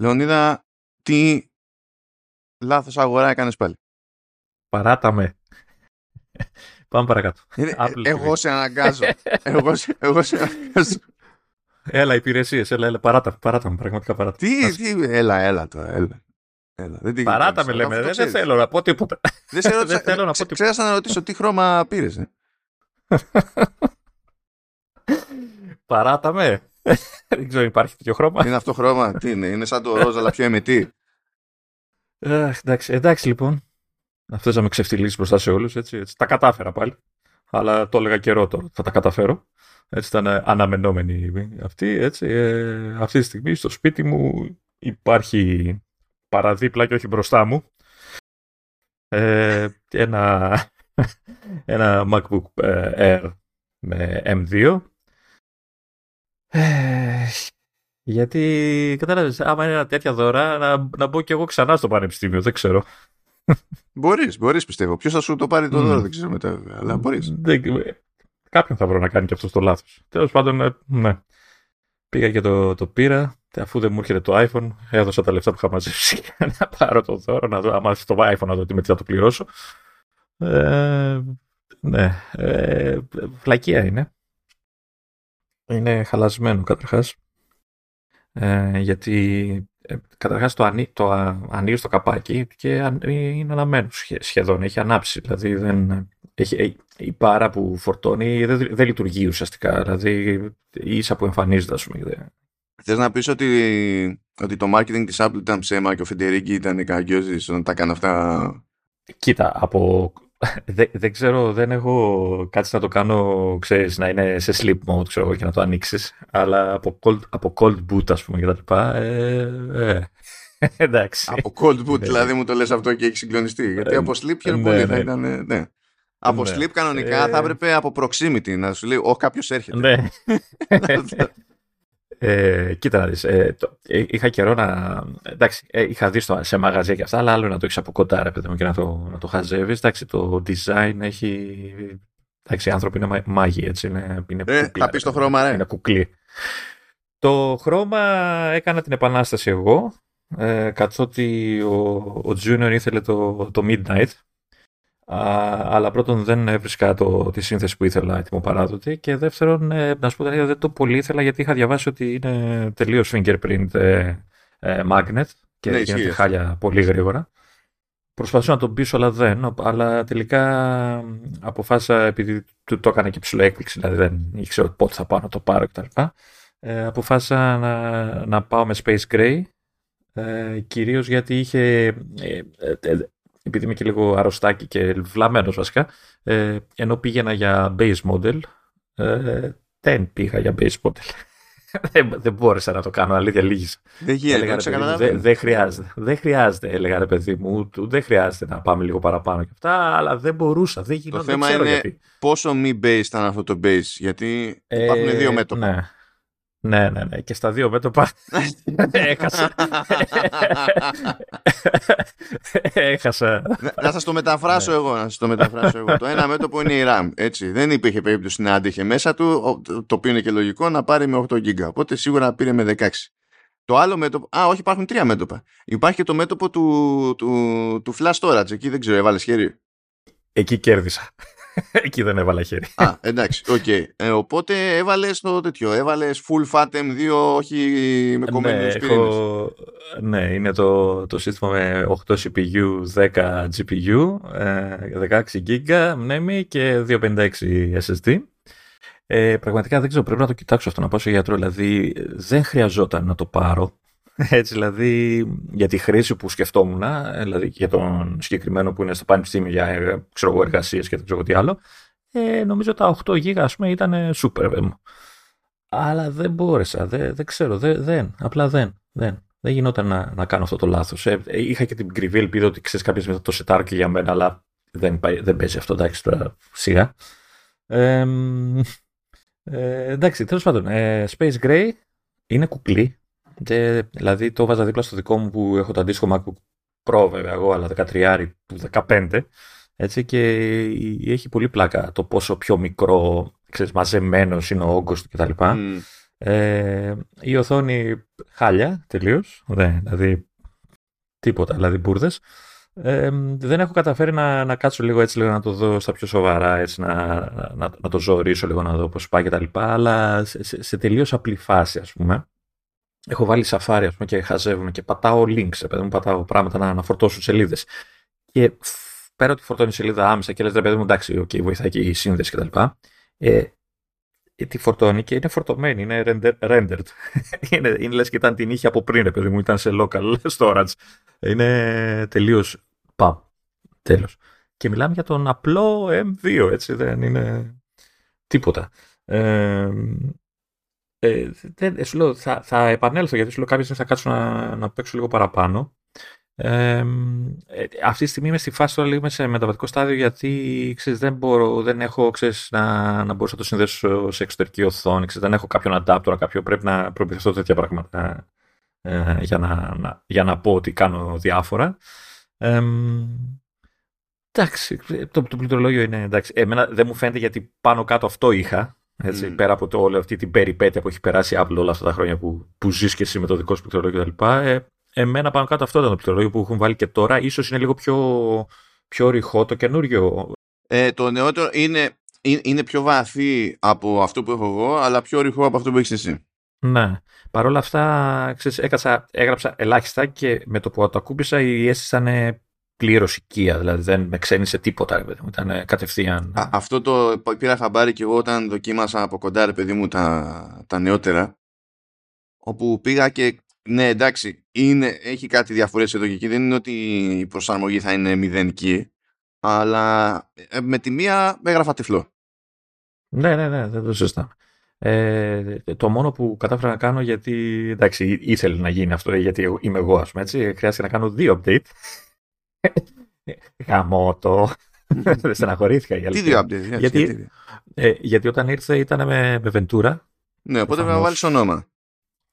Λεωνίδα, τι λάθος αγορά έκανες πάλι; Παράτα με. Πάμε παρακάτω. Ε, εγώ σε αναγκάζω. εγώ, σε, εγώ σε αναγκάζω. Έλα, υπηρεσίες, έλα, έλα, παράτα, παράτα με, πραγματικά παράτα. Τι, τι, έλα, έλα τώρα, έλα. έλα. Δεν παράτα με λέμε, δεν, δεν θέλω να πω τίποτα. Δεν, σε ρώτησα, δεν θέλω να πω τίποτα. Ξέρασα να ρωτήσω τι χρώμα πήρες. Ε. παράτα με. δεν ξέρω, υπάρχει τέτοιο χρώμα; Είναι αυτό χρώμα, τι είναι, είναι σαν το ρόζα, αλλά πιο εμετή. εντάξει, εντάξει λοιπόν. Αυτό να με ξεφτυλίσει μπροστά σε όλους. Έτσι, έτσι. Τα κατάφερα πάλι. Αλλά το έλεγα καιρό τώρα. Θα τα καταφέρω. Έτσι ήταν αναμενόμενη αυτή. Έτσι. Ε, αυτή τη στιγμή στο σπίτι μου υπάρχει παραδίπλα και όχι μπροστά μου ε, ένα, ένα MacBook ε, Air με M2 ε, γιατί κατάλαβες άμα είναι ένα τέτοια δώρα να, να μπω κι εγώ ξανά στο πανεπιστήμιο δεν ξέρω Μπορείς, μπορείς πιστεύω. Ποιος θα σου το πάρει το δώρο, δεν ξέρω μετά. Αλλά μπορείς. Κάποιον θα βρω να κάνει και αυτό το λάθος. Τέλος πάντων, ε, ναι. Πήγα και το, το πήρα. Αφού δεν μου έρχεται το iPhone, έδωσα τα λεφτά που είχα μαζέψει να πάρω το δώρο, να δω, άμα το iPhone να δω τι με τι θα το πληρώσω. Ε, ναι, ε, φλακία είναι. Είναι χαλασμένο καταρχάς. Ε, γιατί ε, καταρχάς το, ανοί, το ανοίγει το καπάκι και είναι αναμένος σχεδόν, έχει ανάψει. Δηλαδή δεν, έχει, ε, η πάρα που φορτώνει δεν, δεν λειτουργεί ουσιαστικά. Δηλαδή ίσα που εμφανίζεται, ας πούμε. Θες να πεις ότι, ότι το marketing της Apple ήταν ψέμα και ο Φεντερίκη ήταν κακιόζης όταν τα έκανε αυτά; Κοίτα, από δεν, δεν ξέρω, δεν έχω κάτι να το κάνω, ξέρεις, να είναι σε sleep mode, ξέρω και να το ανοίξεις. Αλλά από cold, από cold boot, ας πούμε, και τα λοιπά, ε, ε, εντάξει. Από cold boot, δηλαδή μου το λες αυτό και έχει συγκλονιστεί. Γιατί ε, από sleep και ναι, πολύ ναι. θα ήταν, ναι. Από ναι. sleep κανονικά θα έπρεπε από proximity να σου λέει, όχι κάποιος έρχεται. Ναι. Ε, κοίτα να δεις, ε, το, ε, είχα καιρό να... Εντάξει, ε, είχα δει στο, σε μαγαζιά και αυτά, αλλά άλλο να το έχεις από κοντά, ρε παιδί μου, και να το, να το χαζεύεις. Εντάξει, το design έχει... Εντάξει, οι άνθρωποι είναι μάγοι, έτσι, είναι, είναι ε, κουκλά, Θα πεις το χρώμα, ρε. Είναι κουκλί. Το χρώμα έκανα την επανάσταση εγώ, ε, καθότι ο, ο Junior ήθελε το, το Midnight, αλλά πρώτον δεν έβρισκα το, τη σύνθεση που ήθελα έτοιμο παράδοτη και δεύτερον ε, να σου πω δεν το πολύ ήθελα γιατί είχα διαβάσει ότι είναι τελείως fingerprint ε, ε, magnet και ναι, γίνεται χάλια πολύ γρήγορα. Προσπαθούσα να τον πείσω αλλά δεν, αλλά τελικά αποφάσισα επειδή του το έκανα και ψηλό έκπληξη, δηλαδή δεν ήξερα πότε θα πάω να το πάρω κτλ. Ε, αποφάσισα να, να πάω με Space Gray ε, κυρίως γιατί είχε, ε, επειδή είμαι και λίγο αρρωστάκι και βλαμμένος βασικά, ε, ενώ πήγαινα για base model, ε, δεν πήγα για base model. δεν, δεν μπόρεσα να το κάνω, αλήθεια λίγης. Δεν γίνεται, δεν δε χρειάζεται. Δεν χρειάζεται, έλεγα ρε παιδί μου, δεν χρειάζεται να πάμε λίγο παραπάνω και αυτά, αλλά δεν μπορούσα, δεν γινόταν. Το θέμα είναι γιατί. πόσο μη base ήταν αυτό το base, γιατί υπάρχουν ε, δύο μέτωπα. Ναι. Ναι, ναι, ναι. Και στα δύο μέτωπα έχασα. έχασα. Να σας το μεταφράσω ναι. εγώ. Να σας το μεταφράσω εγώ. Το ένα μέτωπο είναι η RAM. Έτσι. Δεν υπήρχε περίπτωση να άντεχε μέσα του, το οποίο είναι και λογικό, να πάρει με 8 GB. Οπότε σίγουρα πήρε με 16. Το άλλο μέτωπο. Α, όχι, υπάρχουν τρία μέτωπα. Υπάρχει και το μέτωπο του, του, του flash storage. Εκεί δεν ξέρω, έβαλες χέρι. Εκεί κέρδισα. Εκεί δεν έβαλα χέρι. Α, εντάξει, OK. Okay. Ε, οπότε έβαλες το τέτοιο. Έβαλες full fat M2, όχι με κομμένου ναι, έχω... ναι, είναι το, το σύστημα με 8 CPU, 10 GPU, 16 GB μνήμη και 256 SSD. Ε, πραγματικά δεν ξέρω, πρέπει να το κοιτάξω αυτό να πάω σε γιατρό. Δηλαδή, δεν χρειαζόταν να το πάρω. Έτσι, δηλαδή, για τη χρήση που σκεφτόμουν, ε, δηλαδή για τον συγκεκριμένο που είναι στο πανεπιστήμιο για ε, ξέρω, εργασίες και δεν ξέρω τι άλλο, ε, νομίζω τα 8 γίγα, ας πούμε, ήταν super μου. Αλλά δεν μπόρεσα, δεν, δεν ξέρω, δεν, δεν, απλά δεν, δεν. Δεν γινόταν να, να κάνω αυτό το λάθος. Ε, είχα και την κρυβή ελπίδα ότι ξέρεις κάποιο μετά το σετάρκι για μένα, αλλά δεν, δεν παίζει αυτό, εντάξει, τώρα σιγά. Ε, ε, εντάξει, τέλος πάντων, ε, Space Gray είναι κουκλί, και, δηλαδή το βάζα δίπλα στο δικό μου που έχω το αντίστοιχο MacBook Pro βέβαια εγώ, αλλά 13 που 15. Έτσι και έχει πολύ πλάκα το πόσο πιο μικρό, ξέρεις, μαζεμένος είναι ο όγκος του κτλ. Mm. Ε, η οθόνη χάλια τελείως. Δηλαδή τίποτα, δηλαδή μπουρδες. Ε, δεν έχω καταφέρει να, να κάτσω λίγο έτσι λίγο να το δω στα πιο σοβαρά, έτσι, να, να, να το ζωήσω λίγο να δω πώς πάει και τα λοιπά, αλλά σε, σε, σε τελείως απλή φάση ας πούμε. Έχω βάλει σαφάρι ας πούμε, και χαζεύουμε και πατάω links, παιδί μου, πατάω πράγματα να, να φορτώσουν σελίδες. Και πέρα ότι φορτώνει σελίδα άμεσα και λες ρε παιδί μου εντάξει, okay, βοηθάει και η σύνδεση κτλ. Ε, ε, τη φορτώνει και είναι φορτωμένη, είναι rendered. είναι, είναι λες και ήταν την είχε από πριν, παιδί μου, ήταν σε local storage. Είναι τελείως παμ. Τέλος. Και μιλάμε για τον απλό M2, έτσι, δεν είναι τίποτα. Ε, ε, δεν, σου λέω, θα, θα επανέλθω γιατί σου λέω κάποιες θα κάτσω να, να παίξω λίγο παραπάνω. Ε, αυτή τη στιγμή είμαι στη φάση τώρα λίγο σε μεταβατικό στάδιο γιατί ξέρεις, δεν, μπορώ, δεν έχω ξέρεις, να, να μπορούσα να το συνδέσω σε εξωτερική οθόνη. Ξέρεις, δεν έχω κάποιον adapter, κάποιο πρέπει να προπηθευτώ τέτοια πράγματα ε, για, να, να, για να πω ότι κάνω διάφορα. Ε, εντάξει, το, το πληκτρολόγιο είναι εντάξει. Εμένα δεν μου φαίνεται γιατί πάνω κάτω αυτό είχα. Έτσι, mm. Πέρα από το, όλη αυτή την περιπέτεια που έχει περάσει η Apple όλα αυτά τα χρόνια που, που ζει και εσύ με το δικό σου πληκτρολόγιο κτλ. Ε, εμένα πάνω κάτω αυτό ήταν το πληκτρολόγιο που έχουν βάλει και τώρα. Ίσως είναι λίγο πιο, πιο ρηχό το καινούριο. Ε, το νεότερο είναι, είναι πιο βαθύ από αυτό που έχω εγώ, αλλά πιο ρηχό από αυτό που έχεις εσύ. Ναι. Παρ' όλα αυτά, ξέρεις, έκασα, έγραψα ελάχιστα και με το που το ακούμπησα η αίσθηση ήταν πλήρως οικία. Δηλαδή δεν με ξένησε τίποτα, Ήταν κατευθείαν. Α, αυτό το πήρα χαμπάρι και εγώ όταν δοκίμασα από κοντά, ρε παιδί μου, τα, τα νεότερα. Όπου πήγα και ναι, εντάξει, είναι, έχει κάτι διαφορές εδώ και εκεί. Δεν είναι ότι η προσαρμογή θα είναι μηδενική. Αλλά ε, με τη μία έγραφα τυφλό. Ναι, ναι, ναι, δεν το συζητάμε. Ε, το μόνο που κατάφερα να κάνω γιατί εντάξει ήθελε να γίνει αυτό γιατί είμαι εγώ ας πούμε έτσι χρειάστηκε να κάνω δύο update Γαμώ το δεν στεναχωρήθηκα Τι δύο update γιατί, ε, γιατί όταν ήρθε ήταν με, με Ventura ναι οπότε πρέπει να βάλεις ονόμα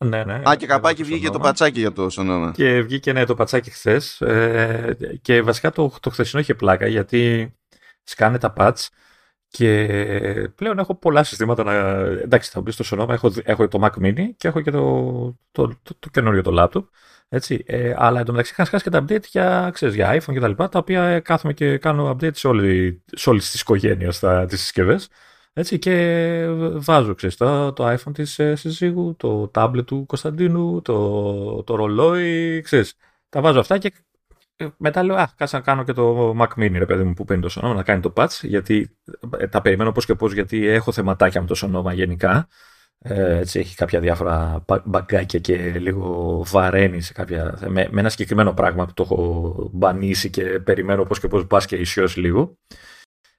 ναι, ναι. Α, και καπάκι βγήκε το πατσάκι για το σονόμα. Και βγήκε ναι, το πατσάκι χθες. Ε, και βασικά το, το χθεσινό είχε πλάκα γιατί σκάνε τα patch και πλέον έχω πολλά συστήματα να. Εντάξει, θα μπει στο σονόμα. Έχω, έχω το Mac Mini και έχω και το, το, το, το καινούριο το laptop. Έτσι. Ε, αλλά εντωμεταξύ είχα σκάσει και τα update για, ξέρεις, για iPhone και τα λοιπά, τα οποία κάθομαι και κάνω update σε, όλη, σε όλες τις οικογένειες τις συσκευές. Έτσι και βάζω ξέρεις, το, το iPhone της ε, συζύγου, το tablet του Κωνσταντίνου, το, το ρολόι, ξέρεις. Τα βάζω αυτά και ε, μετά λέω, α, κάτσε να κάνω και το Mac Mini, ρε παιδί μου, που παίρνει το σονόμα, να κάνει το patch, γιατί ε, τα περιμένω πώς και πώς, γιατί έχω θεματάκια με το σονόμα γενικά. Ε, έτσι, έχει κάποια διάφορα μπαγκάκια και λίγο βαραίνει σε κάποια, με, με ένα συγκεκριμένο πράγμα που το έχω μπανίσει και περιμένω πώς και πώς μπας και ισιώσει λίγο.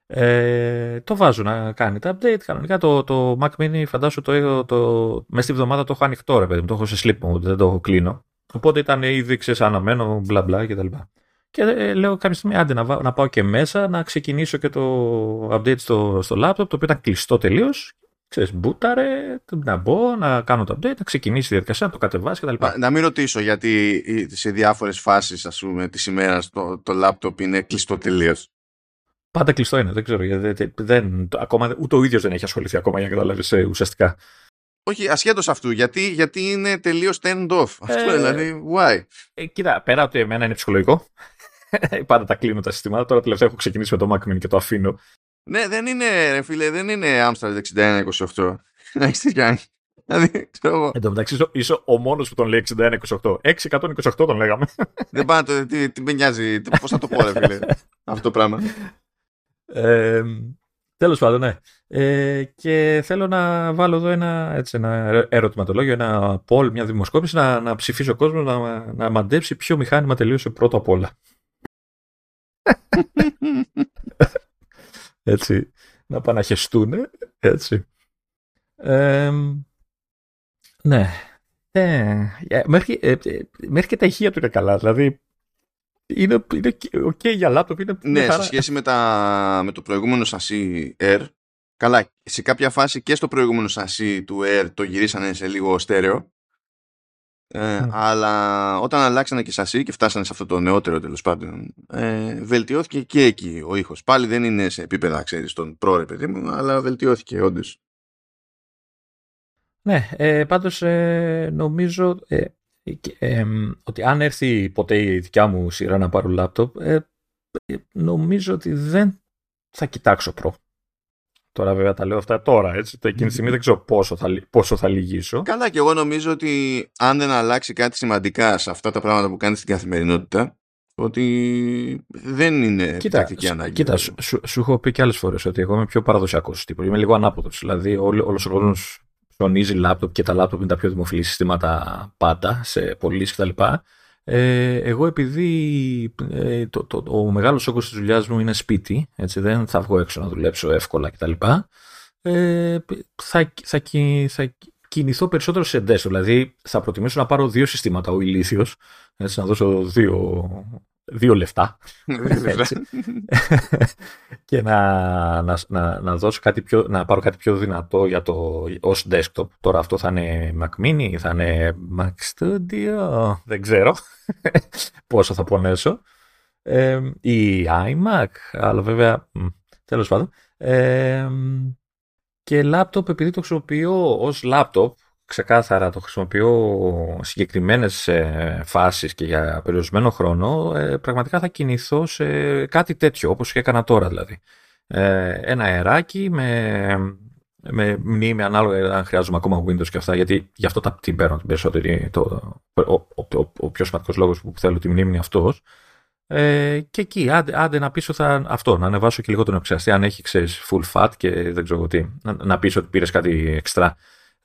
Ε, το βάζω να κάνει τα update. Κανονικά το, το Mac Mini φαντάσου το, το, μέσα στη βδομάδα το έχω ανοιχτό ρε παιδί μου, το έχω σε sleep mode, δεν το κλείνω. Οπότε ήταν ήδη αναμένο, μπλα μπλα κτλ. Και ε, λέω κάποια στιγμή άντε να, να πάω και μέσα να ξεκινήσω και το update στο, στο laptop, το οποίο ήταν κλειστό τελείως. Ξέρεις, μπούταρε, να μπω, να κάνω το update, να ξεκινήσει η διαδικασία, να το κατεβάσει κτλ. Να, να μην ρωτήσω γιατί σε διάφορες φάσεις ας πούμε της ημέρας το, το laptop είναι κλειστό τελείως. Πάντα κλειστό είναι, δεν ξέρω. Δεν, δεν, ακόμα, ούτε ο ίδιος δεν έχει ασχοληθεί ακόμα για να καταλάβεις ε, ουσιαστικά. Όχι, ασχέτως αυτού. Γιατί, γιατί είναι τελείως turned off. Αυτό ε, δηλαδή, why; Ε, κοίτα, πέρα από εμένα είναι ψυχολογικό. Πάντα τα κλείνω τα συστήματα. Τώρα τελευταία έχω ξεκινήσει με το Mac Mini και το αφήνω. Ναι, δεν είναι, ρε φίλε, δεν είναι Amstrad 6128. Να έχεις κάνει. Δηλαδή, ξέρω Εν τω μεταξύ, είσαι ο μόνος που τον λέει 6128. 6128 τον λέγαμε. Δεν πάω το. Τι, τι με νοιάζει, πώς θα το πω, ρε φίλε. αυτό το πράγμα. Ε, τέλος πάντων, ναι. Ε, και θέλω να βάλω εδώ ένα, έτσι, ένα ερωτηματολόγιο, ένα poll, μια δημοσκόπηση, να, να ψηφίσει ο κόσμος να, να μαντέψει ποιο μηχάνημα τελείωσε πρώτο απ' όλα. Έτσι, να παναχεστούν, έτσι. Ε, ναι. Ε, μέχρι, ε, μέχρι και τα ηχεία του είναι καλά. Δηλαδή, είναι, είναι ok για λάπτοπ. Είναι ναι, σε σχέση με, τα, με το προηγούμενο σασί Air, καλά, σε κάποια φάση και στο προηγούμενο σασί του Air το γυρίσανε σε λίγο στέρεο. Ε, Αλλά όταν αλλάξανε και σασί και φτάσανε σε αυτό το νεότερο τέλος πάντων, ε, βελτιώθηκε και εκεί ο ήχος. Πάλι δεν είναι σε επίπεδα, ξέρεις, των πρόωρε παιδί μου, αλλά βελτιώθηκε όντως. Ναι, ε, πάντως ε, νομίζω ε, ε, ότι αν έρθει ποτέ η δικιά μου σειρά να πάρω λάπτοπ, νομίζω ότι δεν θα κοιτάξω προ. Τώρα βέβαια τα λέω αυτά τώρα, έτσι. Εκείνη τη στιγμή δεν ξέρω πόσο θα, πόσο θα λυγίσω. Καλά και εγώ νομίζω ότι αν δεν αλλάξει κάτι σημαντικά σε αυτά τα πράγματα που κάνει στην καθημερινότητα, ότι δεν είναι κοίτα, τακτική ανάγκη. Κοίτα, σου, σου, σου, έχω πει και άλλες φορές ότι εγώ είμαι πιο παραδοσιακός τύπος. Είμαι λίγο ανάποδος. Δηλαδή, όλο ο κόσμο ψωνίζει λάπτοπ και τα λάπτοπ είναι τα πιο δημοφιλή συστήματα πάντα σε πωλήσει κτλ. Ε, εγώ επειδή ε, το, το, ο μεγάλος όγκος της δουλειάς μου είναι σπίτι, έτσι, δεν θα βγω έξω να δουλέψω εύκολα κτλ. Ε, θα, θα, θα κινηθώ περισσότερο σε εντές, δηλαδή θα προτιμήσω να πάρω δύο συστήματα ο ηλίθιος, έτσι, να δώσω δύο, δύο λεφτά και να, να, να, να, δώσω κάτι πιο, να πάρω κάτι πιο δυνατό για το, ως desktop. Τώρα αυτό θα είναι Mac Mini, θα είναι Mac Studio, δεν ξέρω πόσο θα πονέσω. Ε, ή iMac, αλλά βέβαια, τέλος πάντων. Ε, και λάπτοπ, επειδή το χρησιμοποιώ ως λάπτοπ, ξεκάθαρα το χρησιμοποιώ συγκεκριμένες ε, φάσεις και για περιορισμένο χρόνο, ε, πραγματικά θα κινηθώ σε κάτι τέτοιο, όπως και έκανα τώρα δηλαδή. Ε, ένα αεράκι με, με μνήμη ανάλογα αν χρειάζομαι ακόμα Windows και αυτά, γιατί γι' αυτό τα, την παίρνω την περισσότερη, το, ο, ο, ο, ο, πιο σημαντικός λόγος που θέλω τη μνήμη είναι αυτός. Ε, και εκεί, άντε, άντε να πείσω θα, αυτό, να ανεβάσω και λίγο τον εξαστή, αν έχει, ξέρεις, full fat και δεν ξέρω τι, να, να πεις ότι πήρες κάτι εξτρά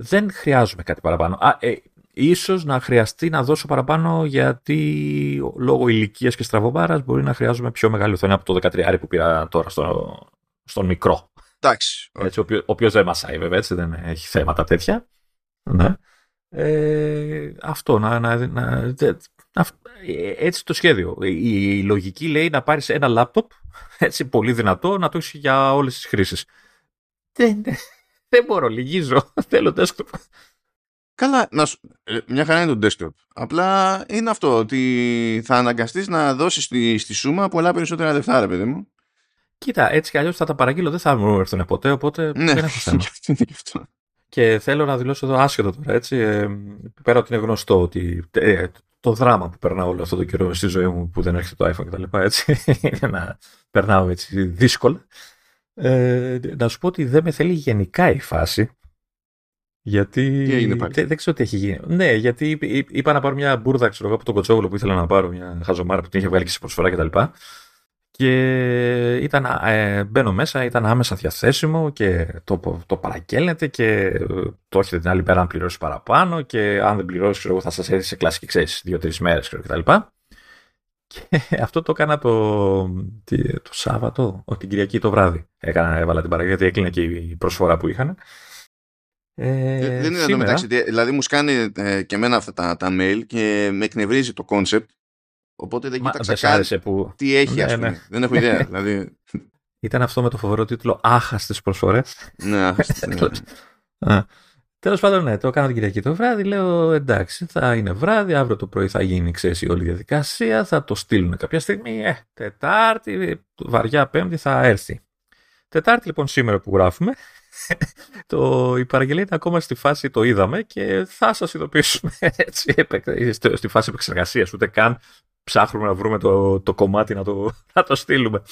δεν χρειάζομαι κάτι παραπάνω. Α, ε, ίσως να χρειαστεί να δώσω παραπάνω γιατί λόγω ηλικίας και στραβομπάρας μπορεί να χρειάζομαι πιο μεγάλη οθόνη από το 13 που πήρα τώρα στο, στον μικρό. Εντάξει. Έτσι, ο οποίος δεν μασάει βέβαια, έτσι, δεν έχει θέματα τέτοια. Ναι. Ε, αυτό, να, να, να, έτσι το σχέδιο. Η, η, λογική λέει να πάρεις ένα λάπτοπ, έτσι πολύ δυνατό, να το έχεις για όλες τις χρήσεις. Δεν, δεν μπορώ, λυγίζω. Θέλω desktop. Καλά, να σου... Ε, μια χαρά είναι το desktop. Απλά είναι αυτό, ότι θα αναγκαστείς να δώσεις στη, στη σούμα πολλά περισσότερα λεφτά, ρε παιδί μου. Κοίτα, έτσι κι αλλιώς θα τα παραγγείλω, δεν θα μου έρθουν ποτέ, οπότε ναι, δεν έχω θέμα. και αυτό. Και θέλω να δηλώσω εδώ άσχετο τώρα, έτσι. Ε, πέρα ότι είναι γνωστό ότι ε, το δράμα που περνάω όλο αυτό το καιρό στη ζωή μου που δεν έρχεται το iPhone κτλ. έτσι. είναι να περνάω έτσι δύσκολα. Ε, να σου πω ότι δεν με θέλει γενικά η φάση. Γιατί. Δεν, δεν ξέρω τι έχει γίνει. Ναι, γιατί είπα να πάρω μια μπουρδα ξέρω, από τον Κοτσόγλου που ήθελα να πάρω, μια χαζομάρα που την είχε βγάλει και σε προσφορά κτλ. Και, και ήταν, ε, μπαίνω μέσα, ήταν άμεσα διαθέσιμο και το, το παραγγέλνετε και ε, το έχετε την άλλη πέρα να πληρώσει παραπάνω και αν δεν πληρώσει, εγώ θα σας έρθει σε κλασική, ξέρεις, δύο-τρεις μέρες κτλ. Και αυτό το έκανα το, το Σάββατο, όχι την Κυριακή το βράδυ. Έκανα, έβαλα την παραγγελία γιατί έκλεινε και η προσφορά που είχαν. Ε, δεν είναι εδώ μεταξύ. Δηλαδή μου σκάνε ε, και εμένα αυτά τα, τα mail και με εκνευρίζει το concept. Οπότε δεν κοίταξα καν που... τι έχει, ναι, ας πούμε. Ναι. Δεν έχω ιδέα. δηλαδή... Ήταν αυτό με το φοβερό τίτλο Άχαστες προσφορές. ναι, άχαστες. Ναι. Τέλος πάντων, ναι, το έκανα την Κυριακή το βράδυ. Λέω εντάξει, θα είναι βράδυ, αύριο το πρωί θα γίνει ξέρεις, η όλη διαδικασία, θα το στείλουν κάποια στιγμή. Ε, Τετάρτη, βαριά Πέμπτη θα έρθει. Τετάρτη λοιπόν σήμερα που γράφουμε, το, η παραγγελία είναι ακόμα στη φάση το είδαμε και θα σας ειδοποιήσουμε έτσι, στη φάση επεξεργασίας, ούτε καν ψάχνουμε να βρούμε το, το κομμάτι να το, να το στείλουμε.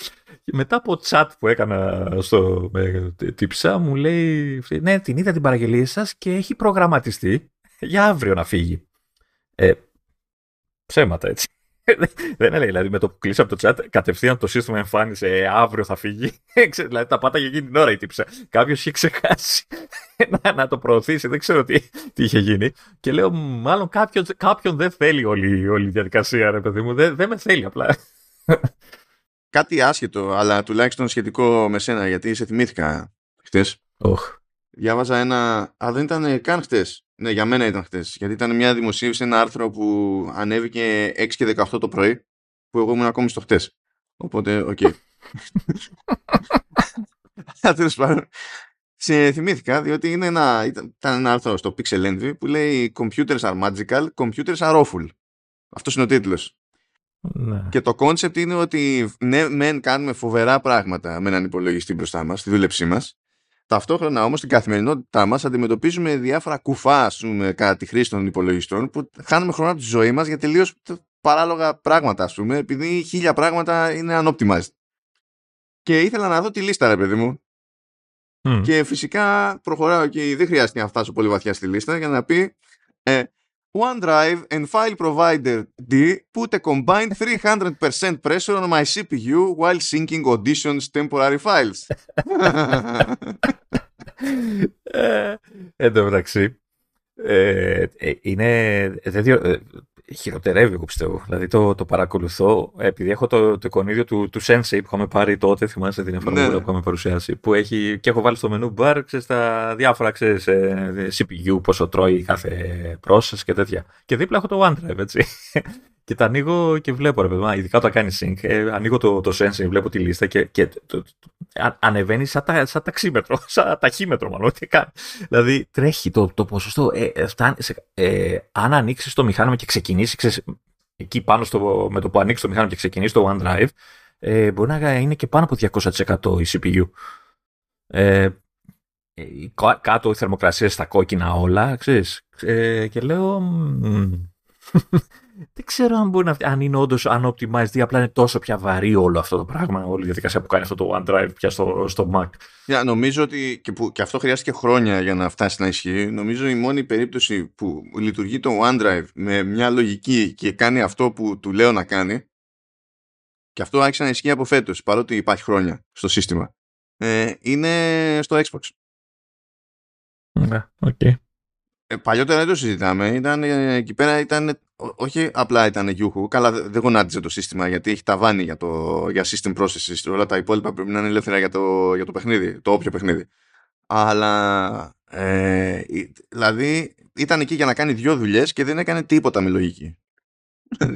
Και μετά από chat που έκανα στο με, τύψα μου λέει ναι την είδα την παραγγελία σας και έχει προγραμματιστεί για αύριο να φύγει. Ε, ψέματα έτσι. Δεν έλεγε, δηλαδή με το που κλείσω από το chat, κατευθείαν το σύστημα εμφάνισε ε, αύριο θα φύγει. δηλαδή τα πάτα για εκείνη την ώρα η τύψα. Κάποιος είχε ξεχάσει να, να, το προωθήσει, δεν ξέρω τι, τι είχε γίνει. Και λέω, μάλλον κάποιον, κάποιον δεν θέλει όλη, όλη η διαδικασία, ρε παιδί μου. Δεν, δεν με θέλει απλά. Κάτι άσχετο, αλλά τουλάχιστον σχετικό με σένα, γιατί σε θυμήθηκα χτες. Oh. Διάβαζα ένα. Α, δεν ήταν καν χτες. Ναι, για μένα ήταν χτες. Γιατί ήταν μια δημοσίευση, ένα άρθρο που ανέβηκε 6 και 18 το πρωί, που εγώ ήμουν ακόμη στο χτες. Οπότε, OK. Okay. Τέλος πάντων. Σε θυμήθηκα, διότι είναι ένα, ήταν ένα άρθρο στο Pixel Envy που λέει Computers are magical, computers are awful. Αυτός είναι ο τίτλος. Ναι. Και το concept είναι ότι ναι, μεν κάνουμε φοβερά πράγματα με έναν υπολογιστή μπροστά μας, στη δούλεψή μας, Ταυτόχρονα όμως στην καθημερινότητά μας αντιμετωπίζουμε διάφορα κουφά ας πούμε, κατά τη χρήση των υπολογιστών που χάνουμε χρόνο από τη ζωή μας για τελείως παράλογα πράγματα ας πούμε επειδή χίλια πράγματα είναι unoptimized. Και ήθελα να δω τη λίστα ρε παιδί μου και φυσικά προχωράω και δεν χρειάζεται να φτάσω πολύ βαθιά στη λίστα για να πει ε, OneDrive and file provider D put a combined 300% pressure on my CPU while syncing auditions temporary files. ε, εν τω μεταξύ, ε, ε, είναι, δεν, χειροτερεύει, εγώ πιστεύω. Δηλαδή το, το παρακολουθώ, επειδή έχω το, το εικονίδιο του, του Sensei που είχαμε πάρει τότε, θυμάσαι την εφαρμογή ναι. που είχαμε παρουσιάσει, που έχει, και έχω βάλει στο μενού bar, ξέρεις, τα διάφορα, ξέρεις, ε, CPU, πόσο τρώει κάθε process και τέτοια. Και δίπλα έχω το OneDrive, έτσι. Και τα ανοίγω και βλέπω, ρε παιδιά, ειδικά όταν κάνεις sync, ε, ανοίγω το, το sensor, βλέπω τη λίστα και, και το, το, το, ανεβαίνει σαν, τα, σαν ταξίμετρο, σαν ταχύμετρο μάλλον, τι κάνει. Δηλαδή τρέχει το, το ποσοστό, ε, ε φτάνει σε, ε, αν ανοίξεις το μηχάνημα και ξεκινήσεις, ξέρεις, εκεί πάνω στο, με το που ανοίξεις το μηχάνημα και ξεκινήσεις το OneDrive, ε, μπορεί να είναι και πάνω από 200% η CPU. Ε, κάτω οι θερμοκρασίες στα κόκκινα όλα, ξέρεις, ε, και λέω, δεν ξέρω αν, μπορεί να, αν είναι όντως unoptimized ή απλά είναι τόσο πια βαρύ όλο αυτό το πράγμα, όλη η διαδικασία που κάνει αυτό το OneDrive πια στο, στο Mac. Yeah, νομίζω ότι και, που, και αυτό χρειάστηκε χρόνια για να φτάσει να ισχύει. Νομίζω η μόνη περίπτωση που λειτουργεί το OneDrive με μια λογική και κάνει αυτό που του λέω να κάνει και αυτό άρχισε να ισχύει από φέτος, παρότι υπάρχει χρόνια στο σύστημα. Ε, είναι στο Xbox. Ναι, okay. Ε, παλιότερα δεν το συζητάμε. Ήταν, ε, εκεί πέρα ήταν, όχι απλά ήταν γιούχου, καλά δεν γονάτιζε το σύστημα γιατί έχει ταβάνι για, το, για system processes. Όλα τα υπόλοιπα πρέπει να είναι ελεύθερα για το, για το παιχνίδι, το όποιο παιχνίδι. Αλλά ε, δηλαδή ήταν εκεί για να κάνει δυο δουλειές και δεν έκανε τίποτα με λογική.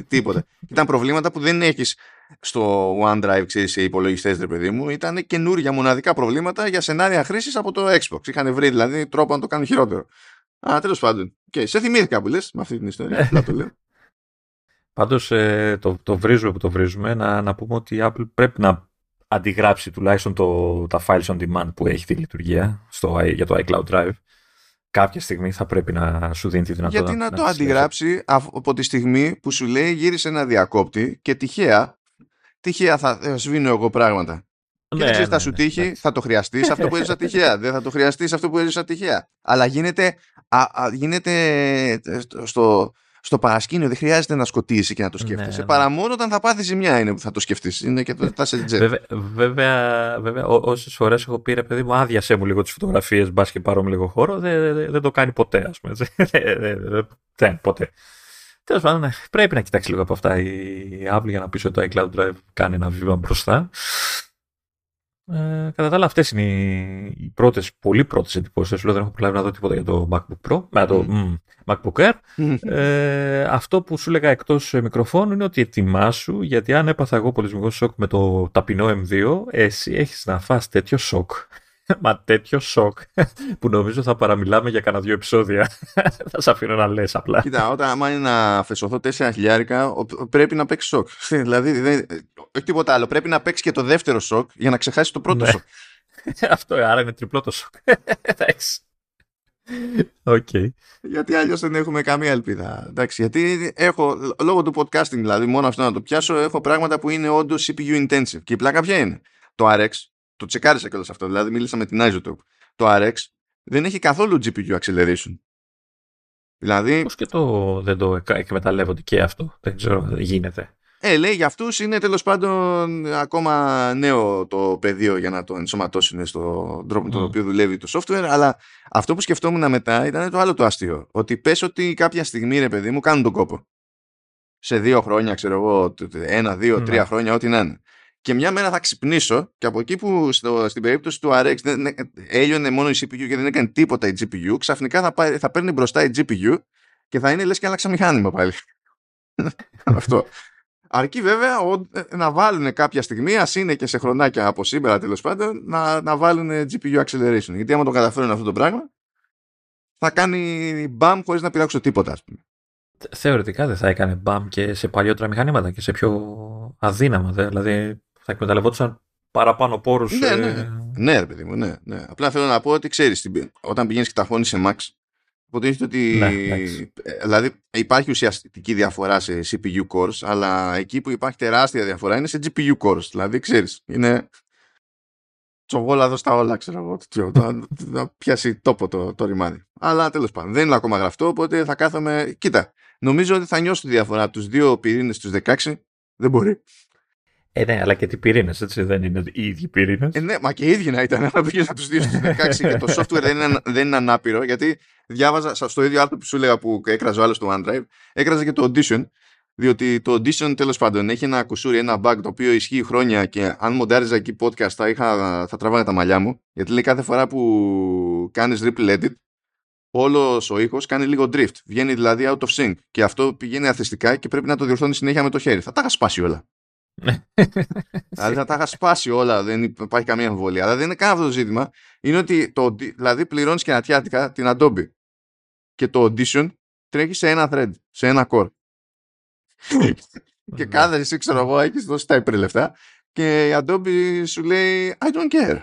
τίποτα. Ήταν προβλήματα που δεν έχεις στο OneDrive, ξέρεις, σε υπολογιστές, ρε παιδί μου. Ήταν καινούργια μοναδικά προβλήματα για σενάρια χρήσης από το Xbox. Είχαν βρει δηλαδή τρόπο να το κάνουν χειρότερο. Α, τέλος πάντων. Okay. Σε θυμήθηκα που λες με αυτή την ιστορία. Να το λέω. Πάντως ε, το, το βρίζουμε που το βρίζουμε. Να, να πούμε ότι η Apple πρέπει να αντιγράψει τουλάχιστον το, τα files on demand που έχει τη λειτουργία στο, για το iCloud Drive. Κάποια στιγμή θα πρέπει να σου δίνει τη δυνατότητα. Γιατί να, το αντιγράψει από τη στιγμή που σου λέει γύρισε ένα διακόπτη και τυχαία, τυχαία θα ε, σβήνω εγώ πράγματα. Και ναι, δεν θα ναι, σου ναι, τύχει, θα το χρειαστείς αυτό που έζησα τυχαία. Δεν θα το χρειαστείς αυτό που έζησα τυχαία. Αλλά γίνεται, α, α, γίνεται ε, στο, στο παρασκήνιο, δεν χρειάζεται να σκοτήσει και να το σκέφτεσαι. Ναι, παρά μόνο όταν θα πάθεις ζημιά είναι που θα το σκεφτείς. Είναι και θα σε τζετ. Βέβαια, βέβαια, βέβαια όσες φορές έχω πει ρε παιδί μου, άδειασέ μου λίγο τις φωτογραφίες, μπας και πάρω λίγο χώρο, δεν, δεν, δεν το κάνει ποτέ, ας πούμε. δεν, ποτέ. Τέλος πάντων, ναι, πρέπει να κοιτάξει λίγο από αυτά η Apple για να πει ότι το iCloud Drive κάνει ένα βήμα μπροστά. Ε, κατά τα άλλα, αυτές είναι οι, οι πρώτες, πολύ πρώτες εντυπώσεις. Δεν έχω προλάβει να δω τίποτα για το MacBook Pro, με το mm. MacBook Air. ε, αυτό που σου έλεγα εκτός μικροφώνου είναι ότι ετοιμάσου, γιατί αν έπαθα εγώ πολύ σοκ με το ταπεινό M2, εσύ έχεις να φας τέτοιο σοκ. Μα τέτοιο σοκ που νομίζω θα παραμιλάμε για κανένα δύο επεισόδια. θα σε αφήνω να λες απλά. Κοίτα, όταν άμα είναι να φεσωθώ τέσσερα χιλιάρικα, πρέπει να παίξει σοκ. δηλαδή, δεν, όχι τίποτα άλλο. Πρέπει να παίξει και το δεύτερο σοκ για να ξεχάσει το πρώτο ναι. σοκ. Αυτό, άρα είναι τριπλό το σοκ. Εντάξει. Okay. Γιατί αλλιώς δεν έχουμε καμία ελπίδα. Εντάξει, γιατί έχω, λόγω του podcasting δηλαδή, μόνο αυτό να το πιάσω, έχω πράγματα που είναι όντως CPU intensive. Και η πλάκα ποια είναι; Το RX το τσεκάρισα κιόλας αυτό. Δηλαδή, μίλησα με την Isotope. Το RX δεν έχει καθόλου GPU acceleration. Δηλαδή. Πώς και το δεν το εκμεταλλεύονται και αυτό. Δεν ξέρω, δεν γίνεται. Ε, λέει για αυτούς είναι τέλος πάντων ακόμα νέο το πεδίο για να το ενσωματώσουν στον τρόπο με τον οποίο δουλεύει το software. Αλλά αυτό που σκεφτόμουν μετά ήταν το άλλο το αστείο. Ότι πες ότι κάποια στιγμή, ρε παιδί μου, κάνουν τον κόπο. Σε δύο χρόνια, ξέρω εγώ, ένα, δύο, ναι. τρία χρόνια, ό,τι να είναι και μια μέρα θα ξυπνήσω και από εκεί που στο, στην περίπτωση του RX δεν, έλειωνε μόνο η CPU και δεν έκανε τίποτα η GPU, ξαφνικά θα, πάει, θα παίρνει μπροστά η GPU και θα είναι λες και άλλαξα μηχάνημα πάλι. Αυτό. Αρκεί βέβαια ε, να βάλουν κάποια στιγμή, ας είναι και σε χρονάκια από σήμερα τέλος πάντων, να, να βάλουν GPU acceleration. Γιατί άμα το καταφέρουν αυτό το πράγμα, θα κάνει μπαμ χωρίς να πειράξω τίποτα, ας πούμε. Θεωρητικά δεν θα έκανε μπαμ και σε παλιότερα μηχανήματα και σε πιο αδύναμα. Δηλαδή θα εκμεταλλευόντουσαν παραπάνω πόρους. Ναι, ναι. Ε, Ναι, ρε παιδί μου, ναι, ναι. Απλά θέλω να πω ότι ξέρεις, όταν πηγαίνεις και ταχώνει σε Max, υποτίθεται ότι. Ναι, ε, δηλαδή υπάρχει ουσιαστική διαφορά σε CPU cores, αλλά εκεί που υπάρχει τεράστια διαφορά είναι σε GPU cores. Δηλαδή ξέρεις, είναι. Τσογόλαδο στα όλα, ξέρω εγώ. Να πιάσει τόπο το, το ρημάδι. Αλλά τέλος πάντων, δεν είναι ακόμα γραφτό, οπότε θα κάθομαι. Κοίτα, νομίζω ότι θα νιώσω τη διαφορά από τους δύο πυρήνες του 16. Δεν μπορεί. Ε, ναι, αλλά και τι πυρήνες, έτσι δεν είναι οι ίδιοι πυρήνες. Ε, ναι, μα και οι ίδιοι να ήταν. Να πήγε να τους δύο στους 16 και το software δεν είναι, δεν είναι ανάπηρο, γιατί διάβαζα στο ίδιο άρθρο που σου έλεγα που έκραζε ο άλλος στο OneDrive, έκραζε και το Audition. Διότι το Audition τέλος πάντων έχει ένα κουσούρι, ένα bug το οποίο ισχύει χρόνια και αν μοντάριζα εκεί podcast θα, είχα, θα τραβάγα τα μαλλιά μου. Γιατί λέει κάθε φορά που κάνεις ripple edit, όλος ο ήχος κάνει λίγο drift. Βγαίνει δηλαδή out of sync. Και αυτό πηγαίνει αθεστικά και πρέπει να το διορθώνεις συνέχεια με το χέρι. Θα τα είχα σπάσει όλα. δηλαδή θα τα είχα σπάσει όλα, δεν υπάρχει καμία αμφιβολία. Αλλά δεν είναι καν αυτό το ζήτημα. Είναι ότι το, δηλαδή πληρώνεις και ανατιάτικα την Adobe. Και το Audition τρέχει σε ένα thread, σε ένα core. και κάθε εσύ, ξέρω εγώ, έχεις δώσει τα υπερλεφτά και η Adobe σου λέει I don't care.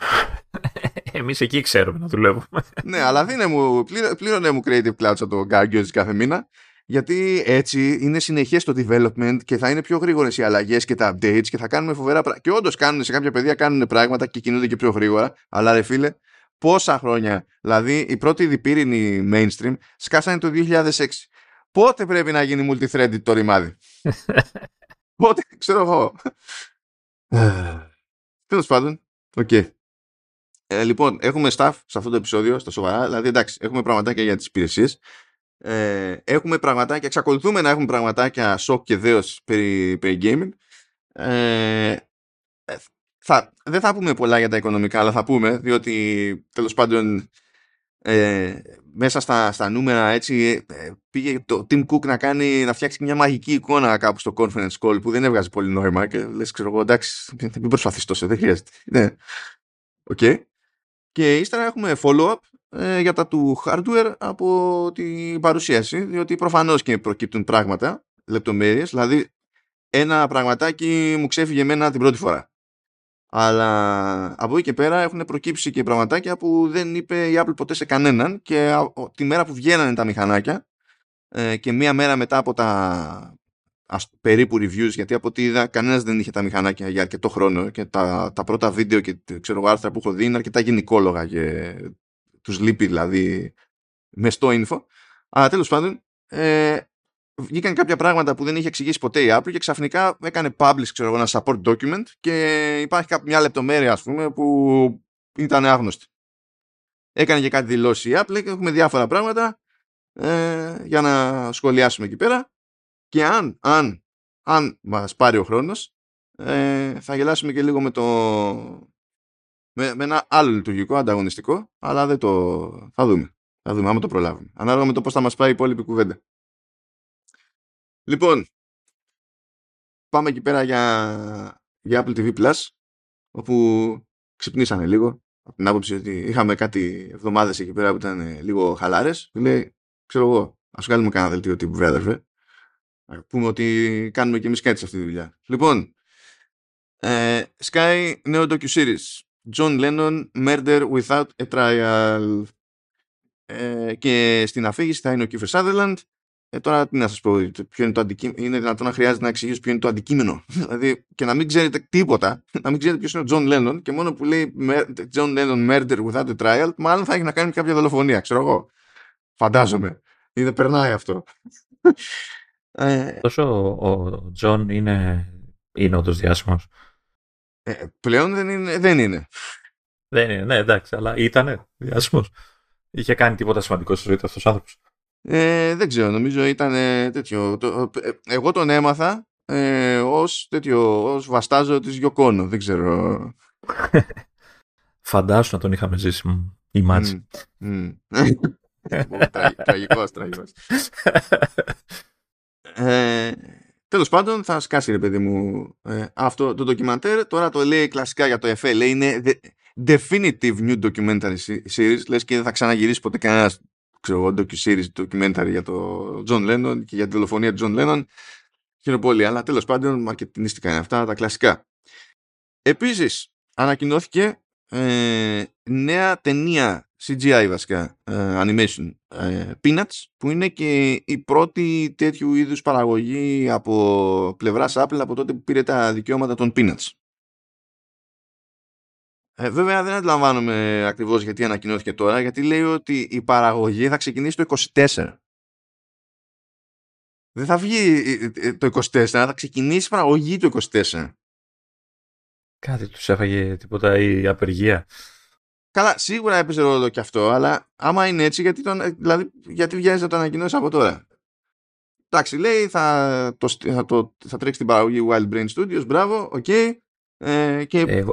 Εμείς εκεί ξέρουμε να δουλεύουμε. ναι, αλλά δίνε μου, πλήρωνε μου Creative Cloud από το Gargoyles κάθε μήνα γιατί έτσι είναι συνεχές το development και θα είναι πιο γρήγορες οι αλλαγές και τα updates και θα κάνουμε φοβερά πράγματα. Και όντως κάνουν σε κάποια παιδεία κάνουν πράγματα και κινούνται και πιο γρήγορα. Αλλά ρε φίλε, πόσα χρόνια, δηλαδή η πρώτη διπύρινη mainstream σκάσανε το 2006. Πότε πρέπει να γίνει multi-threaded το ρημάδι; Πότε, ξέρω εγώ. Τέλος πάντων, OK. Okay. Ε, λοιπόν, έχουμε stuff σε αυτό το επεισόδιο, στα σοβαρά. Δηλαδή, εντάξει, έχουμε πραγματάκια για τις υπηρεσίες. Ε, έχουμε πραγματάκια, εξακολουθούμε να έχουμε πραγματάκια σοκ και δέος περί, περί gaming. Ε, θα, δεν θα πούμε πολλά για τα οικονομικά, αλλά θα πούμε, διότι τέλος πάντων ε, μέσα στα, στα νούμερα έτσι ε, πήγε το Tim Cook να, κάνει, να φτιάξει μια μαγική εικόνα κάπου στο conference call που δεν έβγαζε πολύ νόημα και λες ξέρω εγώ εντάξει μην προσπαθείς τόσο δεν χρειάζεται ναι. Okay. και ύστερα έχουμε follow-up ε, για τα του hardware από την παρουσίαση διότι προφανώς και προκύπτουν πράγματα λεπτομέρειες. Δηλαδή ένα πραγματάκι μου ξέφυγε εμένα την πρώτη φορά. Αλλά από εκεί και πέρα έχουν προκύψει και πραγματάκια που δεν είπε η Apple ποτέ σε κανέναν και τη μέρα που βγαίνανε τα μηχανάκια ε, και μία μέρα μετά από τα περίπου reviews γιατί από ό,τι είδα κανένας δεν είχε τα μηχανάκια για αρκετό χρόνο και τα, τα πρώτα βίντεο και ξέρω άρθρα που έχω δει είναι αρκετά γενικόλογα και τους λείπει δηλαδή μες στο info αλλά τέλος πάντων ε, βγήκαν κάποια πράγματα που δεν είχε εξηγήσει ποτέ η Apple και ξαφνικά έκανε publish ξέρω, ένα support document και υπάρχει μια λεπτομέρεια ας πούμε που ήταν άγνωστη. Έκανε και κάτι δηλώσεις η Apple και έχουμε διάφορα πράγματα ε, για να σχολιάσουμε εκεί πέρα και αν, αν, αν μας πάρει ο χρόνος ε, θα γελάσουμε και λίγο με το με, με ένα άλλο λειτουργικό ανταγωνιστικό αλλά δεν το θα δούμε θα δούμε άμα το προλάβουμε ανάλογα με το πώς θα μας πάει η υπόλοιπη κουβέντα Λοιπόν, πάμε εκεί πέρα για, για Apple TV Plus, όπου ξυπνήσανε λίγο, από την άποψη ότι είχαμε κάτι εβδομάδες εκεί πέρα που ήταν ε, λίγο χαλάρες. Λέει, ξέρω εγώ, ας βγάλουμε κανένα δελτίο τύπου βρέδερφε. Να πούμε ότι κάνουμε και εμείς κάτι σε αυτή τη δουλειά. Λοιπόν, ε, Sky νέο docu-series. John Lennon, Murder Without a Trial. Ε, και στην αφήγηση θα είναι ο Kiefer Sutherland ε, τώρα τι να σας πω, ποιο είναι το αντικείμενο. Είναι δυνατόν να χρειάζεται να εξηγήσω ποιο είναι το αντικείμενο. δηλαδή και να μην ξέρετε τίποτα, να μην ξέρετε ποιος είναι ο Τζον Λένον και μόνο που λέει John Lennon murder without a trial, μάλλον θα έχει να κάνει με κάποια δολοφονία, ξέρω εγώ. Φαντάζομαι. Ή δεν περνάει αυτό. ε, Τόσο ο Τζον είναι, είναι όντως διάσημος. Ε, πλέον δεν είναι. Δεν είναι. Δεν είναι, ναι, εντάξει, αλλά ήταν διάσημο. Είχε κάνει τίποτα σημαντικό στη ζωή του αυτός ο άνθρωπος. Ε, δεν ξέρω, νομίζω ήταν τέτοιο. Το, ε, εγώ τον έμαθα ε, ως τέτοιο, ως βαστάζο της Γιοκόνο, δεν ξέρω. Φαντάσου να τον είχαμε ζήσει η μάτση. Mm, τραγικός, τραγικός. ε, τέλος πάντων θα σκάσει ρε παιδί μου ε, αυτό το ντοκιμαντέρ. Τώρα το λέει κλασικά για το ΕΦΕ. Λέει είναι definitive new documentary series. Λες και δεν θα ξαναγυρίσει ποτέ κανένας ξέρω εγώ, docu-series, documentary για το John Lennon και για τη δολοφονία του John Lennon. Χαίρομαι πολύ, αλλά τέλος πάντων μαρκετινίστικα είναι αυτά τα κλασικά. Επίσης, ανακοινώθηκε ε, νέα ταινία CGI βασικά ε, animation ε, Peanuts που είναι και η πρώτη τέτοιου είδους παραγωγή από πλευράς Apple από τότε που πήρε τα δικαιώματα των Peanuts. Ε, βέβαια δεν αντιλαμβάνομαι ακριβώς γιατί ανακοινώθηκε τώρα γιατί λέει ότι η παραγωγή θα ξεκινήσει το 24. Δεν θα βγει το 24, θα ξεκινήσει η παραγωγή το 24. Κάτι τους έφαγε τίποτα η απεργία; Καλά, σίγουρα έπαιζε ρόλο και αυτό, αλλά άμα είναι έτσι, γιατί, τον, δηλαδή, γιατί βγαίνει να το ανακοινώσεις από τώρα; Εντάξει, λέει, θα, το, θα, το, θα τρέξει την παραγωγή Wild Brain Studios, μπράβο, OK. Okay, ε, και... ε, ε,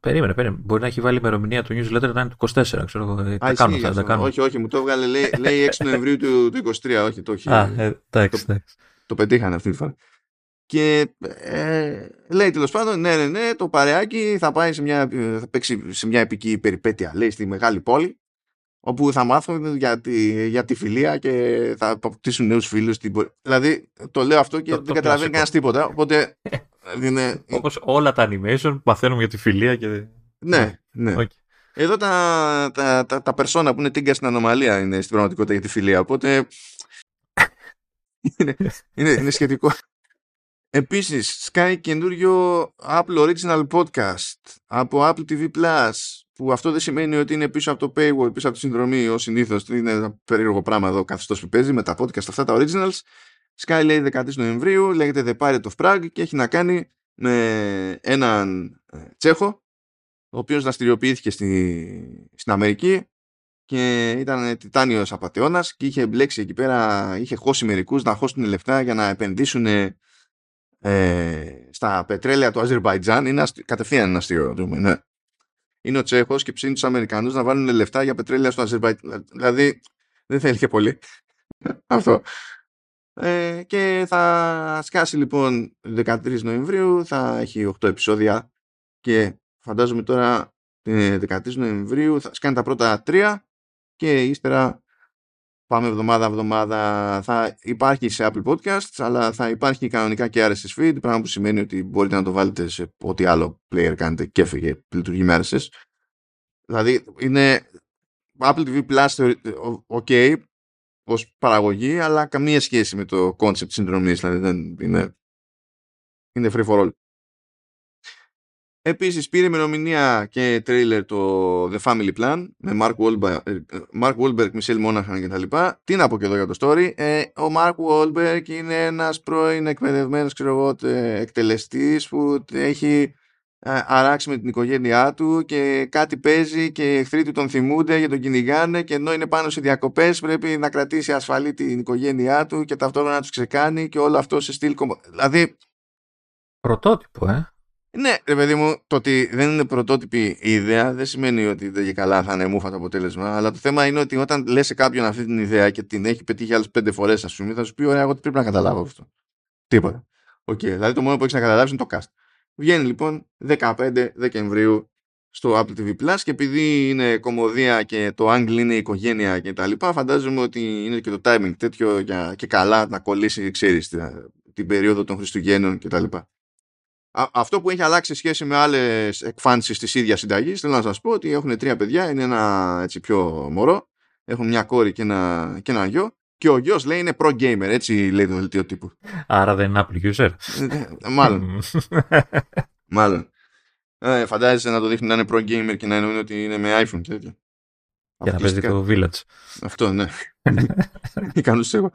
περίμενε, περίμενε. Μπορεί να έχει βάλει ημερομηνία του newsletter να είναι το 24, ξέρω εγώ. Ε, τα κάνω αυτά, τα κάνω. Όχι, όχι, μου το έβγαλε, λέει, λέει 6 Νοεμβρίου του, του 23, όχι, το έχει. Α, ε, εντάξει, το, το πετύχανε αυτή τη φορά. Και ε, λέει τέλος πάντων, ναι, ναι, ναι, το παρεάκι θα πάει σε μια, θα παίξει σε μια επική περιπέτεια, λέει, στη μεγάλη πόλη, όπου θα μάθουν για τη, για τη φιλία και θα αποκτήσουν νέους φίλους. Δηλαδή, το λέω αυτό και το, δεν καταλαβαίνει κανένας τίποτα. Οπότε. είναι... Όπως όλα τα animation μαθαίνουμε για τη φιλία και. Ναι, ναι. Okay. Εδώ τα, τα, τα, τα persona που είναι τίγκα στην ανομαλία είναι στην πραγματικότητα για τη φιλία. Οπότε. είναι, είναι, είναι σχετικό. Επίσης, Sky καινούριο Apple Original Podcast από Apple TV Plus που αυτό δεν σημαίνει ότι είναι πίσω από το paywall, πίσω από τη συνδρομή ως συνήθως. Είναι ένα περίεργο πράγμα εδώ καθιστός που παίζει με τα podcast αυτά τα originals. Sky λέει 13 Νοεμβρίου, λέγεται The Pirate of Prague και έχει να κάνει με έναν ε, Τσέχο ο οποίος δραστηριοποιήθηκε στη, στην Αμερική και ήταν τιτάνιος απαταιώνας και είχε μπλέξει εκεί πέρα, είχε χώσει μερικούς να χώσουν λεφτά για να επενδύσουν ε, στα πετρέλαια του Αζερβαϊτζάν είναι αστι... κατευθείαν ένα αστείο. Ναι. Είναι ο Τσέχος και ψήνει τους Αμερικανούς να βάλουν λεφτά για πετρέλαια στο Αζερβαϊτζάν. Δηλαδή δεν θέλει και πολύ. Αυτό. Ε, και θα σκάσει λοιπόν 13 Νοεμβρίου, θα έχει 8 επεισόδια και φαντάζομαι τώρα 13 Νοεμβρίου θα σκάνει τα πρώτα 3 και ύστερα πάμε εβδομάδα-εβδομάδα. Θα υπάρχει σε Apple Podcasts, αλλά θα υπάρχει κανονικά και RSS feed, πράγμα που σημαίνει ότι μπορείτε να το βάλετε σε ό,τι άλλο player κάνετε και έφυγε λειτουργεί με RSS. Δηλαδή είναι Apple TV Plus ok ως παραγωγή, αλλά καμία σχέση με το concept συνδρομής, δηλαδή δεν είναι, είναι free for all. Επίσης πήρε ημερομηνία και τρέιλερ το The Family Plan με Mark Wahlberg, ε, Mark Wahlberg Michelle Monaghan και τα λοιπά. Τι να πω και εδώ για το story. Ε, ο Mark Wahlberg είναι ένας πρώην εκπαιδευμένος ξέρω εγώ, εκτελεστής που έχει ε, αράξει με την οικογένειά του και κάτι παίζει και οι εχθροί του τον θυμούνται για τον κυνηγάνε και ενώ είναι πάνω σε διακοπές πρέπει να κρατήσει ασφαλή την οικογένειά του και ταυτόχρονα να τους ξεκάνει και όλο αυτό σε στυλ Δηλαδή... Πρωτότυπο, ε. Ναι, ρε παιδί μου, το ότι δεν είναι πρωτότυπη η ιδέα δεν σημαίνει ότι δεν και καλά θα είναι μούφα το αποτέλεσμα. Αλλά το θέμα είναι ότι όταν λες σε κάποιον αυτή την ιδέα και την έχει πετύχει άλλες πέντε φορές, ας πούμε, θα σου πει: Ωραία, εγώ τι πρέπει να καταλάβω αυτό. Τίποτα. OK, okay, δηλαδή το μόνο που έχεις να καταλάβεις είναι το cast. Βγαίνει λοιπόν 15 Δεκεμβρίου στο Apple TV Plus και επειδή είναι κωμωδία και το angle είναι οικογένεια και τα λοιπά, φαντάζομαι ότι είναι και το timing τέτοιο για, και καλά να κολλήσει, ξέρεις, την περίοδο των Χριστουγέννων και τα λοιπά αυτό που έχει αλλάξει σε σχέση με άλλες εκφάνσεις της ίδιας συνταγής, θέλω να σας πω ότι έχουν τρία παιδιά, είναι ένα έτσι πιο μωρό, έχουν μια κόρη και ένα, και ένα γιο. Και ο γιος λέει είναι pro gamer, έτσι λέει το δελτίο τύπου. Άρα δεν είναι Apple user. Ε, μάλλον. Μάλλον. Ε, φαντάζεσαι να το δείχνει να είναι pro gamer και να εννοούν ότι είναι με iPhone και τέτοια. Για να παίζει το Village. Αυτό, ναι. Ικανούς εγώ.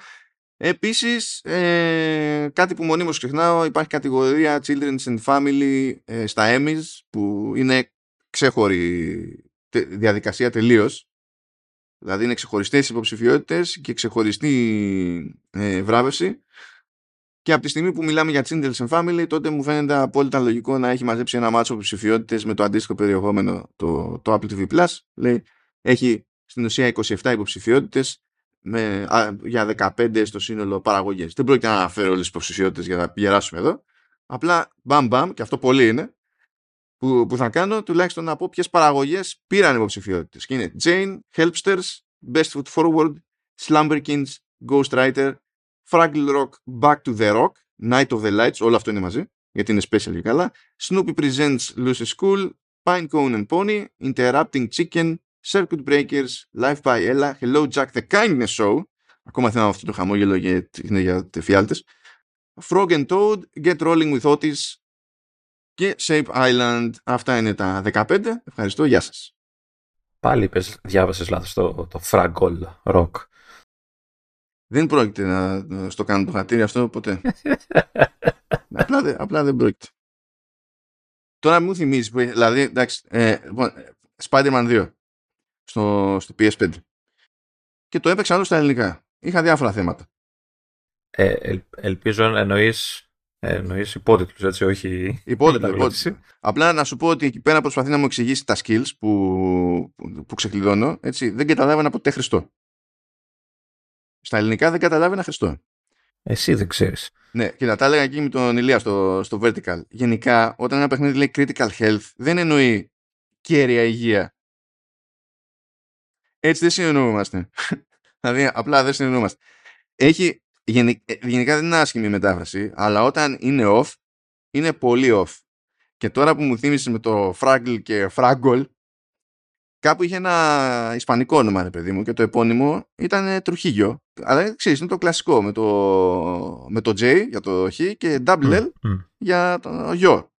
Επίσης, ε, κάτι που μονίμως ξεχνάω, υπάρχει κατηγορία Children's and Family ε, στα Emmys, που είναι ξέχωρη διαδικασία τελείως. Δηλαδή είναι ξεχωριστές υποψηφιότητες και ξεχωριστή ε, βράβευση. Και από τη στιγμή που μιλάμε για Children's and Family, τότε μου φαίνεται απόλυτα λογικό να έχει μαζέψει ένα μάτσο υποψηφιότητες με το αντίστοιχο περιεχόμενο το, το Apple TV Plus. Λέει, έχει στην ουσία 27 υποψηφιότητες με, α, για 15 στο σύνολο παραγωγές. Δεν πρόκειται να αναφέρω όλες τις υποψηφιότητες για να γεράσουμε εδώ. Απλά μπαμ μπαμ, και αυτό πολύ είναι, που, που θα κάνω τουλάχιστον να πω ποιες παραγωγές πήραν υποψηφιότητες. Και είναι Jane, Helpsters, Best Foot Forward, Slumberkins, Ghostwriter, Fraggle Rock, Back to the Rock, Night of the Lights, όλο αυτό είναι μαζί, γιατί είναι special και καλά. Snoopy Presents Lucy School, Pinecone and Pony, Interrupting Chicken, Circuit Breakers, Life by Ella, Hello Jack the Kindness Show, ακόμα θυμάμαι αυτό το χαμόγελο για, είναι για φιάλτες, Frog and Toad, Get Rolling with Otis και Shape Island. Αυτά είναι τα 15. Ευχαριστώ. Γεια σας. Πάλι είπες, διάβασες λάθος το, το Fraggle Rock. Δεν πρόκειται να στο κάνω το χατήρι αυτό ποτέ. απλά, απλά δεν πρόκειται. Τώρα μου θυμίζει, δηλαδή, εντάξει, ε, λοιπόν, Spider-Man 2 στο, στο PS5 και το έπαιξα άλλο στα ελληνικά. Είχα διάφορα θέματα. Ε, ελ, ελπίζω να εννοείς, ε, εννοείς υπότιτλους, έτσι, όχι υπότιτλους. Απλά να σου πω ότι εκεί πέρα προσπαθεί να μου εξηγήσει τα skills που, που, που ξεκλειδώνω, έτσι, δεν καταλάβαινα ποτέ Χριστό. Στα ελληνικά δεν καταλάβαινα Χριστό. Εσύ δεν ξέρεις. Ναι, και τα έλεγα εκεί με τον Ηλία στο, στο Vertical. Γενικά, όταν ένα παιχνίδι λέει critical health, δεν εννοεί κέρια υγεία. Έτσι δεν συνεννοούμαστε. δηλαδή, απλά δεν συνεννοούμαστε. Έχει, ε, γενικά δεν είναι άσχημη η μετάφραση, αλλά όταν είναι off, είναι πολύ off. Και τώρα που μου θύμισε με το Fraggle και Fraggle, κάπου είχε ένα ισπανικό όνομα, ρε παιδί μου, και το επώνυμο ήταν Τρουχίγιο. Αλλά ξέρεις, είναι το κλασικό με το, με το J για το Χ και double L για το γιο.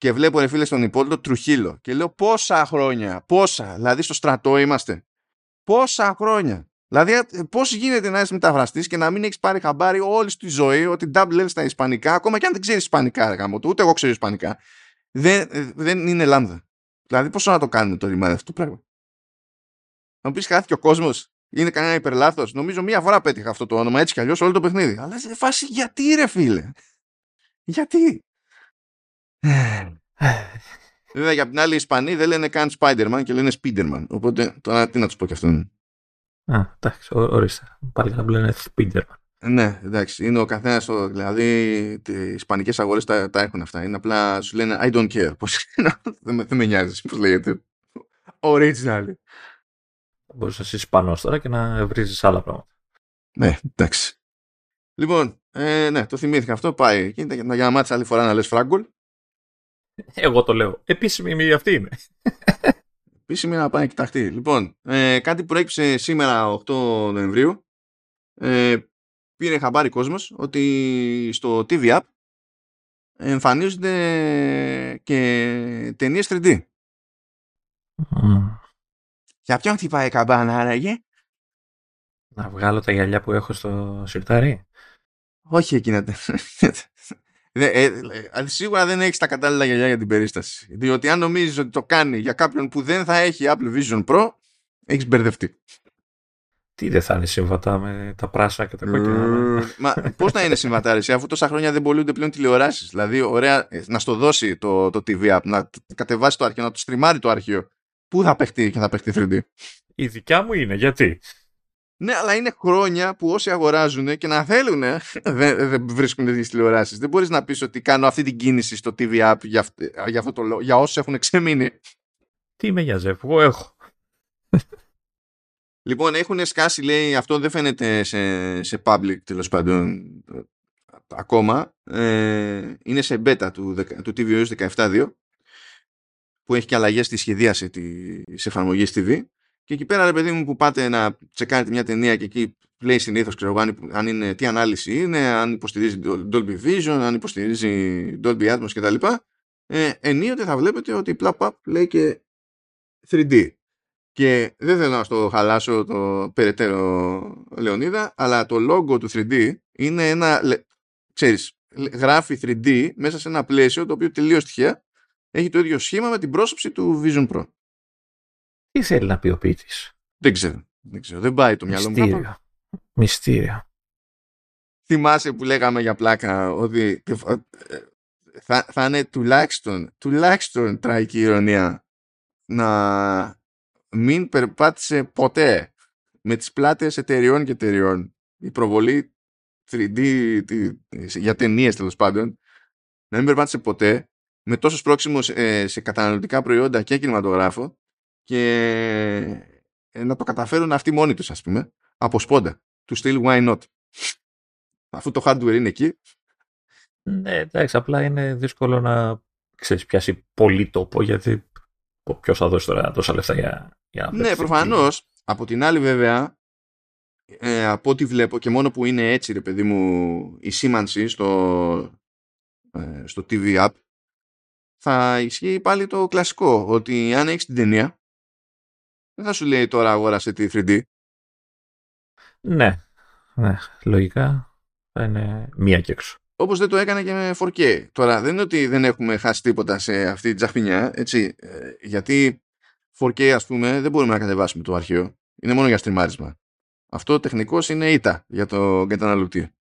Και βλέπω ρε φίλε στον υπόλοιπο Τρουχίλο και λέω πόσα χρόνια, πόσα, δηλαδή στο στρατό είμαστε. Πόσα χρόνια. Δηλαδή, ε, πώς γίνεται να είσαι μεταφραστής και να μην έχεις πάρει χαμπάρι όλη τη ζωή ότι double L στα Ισπανικά, ακόμα και αν δεν ξέρεις Ισπανικά, ρε, ούτε εγώ ξέρω Ισπανικά, δεν, ε, δεν είναι λάμδα. Δηλαδή, πόσο να το κάνουμε το ρημάδι αυτό το πράγμα. Να μου πεις χάθηκε ο κόσμος, είναι κανένα υπερλάθος. Νομίζω μία φορά πέτυχα αυτό το όνομα έτσι κι αλλιώς όλο το παιχνίδι. Αλλά σε φάση γιατί ρε φίλε; Γιατί; Βέβαια για την άλλη οι Ισπανοί δεν λένε καν Spider-Man και λένε Spiderman. Οπότε τώρα τι να τους πω κι αυτόν. Α, εντάξει, ορίστε. Πάλι θα λένε Spiderman. Ναι, εντάξει. Είναι ο καθένας. Δηλαδή, οι ισπανικές αγορές τα, τα, έχουν αυτά. Είναι απλά σου λένε I don't care. Πώς, δεν, με, δεν με νοιάζει. Πώς λέγεται. Original. Μπορείς να είσαι Ισπανός τώρα και να βρει άλλα πράγματα. Ναι, εντάξει. Λοιπόν, ε, ναι, το θυμήθηκα αυτό. Πάει. Και για να μάθεις άλλη φορά να λες φράγκολ. Εγώ το λέω. Επίσημη αυτή είναι. Επίσημη να πάει κοιταχτεί. Λοιπόν, ε, κάτι που έκυψε σήμερα 8 Νοεμβρίου. Ε, πήρε χαμπάρι κόσμος ότι στο TV App εμφανίζονται και ταινίες 3D. Για ποιον χτυπάει η καμπάνα άραγε; Να βγάλω τα γυαλιά που έχω στο σιρτάρι. Όχι εκείνα. Ε, ε, σίγουρα δεν έχεις τα κατάλληλα γυαλιά για την περίσταση. Διότι αν νομίζεις ότι το κάνει για κάποιον που δεν θα έχει Apple Vision Pro, έχεις μπερδευτεί. Τι δεν θα είναι συμβατά με τα πράσα και τα κόκκινα. Μα πώς να είναι συμβατά, ρε, αφού τόσα χρόνια δεν πολλούνται πλέον τηλεοράσεις. Δηλαδή, ωραία, ε, να στο δώσει το, το TV app, να κατεβάσει το αρχείο, να το στριμάρει το αρχείο. Πού θα παιχτεί και θα παιχτεί 3D. Η δικιά μου είναι, γιατί; Ναι, αλλά είναι χρόνια που όσοι αγοράζουν και να θέλουν δεν, δεν βρίσκουν τις τηλεοράσεις. Δεν μπορείς να πεις ότι κάνω αυτή την κίνηση στο TV app για, για, αυτό το, για όσους έχουν ξεμείνει. Τι με νοιάζει, εγώ έχω. Λοιπόν, έχουν σκάσει, λέει, αυτό δεν φαίνεται σε, σε public τέλος πάντων ακόμα. Ε, είναι σε beta του, του tvOS 17.2 που έχει και αλλαγές στη σχεδίαση της εφαρμογής TV και εκεί πέρα, ρε παιδί μου, που πάτε να τσεκάρετε μια ταινία και εκεί λέει συνήθως, ξέρω αν, αν είναι, τι ανάλυση είναι, αν υποστηρίζει Dolby Vision, αν υποστηρίζει Dolby Atmos κτλ. Ε, ενίοτε θα βλέπετε ότι πλαπ λέει και 3D. Και δεν θέλω να στο χαλάσω το περαιτέρω Λεωνίδα, αλλά το logo του 3D είναι ένα, ξέρεις, γράφει 3D μέσα σε ένα πλαίσιο το οποίο τελείως τυχαία έχει το ίδιο σχήμα με την πρόσωψη του Vision Pro. Τι θέλει να πει ο ποιητής. Δεν ξέρω. Δεν, ξέρω. δεν πάει το μυαλό μου. Μυστήριο. Θυμάσαι που λέγαμε για πλάκα ότι θα, θα είναι τουλάχιστον, τουλάχιστον τραγική ηρωνία να μην περπάτησε ποτέ με τις πλάτες εταιριών και εταιριών η προβολή 3D για ταινίες τέλος πάντων να μην περπάτησε ποτέ με τόσο πρόξιμο ε, σε καταναλωτικά προϊόντα και κινηματογράφο και ε, να το καταφέρουν αυτοί μόνοι τους ας πούμε από σπόντα του στυλ why not αφού το hardware είναι εκεί ναι εντάξει απλά είναι δύσκολο να ξέρεις, πιάσει πολύ τόπο γιατί ποιος θα δώσει τώρα τόσα λεφτά για, για να Ναι, προφανώς. Από την άλλη, βέβαια, ε, από ό,τι βλέπω και μόνο που είναι έτσι, ρε παιδί μου, η σήμανση στο, ε, στο TV app, θα ισχύει πάλι το κλασικό, ότι αν έχεις την ταινία, δεν θα σου λέει τώρα αγόρασε τη 3D. Ναι, ναι, λογικά θα είναι μία και έξω. Όπως δεν το έκανε και με 4K. Τώρα δεν είναι ότι δεν έχουμε χάσει τίποτα σε αυτή την τζαχπινιά, έτσι, ε, γιατί 4K ας πούμε δεν μπορούμε να κατεβάσουμε το αρχείο. Είναι μόνο για στριμάρισμα. Αυτό τεχνικώ είναι ήττα για το καταναλωτή.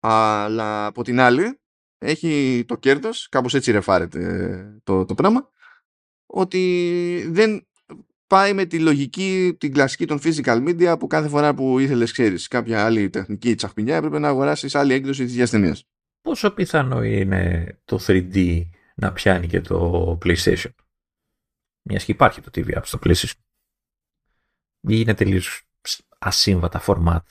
Αλλά από την άλλη έχει το κέρδος, κάπως έτσι ρεφάρεται το, το πράγμα, ότι δεν πάει με τη λογική, την κλασική των physical media που κάθε φορά που ήθελες, ξέρεις, κάποια άλλη τεχνική τσαχπινιά έπρεπε να αγοράσεις άλλη έκδοση της ταινίας. Πόσο πιθανό είναι το 3D να πιάνει και το PlayStation; Μιας και υπάρχει το TV App στο PlayStation. Ή είναι τελείως ασύμβατα format;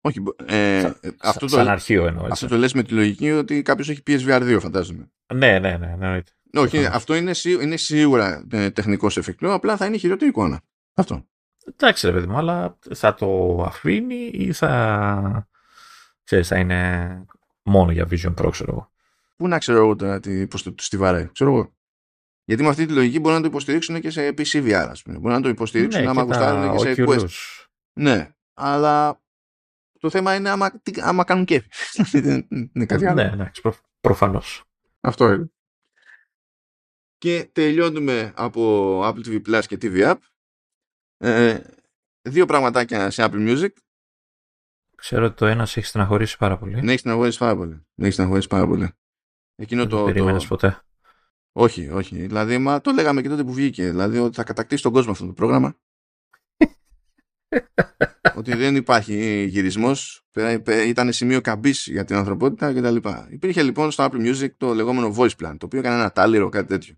Όχι, ε, σαν, αυτό σαν το, αρχείο εννοώ. Αυτό το λες με τη λογική ότι κάποιος έχει PSVR 2 φαντάζομαι. Ναι, ναι, ναι. ναι Όχι, αυτό είναι, είναι σίγουρα ε, τεχνικός εφικτό, απλά θα είναι χειρότερη εικόνα. Αυτό. Εντάξει ρε παιδί μου, αλλά θα το αφήνει ή θα, ξέρεις, θα είναι μόνο για Vision Pro, ξέρω εγώ. Πού να ξέρω εγώ τώρα πώς το στιβάρε, ξέρω εγώ. Γιατί με αυτή τη λογική μπορεί να το υποστηρίξουν και σε PC VR, ας πούμε. Μπορεί να το υποστηρίξουν ναι, άμα γουστάρουν και, σε Quest. Ναι, αλλά το θέμα είναι άμα, τι, άμα κάνουν κέφι. είναι κάτι άλλο. Ναι, ναι, προ, προφανώς. Αυτό είναι. Και τελειώνουμε από Apple TV Plus και TV App. Ε, δύο πραγματάκια σε Apple Music. Ξέρω ότι το ένας σε έχει στεναχωρήσει πάρα πολύ. Ναι, έχει στεναχωρήσει πάρα πολύ. Ναι, έχει στεναχωρήσει πάρα πολύ. Εκείνο Δεν το. περίμενες το... ποτέ. Όχι, όχι. Δηλαδή, μα το λέγαμε και τότε που βγήκε. Δηλαδή, ότι θα κατακτήσει τον κόσμο αυτό το πρόγραμμα. ότι δεν υπάρχει γυρισμός. Ήταν σημείο καμπής για την ανθρωπότητα κτλ. Υπήρχε λοιπόν στο Apple Music το λεγόμενο voice plan, το οποίο έκανε ένα τάλιρο, κάτι τέτοιο.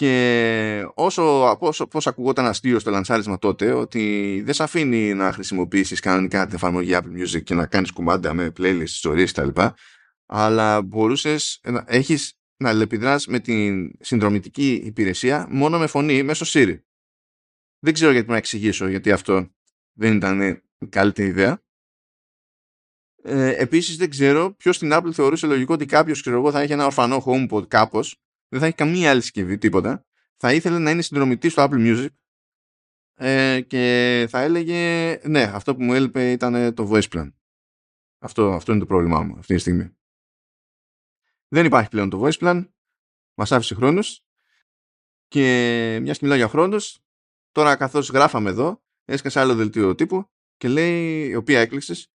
Και όσο, όσο πώς ακουγόταν αστείο στο λανσάρισμα τότε ότι δεν σε αφήνει να χρησιμοποιήσεις κανονικά την εφαρμογή Apple Music και να κάνεις κουμάντα με playlist, ιστορίες κτλ. Αλλά μπορούσες να έχεις να λεπιδράς με την συνδρομητική υπηρεσία μόνο με φωνή μέσω Siri. Δεν ξέρω γιατί να εξηγήσω γιατί αυτό δεν ήταν η καλύτερη ιδέα. Ε, επίσης δεν ξέρω ποιος στην Apple θεωρούσε λογικό ότι κάποιος ξέρω εγώ, θα έχει ένα ορφανό HomePod κάπως δεν θα έχει καμία άλλη συσκευή, τίποτα. Θα ήθελε να είναι συνδρομητή στο Apple Music ε, και θα έλεγε ναι, αυτό που μου έλειπε ήταν το voice plan. Αυτό, αυτό είναι το πρόβλημά μου αυτή τη στιγμή. Δεν υπάρχει πλέον το voice plan. Μας άφησε χρόνος. Και μιας και μιλάω για χρόνος, τώρα καθώς γράφαμε εδώ, έσκασε άλλο δελτίο τύπου και λέει, η οποία έκλεισες,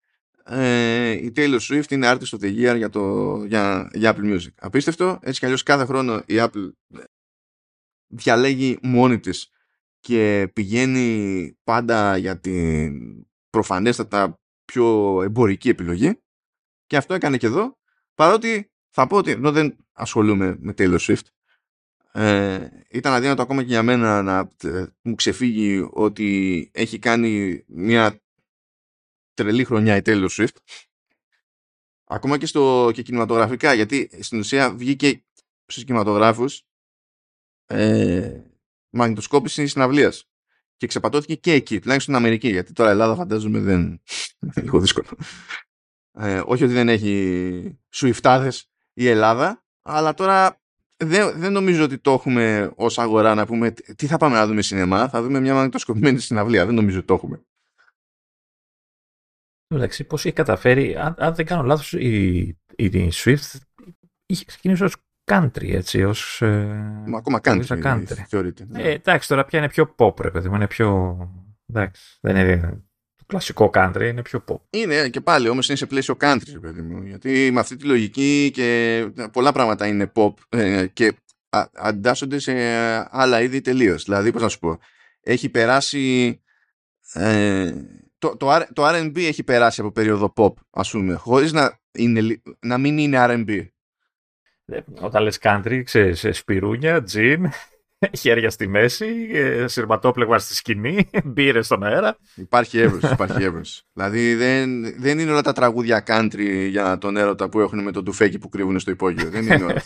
ε, η Taylor Swift είναι artist of the year για, το, για, για Apple Music. Απίστευτο. Έτσι κι αλλιώς κάθε χρόνο η Apple διαλέγει μόνη της και πηγαίνει πάντα για την προφανέστατα πιο εμπορική επιλογή και αυτό έκανε και εδώ παρότι θα πω ότι ενώ δεν ασχολούμαι με Taylor Swift ε, ήταν αδύνατο ακόμα και για μένα να ε, μου ξεφύγει ότι έχει κάνει μια τρελή χρονιά η Taylor Swift. Ακόμα και, στο, και κινηματογραφικά, γιατί στην ουσία βγήκε στους κινηματογράφους ε, μαγνητοσκόπηση συναυλίας και ξεπατώθηκε και εκεί, τουλάχιστον στην Αμερική, γιατί τώρα Ελλάδα φαντάζομαι δεν είναι λίγο δύσκολο. Ε, όχι ότι δεν έχει σουιφτάδες η Ελλάδα, αλλά τώρα δεν, δεν νομίζω ότι το έχουμε ως αγορά να πούμε τι θα πάμε να δούμε σινεμά, θα δούμε μια μαγνητοσκοπημένη συναυλία, δεν νομίζω ότι το έχουμε. Εντάξει, πώς έχει καταφέρει, αν, αν δεν κάνω λάθος, η, η, Swift είχε ξεκινήσει ως country, έτσι, ως... Ε, Μα ακόμα country, country. θεωρείται. Ναι. Ε, εντάξει, τώρα πια είναι πιο pop, ρε παιδί μου, είναι πιο... Εντάξει, δεν είναι το κλασικό country, είναι πιο pop. Είναι και πάλι, όμως είναι σε πλαίσιο country, ρε παιδί μου, γιατί με αυτή τη λογική και πολλά πράγματα είναι pop ε, και αντάσσονται σε άλλα είδη τελείως. Δηλαδή, πώς να σου πω, έχει περάσει... Ε, το, το, το R&B έχει περάσει από περίοδο pop, ας πούμε, χωρίς να, είναι, να μην είναι R&B. Ε, όταν λες country, ξέρεις, ε, σπιρούνια, τζιν, χέρια στη μέση, ε, σειρματόπλεγμα στη σκηνή, μπύρες στον αέρα. Υπάρχει έβρος, υπάρχει έβρος. δηλαδή δεν, δεν είναι όλα τα τραγούδια country για τον έρωτα που έχουν με το τουφέκι που κρύβουν στο υπόγειο. δεν είναι όλα.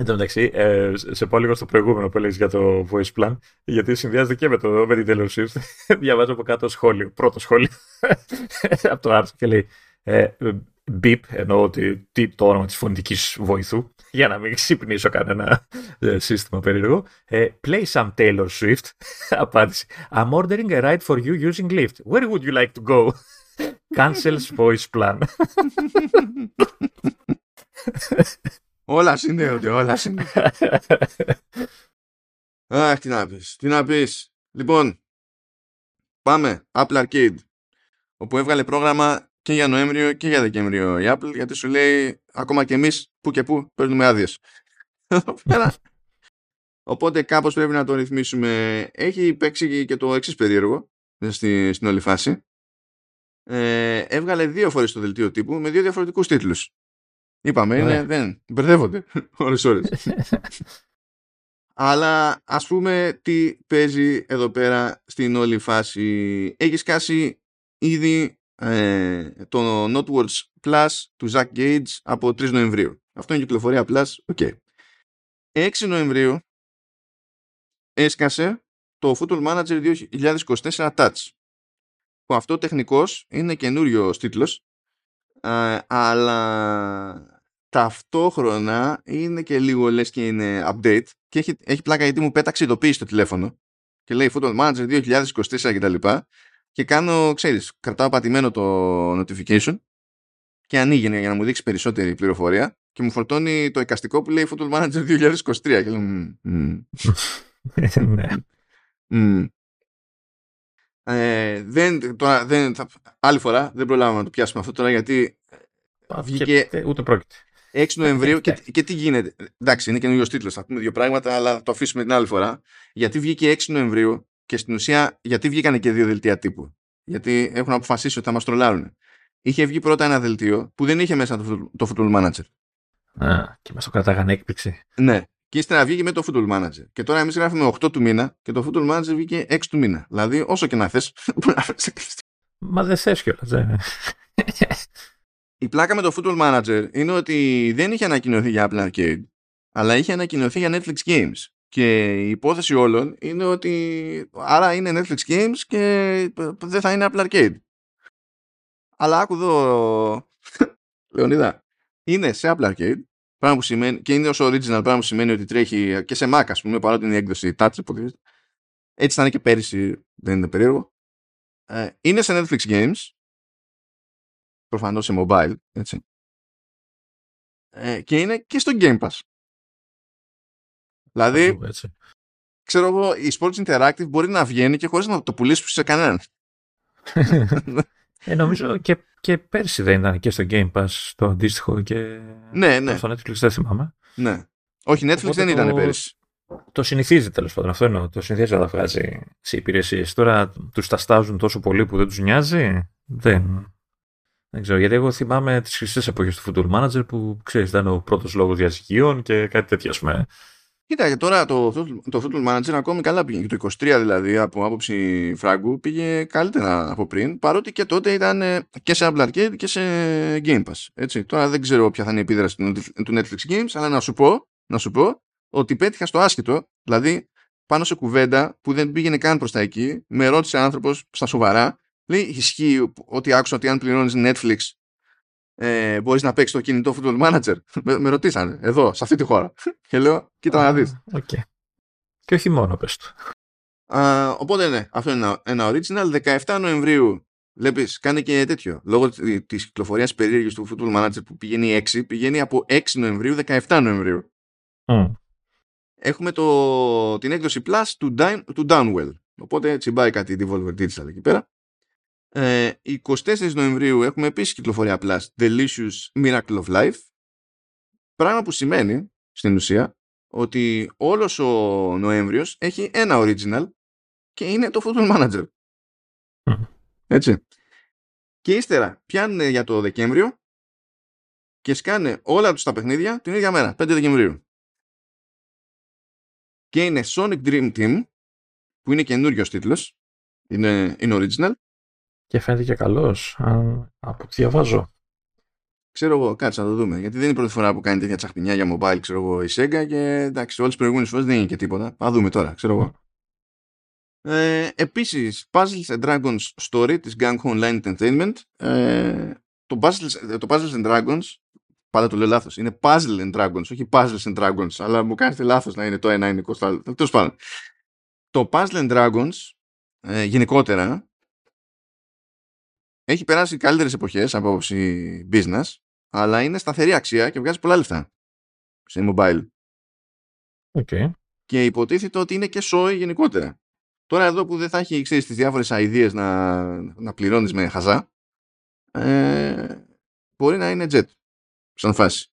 Εν τω μεταξύ, ε, σε πω λίγο στο προηγούμενο που έλεγες για το voice plan, γιατί συνδυάζεται και με, το, με την Taylor Swift. Διαβάζω από κάτω σχόλιο, πρώτο σχόλιο από το άρθρο και λέει ε, beep, εννοώ ότι, τι, το όνομα της φωνητικής βοηθού, για να μην ξυπνήσω κανένα ε, σύστημα περίεργο. Ε, play some Taylor Swift. Απάντηση. I'm ordering a ride for you using Lyft. Where would you like to go? Cancels voice plan. Όλα συνδέονται, όλα συνδέονται. Αχ, τι να πεις, τι να πεις. Λοιπόν, πάμε. Apple Arcade, όπου έβγαλε πρόγραμμα και για Νοέμβριο και για Δεκέμβριο η Apple, γιατί σου λέει ακόμα και εμείς που και που παίρνουμε άδειες. Οπότε κάπως πρέπει να το ρυθμίσουμε. Έχει παίξει και το εξής περίεργο στη, στην όλη φάση. Ε, έβγαλε δύο φορές το δελτίο τύπου με δύο διαφορετικούς τίτλους. Είπαμε, είναι, δεν, μπερδεύονται ώρες ώρες. Αλλά ας πούμε τι παίζει εδώ πέρα στην όλη φάση. Έχεις σκάσει ήδη ε, το Noteworks Plus του Zack Gage από 3 Νοεμβρίου. Αυτό είναι κυκλοφορία Plus, ok. 6 Νοεμβρίου έσκασε το Football Manager 2024 Touch που αυτό τεχνικός είναι καινούριος τίτλος αλλά ταυτόχρονα είναι και λίγο λες και είναι update και έχει, έχει πλάκα γιατί μου πέταξε ειδοποίηση στο τηλέφωνο και λέει Football Manager 2024 κτλ. Και, και κάνω, ξέρεις, κρατάω πατημένο το notification και ανοίγει για να μου δείξει περισσότερη πληροφορία και μου φορτώνει το εικαστικό που λέει Football Manager 2023 και λέω ναι. Ε, δεν, τώρα, δεν, θα, άλλη φορά δεν προλάβαμε να το πιάσουμε αυτό τώρα γιατί βγήκε ούτε πρόκειται. 6 Νοεμβρίου και, και τι γίνεται. Εντάξει, είναι καινούριο τίτλος. Θα πούμε δύο πράγματα, αλλά το αφήσουμε την άλλη φορά. Γιατί βγήκε 6 Νοεμβρίου και στην ουσία γιατί βγήκαν και δύο δελτία τύπου. Γιατί έχουν αποφασίσει ότι θα μας τρολάρουν. Είχε βγει πρώτα ένα δελτίο που δεν είχε μέσα το, το Football Manager. Α, και μας το κρατάγανε έκπληξη. Ναι. Και ύστερα βγήκε με το Football Manager. Και τώρα εμείς γράφουμε 8 του μήνα και το Football Manager βγήκε 6 του μήνα. Δηλαδή, όσο και να θες, μπορεί να Μα δεν θες κιόλας. Η πλάκα με το Football Manager είναι ότι δεν είχε ανακοινωθεί για Apple Arcade, αλλά είχε ανακοινωθεί για Netflix Games. Και η υπόθεση όλων είναι ότι άρα είναι Netflix Games και δεν θα είναι Apple Arcade. Αλλά άκου εδώ, Λεωνίδα, είναι σε Apple Arcade πράγμα που σημαίνει, και είναι ως original πράγμα που σημαίνει ότι τρέχει και σε Mac ας πούμε παρότι είναι η έκδοση Touch έτσι θα είναι και πέρυσι δεν είναι περίεργο. Ε, είναι σε Netflix Games. Προφανώς σε mobile έτσι. Ε, και είναι και στο Game Pass. Δηλαδή έτσι. ξέρω εγώ η Sports Interactive μπορεί να βγαίνει και χωρίς να το πουλήσεις σε κανέναν ε, νομίζω και, και πέρσι δεν ήταν και στο Game Pass το αντίστοιχο και ναι, ναι. στο Netflix δεν θυμάμαι. Ναι. Όχι, Netflix Οπότε δεν ήταν το, πέρσι. Το συνηθίζει τέλος πάντων. Αυτό εννοώ. Το συνηθίζει να τα βγάζει σε υπηρεσίες. Τώρα τους τα στάζουν τόσο πολύ που δεν τους νοιάζει. Δεν. Δεν ξέρω. Γιατί εγώ θυμάμαι τις χρυσές εποχές του Football Manager που ξέρεις, ήταν ο πρώτος λόγος διαζυγίων και κάτι τέτοιο, α πούμε. Κοίτα, και τώρα το, το Football Manager ακόμη καλά πήγε. Και το 23 δηλαδή από άποψη φράγκου πήγε καλύτερα από πριν. Παρότι και τότε ήταν ε, και σε Apple Arcade και σε Game Pass. Έτσι. Τώρα δεν ξέρω ποια θα είναι η επίδραση του Netflix Games, αλλά να σου πω, να σου πω ότι πέτυχα στο άσχετο. Δηλαδή πάνω σε κουβέντα που δεν πήγαινε καν προς τα εκεί, με ρώτησε άνθρωπος στα σοβαρά. Λέει, ισχύει ότι άκουσα ότι αν πληρώνεις Netflix ε, μπορείς να παίξεις το κινητό football manager; με, με ρωτήσανε, εδώ, σε αυτή τη χώρα. και λέω, κοίτα να δεις. Okay. Και όχι μόνο, πες του. Uh, οπότε ναι, αυτό είναι ένα, ένα original. 17 Νοεμβρίου, βλέπεις, κάνει και τέτοιο. Λόγω της κυκλοφορίας περίεργης του football manager που πηγαίνει 6, πηγαίνει από 6 Νοεμβρίου, 17 Νοεμβρίου. Mm. Έχουμε το, την έκδοση Plus του, του Downwell. Οπότε τσιμπάει κάτι Devolver Digital εκεί πέρα. Ε, 24 Νοεμβρίου έχουμε επίσης κυκλοφορία Plus Delicious Miracle of Life πράγμα που σημαίνει στην ουσία ότι όλος ο Νοέμβριος έχει ένα original και είναι το Football Manager. Έτσι. Και ύστερα πιάνουν για το Δεκέμβριο και σκάνε όλα τους τα παιχνίδια την ίδια μέρα, 5 Δεκεμβρίου. Και είναι Sonic Dream Team που είναι καινούριος τίτλος, είναι, είναι original και φαίνεται και καλός, από ό,τι διαβάζω. Ξέρω εγώ, κάτσε να το δούμε. Γιατί δεν είναι η πρώτη φορά που κάνει τέτοια τσαχπινιά για mobile, ξέρω εγώ, η Sega και εντάξει, όλες τις προηγούμενες φορές δεν είναι και τίποτα. Α δούμε τώρα, ξέρω εγώ. Ε, επίσης, Puzzles and Dragons Story της Gang Online Entertainment. Ε, το, Puzzles, το Puzzles and Dragons, πάντα το λέω λάθος, είναι Puzzle and Dragons, όχι Puzzles and Dragons, αλλά μου κάνετε λάθος να είναι το ένα είναι κοστά. Τέλος πάντων. Το Puzzle and Dragons, ε, γενικότερα, έχει περάσει καλύτερες εποχές από άποψη business, αλλά είναι σταθερή αξία και βγάζει πολλά λεφτά σε mobile. Okay. Και υποτίθεται ότι είναι και σόι γενικότερα. Τώρα εδώ που δεν θα έχει ξέρεις, τις διάφορες ideas να, να πληρώνεις με χαζά, ε, μπορεί να είναι jet σαν φάση.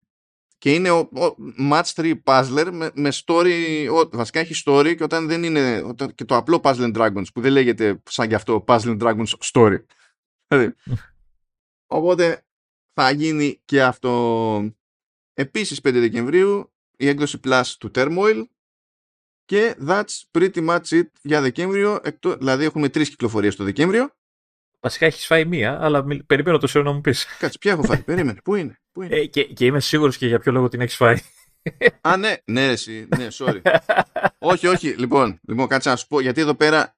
Και είναι ο, ο match 3 puzzler με, με story, ο, βασικά έχει story και όταν δεν είναι όταν, και το απλό Puzzle Dragons που δεν λέγεται σαν γι' αυτό Puzzle Dragons story. Δηλαδή, οπότε θα γίνει και αυτό. Επίσης 5 Δεκεμβρίου η έκδοση Plus του Turmoil και that's pretty much it για Δεκέμβριο. Εκτό, δηλαδή έχουμε τρεις κυκλοφορίες το Δεκέμβριο. Βασικά έχεις φάει μία, αλλά περιμένω το σειρό να μου πεις. Κάτσε, ποια έχω φάει. Περίμενε. Πού είναι. Πού είναι; Ε, και, και είμαι σίγουρος και για ποιο λόγο την έχεις φάει. Α, ναι, ναι, εσύ, ναι, sorry. όχι, όχι, λοιπόν, λοιπόν, κάτσε να σου πω, γιατί εδώ πέρα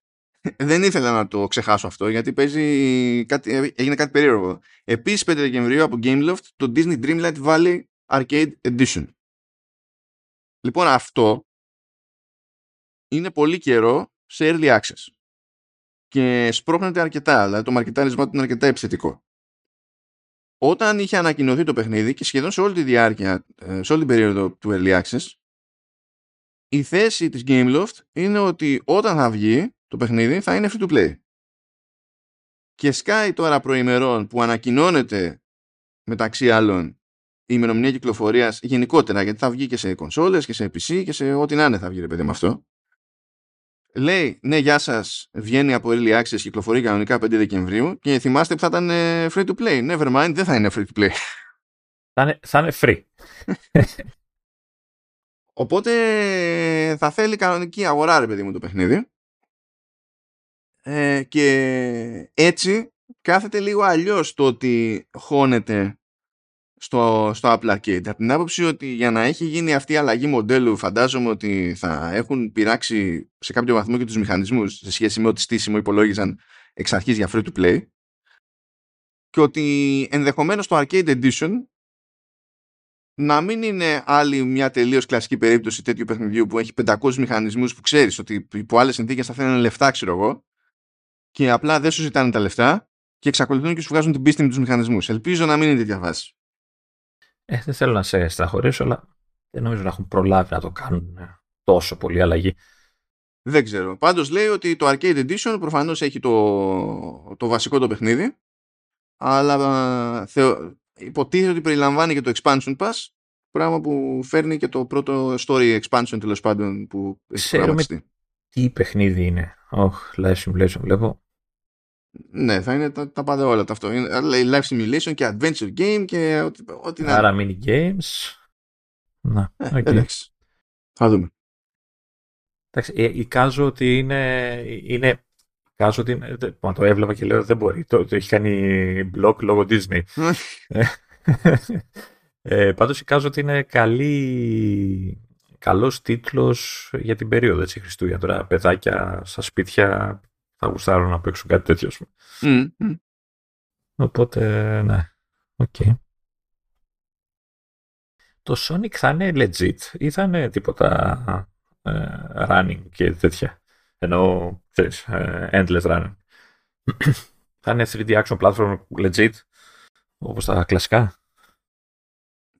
δεν ήθελα να το ξεχάσω αυτό, γιατί παίζει κάτι, έγινε κάτι περίεργο. Επίσης 5 Δεκεμβρίου από Gameloft το Disney Dreamlight Valley Arcade Edition. Λοιπόν, αυτό είναι πολύ καιρό σε early access. Και σπρώχνεται αρκετά, δηλαδή το μαρκετάρισμά του είναι αρκετά επιθετικό. Όταν είχε ανακοινωθεί το παιχνίδι και σχεδόν σε όλη τη διάρκεια, ε, σε όλη την περίοδο του early access, η θέση της Gameloft είναι ότι όταν θα βγει το παιχνίδι θα είναι free to play. Και σκάει τώρα προημερών που ανακοινώνεται μεταξύ άλλων η ημερομηνία κυκλοφορίας γενικότερα, γιατί θα βγει και σε κονσόλες και σε PC και σε ό,τι να είναι θα βγει ρε παιδί με αυτό. Λέει ναι γεια σας βγαίνει από Early Access κυκλοφορεί κανονικά 5 Δεκεμβρίου και θυμάστε που θα ήταν ε, free to play. Never mind δεν θα είναι free to play. Θα είναι, θα είναι free. Οπότε θα θέλει κανονική αγορά ρε παιδί μου το παιχνίδι ε, και έτσι κάθεται λίγο αλλιώς το ότι χώνεται στο, στο Apple Arcade. Από την άποψη ότι για να έχει γίνει αυτή η αλλαγή μοντέλου φαντάζομαι ότι θα έχουν πειράξει σε κάποιο βαθμό και τους μηχανισμούς σε σχέση με ό,τι στήσιμο υπολόγιζαν εξ αρχής για free to play και ότι ενδεχομένως το Arcade Edition να μην είναι άλλη μια τελείως κλασική περίπτωση τέτοιου παιχνιδιού που έχει 500 μηχανισμούς που ξέρεις ότι υπό άλλες συνθήκες θα θέλουν λεφτά ξέρω εγώ και απλά δεν σου ζητάνε τα λεφτά και εξακολουθούν και σου βγάζουν την πίστη με τους μηχανισμούς. Ελπίζω να μην είναι τέτοια βάση. Ε, δεν θέλω να σε στραχωρήσω, αλλά δεν νομίζω να έχουν προλάβει να το κάνουν ε, τόσο πολύ αλλαγή. Δεν ξέρω. Πάντως λέει ότι το Arcade Edition προφανώς έχει το, το βασικό το παιχνίδι, αλλά θεω, υποτίθεται ότι περιλαμβάνει και το Expansion Pass, πράγμα που φέρνει και το πρώτο story expansion τέλος πάντων που έχει προγραμματιστεί. Τι παιχνίδι είναι. Όχι, oh, live simulation βλέπω. Ναι, θα είναι τα, τα πάντα όλα αυτό. Λέει live simulation και adventure game και ό,τι, ό,τι να Άρα mini games. Να, ε, okay. εντάξει. Θα δούμε. Εντάξει, ε, εικάζω ότι είναι, είναι Εικάζω ότι είναι, μα το έβλεπα και λέω δεν μπορεί. Το, το έχει κάνει block λόγω Disney. ε, πάντως εικάζω ότι είναι καλή, καλός τίτλος για την περίοδο έτσι Χριστούγεννα. Τώρα παιδάκια στα σπίτια θα γουστάρουν να παίξουν κάτι τέτοιο. Mm, mm. Οπότε, ναι. OK. Okay. Το Sonic θα είναι legit ή θα είναι τίποτα uh, running και τέτοια; Ενώ, ξέρεις, uh, endless running. θα είναι 3D action platform legit, όπως τα κλασικά;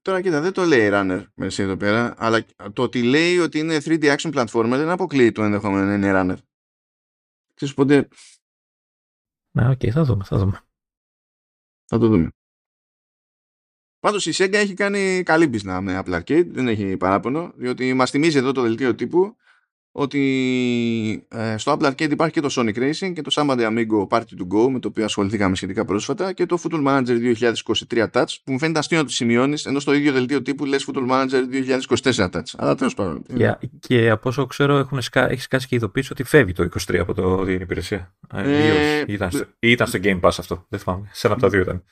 Τώρα κοίτα, δεν το λέει runner μέσα εδώ πέρα, αλλά το ότι λέει ότι είναι 3D action platformer δεν αποκλείει το ενδεχόμενο να είναι runner. Ξέρεις πότε... Ναι, OK, okay, θα δούμε, θα δούμε. Θα το δούμε. Πάντως η Sega έχει κάνει καλή μπίζνα με Apple Arcade, δεν έχει παράπονο, διότι μας θυμίζει εδώ το δελτίο τύπου ότι ε, στο Apple Arcade υπάρχει και το Sonic Racing και το Samba Amigo Party to Go με το οποίο ασχοληθήκαμε σχετικά πρόσφατα και το Football Manager 2023 Touch που μου φαίνεται αστείο να το σημειώνεις ενώ στο ίδιο δελτίο τύπου λες Football Manager 2024 Touch. Αλλά τέλος πάντων. Yeah, και από όσο ξέρω έχουν σκα... έχεις σκάσει και ειδοποίηση ότι φεύγει το 23 από το την υπηρεσία. Ε, ε, ή, ήταν, στο, ήταν στο Game Pass αυτό. Δεν θυμάμαι. Σε ένα από τα δύο ήταν.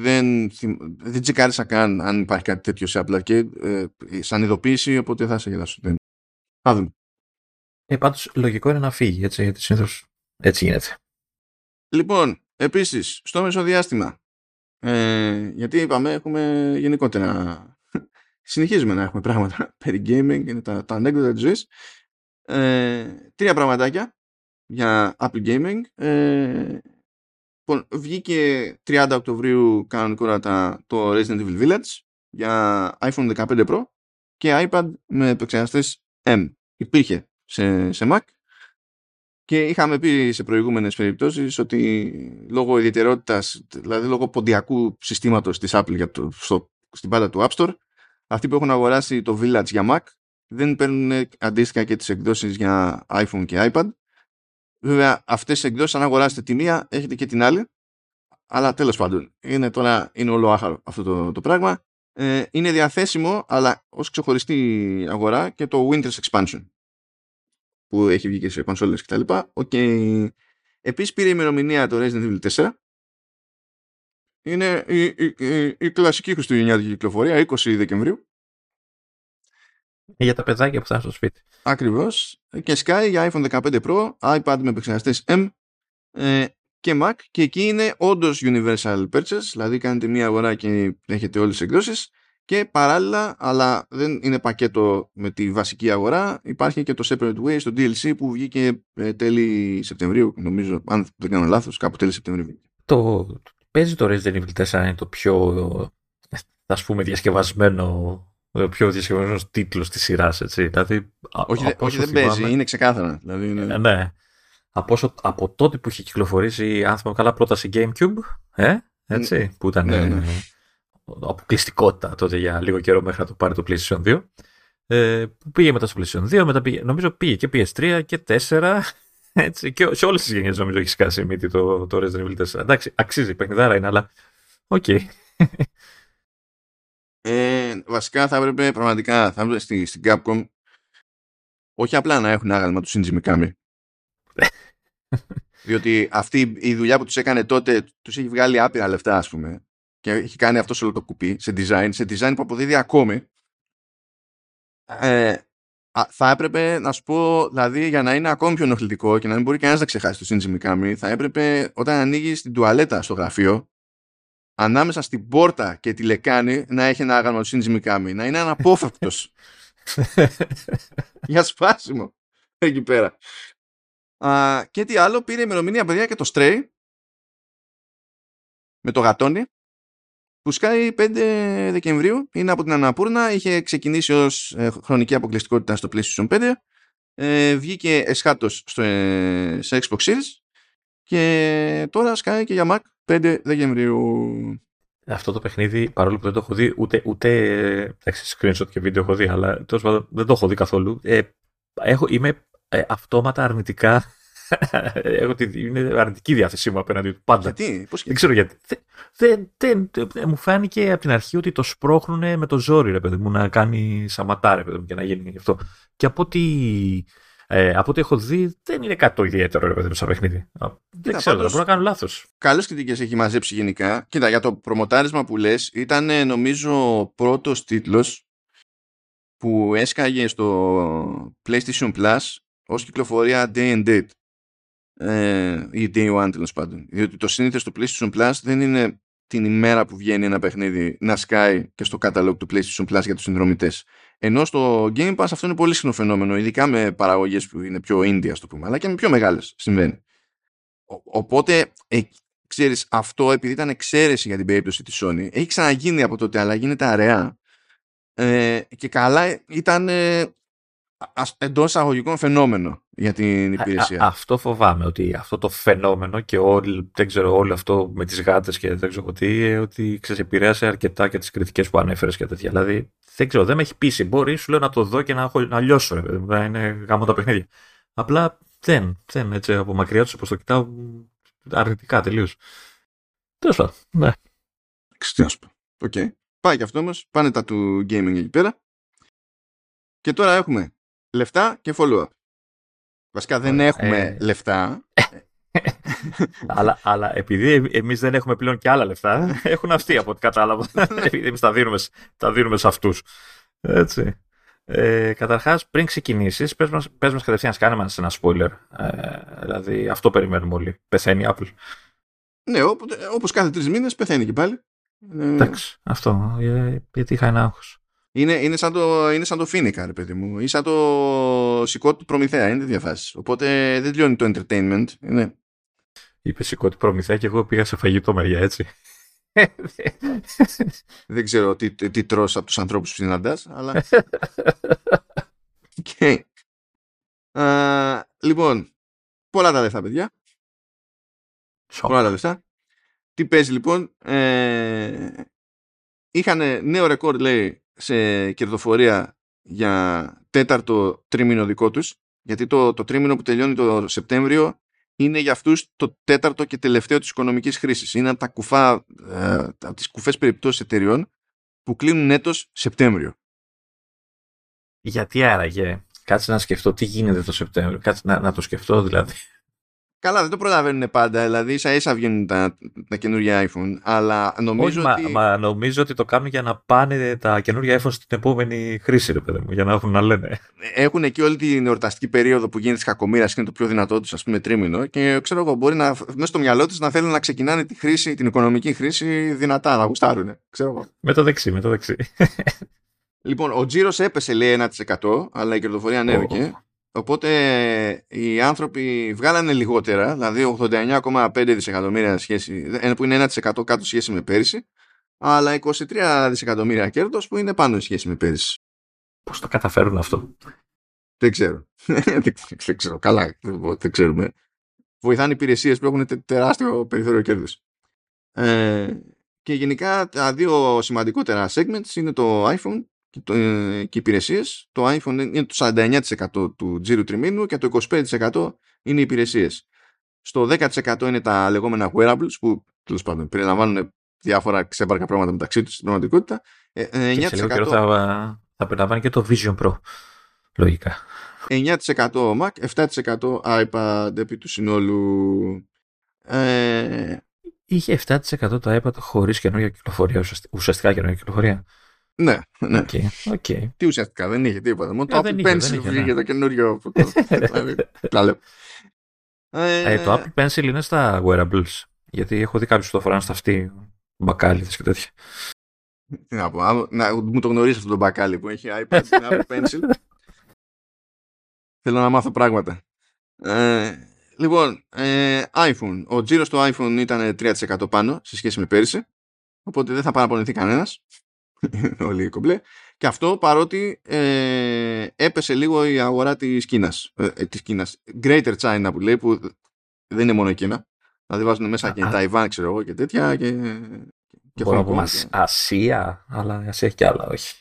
δεν, δεν τσεκάρισα καν αν υπάρχει κάτι τέτοιο σε Apple Arcade ε, σαν ειδοποίηση, οπότε θα σε γελάσω. Θα δούμε. Ε, πάντως λογικό είναι να φύγει, έτσι, γιατί συνήθως έτσι γίνεται. Λοιπόν, επίσης, στο μεσοδιάστημα, ε, γιατί είπαμε, έχουμε γενικότερα, συνεχίζουμε να έχουμε πράγματα περί gaming, είναι τα, τα ανέκδοτα της ζωής. Ε, τρία πραγματάκια για Apple Gaming. Ε, λοιπόν, βγήκε 30 Οκτωβρίου κανονικότατα το Resident Evil Village για iPhone 15 Pro και iPad με επεξεργαστές M. Υπήρχε σε, σε Mac και είχαμε πει σε προηγούμενες περιπτώσεις ότι λόγω ιδιαιτερότητας, δηλαδή λόγω ποντιακού συστήματος της Apple για το, στο, στην πάντα του App Store, αυτοί που έχουν αγοράσει το Village για Mac δεν παίρνουν αντίστοιχα και τις εκδόσεις για iPhone και iPad. Βέβαια αυτές τις εκδόσεις αν αγοράσετε τη μία έχετε και την άλλη. Αλλά τέλος πάντων είναι τώρα είναι όλο άχαρο αυτό το, το πράγμα. Ε, είναι διαθέσιμο αλλά ως ξεχωριστή αγορά και το Winter's Expansion που έχει βγει και σε κονσόλες κτλ. Okay. Επίσης πήρε ημερομηνία το Resident Evil 4. Είναι η, η, η, η κλασική χριστουγεννιάτικη κυκλοφορία, 20 Δεκεμβρίου. Για τα παιδάκια που θα στο σπίτι. Ακριβώς. Και Sky για iPhone 15 Pro, iPad με επεξεργαστές M ε, και Mac. Και εκεί είναι όντως Universal Purchase, δηλαδή κάνετε μία αγορά και έχετε όλες τις εκδόσεις. Και παράλληλα, αλλά δεν είναι πακέτο με τη βασική αγορά, υπάρχει και το Separate Way στο DLC που βγήκε ε, τέλη Σεπτεμβρίου, νομίζω, αν δεν κάνω λάθος, κάπου τέλη Σεπτεμβρίου. Το, παίζει το Resident Evil 4 είναι το πιο, ας πούμε, διασκευασμένο ο πιο διασκευασμένος τίτλος της σειράς, έτσι. Δηλαδή, όχι, όχι δεν παίζει, είναι ξεκάθαρα. Δηλαδή είναι... Ε, ναι. Από, από τότε που είχε κυκλοφορήσει, αν θυμάμαι καλά, πρώτα σε Gamecube, ε, έτσι, που ήταν ναι, ναι αποκλειστικότητα τότε για λίγο καιρό μέχρι να το πάρει το PlayStation 2. Ε, που πήγε μετά στο PlayStation 2, μετά πήγε, νομίζω πήγε και PS3 και 4. Έτσι, και σε όλες τις γενιές νομίζω έχει σκάσει μύτη το, το Resident Evil 4. Εντάξει, αξίζει, παιχνιδάρα είναι, αλλά OK. Okay. Ε, βασικά θα έπρεπε πραγματικά θα έπρεπε στη, στην Capcom όχι απλά να έχουν άγαλμα του Shinji Mikami. Διότι αυτή η δουλειά που τους έκανε τότε τους έχει βγάλει άπειρα λεφτά ας πούμε και έχει κάνει αυτός σε όλο το κουπί, σε design, σε design που αποδίδει ακόμη, ε, θα έπρεπε να σου πω, δηλαδή για να είναι ακόμη πιο ενοχλητικό και να μην μπορεί κανένας να ξεχάσει το Shinji Mikami, θα έπρεπε όταν ανοίγει την τουαλέτα στο γραφείο, ανάμεσα στην πόρτα και τη λεκάνη να έχει ένα άγαλμα του Shinji Mikami, να είναι αναπόφευκτος. για σπάσιμο εκεί πέρα. Α, και τι άλλο, πήρε ημερομηνία παιδιά και το Stray. Με το γατόνι. Που σκάει 5 Δεκεμβρίου, είναι από την Αναπούρνα, είχε ξεκινήσει ως ε, χρονική αποκλειστικότητα στο PlayStation 5, ε, βγήκε εσχάτως στο, ε, σε Xbox Series. Και τώρα σκάει και για Mac 5 Δεκεμβρίου. Αυτό το παιχνίδι, παρόλο που δεν το έχω δει, ούτε, ούτε εντάξει, screenshot και βίντεο έχω δει, αλλά τόσο δεν το έχω δει καθόλου. Ε, έχω, είμαι ε, αυτόματα αρνητικά Έχω τη, είναι αρνητική διάθεσή μου απέναντι του πάντα. Γιατί, πώς δεν ξέρω γιατί. Δεν, δεν, δεν, μου φάνηκε από την αρχή ότι το σπρώχνουν με το ζόρι, ρε παιδί μου, να κάνει σαματά, ρε παιδί μου, και να γίνει αυτό. Και από ό,τι, ε, από ό,τι έχω δει, δεν είναι κάτι το ιδιαίτερο, ρε παιδί μου, σαν παιχνίδι. δεν ξέρω, πάντως, μπορώ να κάνω λάθος. Καλές κριτικές έχει μαζέψει γενικά. Κοίτα, για το προμοτάρισμα που λες, ήταν νομίζω ο πρώτος τίτλος που έσκαγε στο PlayStation Plus ως κυκλοφορία day and date ε, ή Day One τέλος πάντων. Διότι το σύνηθες στο PlayStation Plus δεν είναι την ημέρα που βγαίνει ένα παιχνίδι να σκάει και στο catalog του PlayStation Plus για τους συνδρομητές. Ενώ στο Game Pass αυτό είναι πολύ συχνό φαινόμενο, ειδικά με παραγωγές που είναι πιο indie, ας το πούμε, αλλά και με πιο μεγάλες συμβαίνει. οπότε, ε, ξέρεις, αυτό επειδή ήταν εξαίρεση για την περίπτωση της Sony, έχει ξαναγίνει από τότε, αλλά γίνεται αραιά. Ε, και καλά ήταν εντός αγωγικών φαινόμενο για την υπηρεσία. Α, αυτό φοβάμαι ότι αυτό το φαινόμενο και όλη, δεν ξέρω, όλο αυτό με τις γάτες και δεν ξέρω τι, ε, ότι ξέρεις, επηρέασε αρκετά και τις κριτικές που ανέφερες και τέτοια. Δηλαδή, δεν ξέρω, δεν με έχει πείσει. Μπορεί, σου λέω να το δω και να, έχω, να λιώσω, ρε, είναι γαμώ τα παιχνίδια. Απλά δεν, δεν, έτσι, από μακριά τους όπως το κοιτάω, αρνητικά τελείως. Τέλος πάντων, ναι. OK. Okay. Πάει και αυτό όμως, πάνε τα του gaming εκεί πέρα. Και τώρα έχουμε λεφτά και follow-up. Βασικά δεν έχουμε ε... λεφτά. αλλά, αλλά επειδή εμείς δεν έχουμε πλέον και άλλα λεφτά, έχουν αυτοί από ό,τι κατάλαβα. επειδή εμείς τα δίνουμε, τα δίνουμε σε αυτούς. Έτσι. Ε, Καταρχάς, πριν ξεκινήσεις, πες μας πες κατευθείαν, κάνε μα ένα spoiler. Ε, δηλαδή, αυτό περιμένουμε όλοι. Πεθαίνει η Apple. Ναι, όπως κάθε τρεις μήνες πεθαίνει και πάλι. Ε, Εντάξει, αυτό. Γιατί είχα ένα άγχος. Είναι, είναι, σαν το, είναι σαν το Φίνικα, ρε παιδί μου. Ή σαν το σηκώ του Προμηθέα. Είναι διαφάσει. Οπότε δεν τελειώνει το entertainment. Είναι. Είπε σηκώ του Προμηθέα και εγώ πήγα σε φαγητό μεριά, έτσι. δεν ξέρω τι, τι, τι τρως από τους ανθρώπους που συναντάς, αλλά... okay. Uh, λοιπόν, πολλά τα λεφτά, παιδιά. Πολλά τα λεφτά. Τι παίζει λοιπόν. Ε, είχαν νέο ρεκόρ, λέει, σε κερδοφορία για τέταρτο τρίμηνο δικό τους γιατί το, το τρίμηνο που τελειώνει το Σεπτέμβριο είναι για αυτούς το τέταρτο και τελευταίο της οικονομικής χρήσης. Είναι από, τα κουφά, ε, από τις κουφές περιπτώσεις εταιριών που κλείνουν έτος Σεπτέμβριο. Γιατί άραγε, κάτσε να σκεφτώ τι γίνεται το Σεπτέμβριο, κάτσε να, να το σκεφτώ δηλαδή. Καλά, δεν το προλαβαίνουν πάντα. Δηλαδή, ίσα ίσα βγαίνουν τα, τα καινούργια iPhone. Αλλά νομίζω Όχι, ότι. Μα, μα, νομίζω ότι το κάνουν για να πάνε τα καινούργια iPhone στην επόμενη χρήση, ρε παιδί μου, για να έχουν να λένε. Έχουν εκεί όλη την εορταστική περίοδο που γίνεται της κακομοίρας και είναι το πιο δυνατό τους, ας πούμε, τρίμηνο. Και ξέρω εγώ, μπορεί να, μέσα στο μυαλό τους να θέλουν να ξεκινάνε τη χρήση, την οικονομική χρήση δυνατά, να γουστάρουν. Ξέρω εγώ. Με το δεξί, με το δεξί. Λοιπόν, ο τζίρος έπεσε λέει 1%, αλλά η κερδοφορία ανέβηκε. Oh. Οπότε οι άνθρωποι βγάλανε λιγότερα, δηλαδή 89,5 δισεκατομμύρια σχέση, που είναι 1% κάτω σχέση με πέρυσι, αλλά 23 δισεκατομμύρια κέρδος που είναι πάνω σχέση με πέρυσι. Πώς το καταφέρουν αυτό; Δεν ξέρω. δεν ξέρω. Καλά, δεν ξέρουμε. Βοηθάνε υπηρεσίες που έχουν τεράστιο περιθώριο κέρδους. Ε, και γενικά τα δύο σημαντικότερα segments είναι το iPhone και, το, ε, και οι υπηρεσίες. Το iPhone είναι το 49% του τζίρου τριμήνου και το 25% είναι οι υπηρεσίες. Στο 10% είναι τα λεγόμενα wearables που τέλος πάντων περιλαμβάνουν διάφορα ξέπαρκα πράγματα μεταξύ τους στην πραγματικότητα. Ε, 9%... Και σε λίγο καιρό θα, θα περιλαμβάνει και το Vision Pro. Λογικά. 9% Mac, 7% iPad επί του συνόλου. Ε... Είχε 7% το iPad χωρίς καινούργια κυκλοφορία, ουσιαστικά καινούργια κυκλοφορία; Ναι, ναι. Okay, okay. Τι ουσιαστικά δεν είχε τίποτα. Μόνο το Apple Pencil βγήκε ναι. το καινούριο. Δηλαδή, ε, το Apple Pencil είναι στα wearables. Γιατί έχω δει κάποιους που το φοράνε στα αυτή, μπακάλιδες και τέτοια. Τι να πω, να μου το γνωρίσει αυτό το μπακάλι που έχει iPad και Apple Pencil. Θέλω να μάθω πράγματα. Ε, λοιπόν, ε, iPhone. Ο τζίρος του iPhone ήταν 3% πάνω σε σχέση με πέρυσι. Οπότε δεν θα παραπονηθεί κανένας. όλοι οι κομπλέ. Και αυτό παρότι ε, έπεσε λίγο η αγορά της Κίνας. Ε, ε, της Κίνας. Greater China που λέει που δεν είναι μόνο η Κίνα. Δηλαδή βάζουν μέσα και Ταϊβάν ξέρω εγώ και τέτοια και, και Μπορώ να πούμε Ασία, αλλά η Ασία έχει κι άλλα, όχι.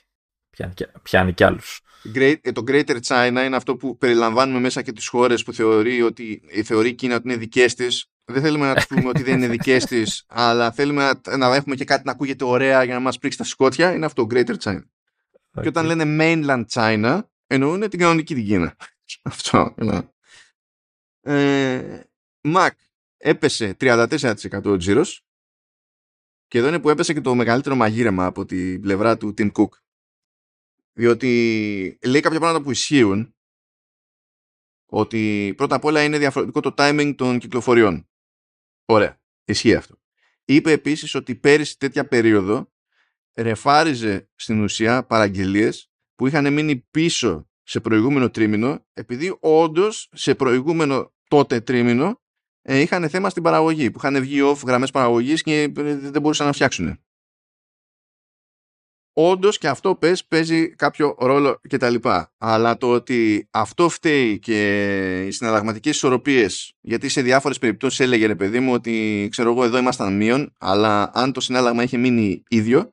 Πιάνει, πιάνει κι άλλους. Great, το Greater China είναι αυτό που περιλαμβάνουμε μέσα και τις χώρες που θεωρεί ότι θεωρεί η Κίνα ότι είναι δικές της δεν θέλουμε να τους πούμε ότι δεν είναι δικές της, αλλά θέλουμε να, να, έχουμε και κάτι να ακούγεται ωραία για να μας πρίξει τα σκότια. Είναι αυτό, Greater China. Okay. Και όταν λένε mainland China, εννοούν την κανονική την Κίνα. αυτό. Ναι. Ε, Mac έπεσε 34% ο τζίρος. Και εδώ είναι που έπεσε και το μεγαλύτερο μαγείρεμα από την πλευρά του Tim Cook. Διότι λέει κάποια πράγματα που ισχύουν ότι πρώτα απ' όλα είναι διαφορετικό το timing των κυκλοφοριών. Ωραία. Ισχύει αυτό. Είπε επίσης ότι πέρυσι τέτοια περίοδο ρεφάριζε στην ουσία παραγγελίες που είχαν μείνει πίσω σε προηγούμενο τρίμηνο επειδή όντως σε προηγούμενο τότε τρίμηνο ε, είχαν θέμα στην παραγωγή που είχαν βγει off γραμμές παραγωγής και δεν μπορούσαν να φτιάξουν όντως και αυτό πες, παίζει κάποιο ρόλο κτλ. Αλλά το ότι αυτό φταίει και οι συναλλαγματικές ισορροπίες, γιατί σε διάφορες περιπτώσεις έλεγε ρε παιδί μου ότι ξέρω εγώ εδώ ήμασταν μείον, αλλά αν το συνάλλαγμα είχε μείνει ίδιο,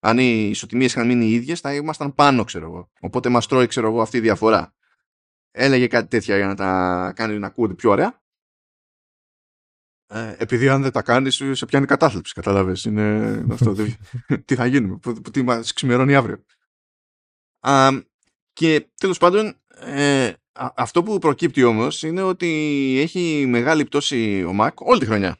αν οι ισοτιμίες είχαν μείνει ίδιες, θα ήμασταν πάνω, ξέρω εγώ. Οπότε μας τρώει, ξέρω εγώ, αυτή η διαφορά. Έλεγε κάτι τέτοια για να τα κάνει να ακούγονται πιο ωραία. Ε, επειδή αν δεν τα κάνεις, σε πιάνει κατάθλιψη. Κατάλαβε. Είναι αυτό. τι θα γίνουμε, που, που τι μας ξημερώνει αύριο. Α, και τέλος πάντων, ε, αυτό που προκύπτει όμως είναι ότι έχει μεγάλη πτώση ο Mac όλη τη χρονιά.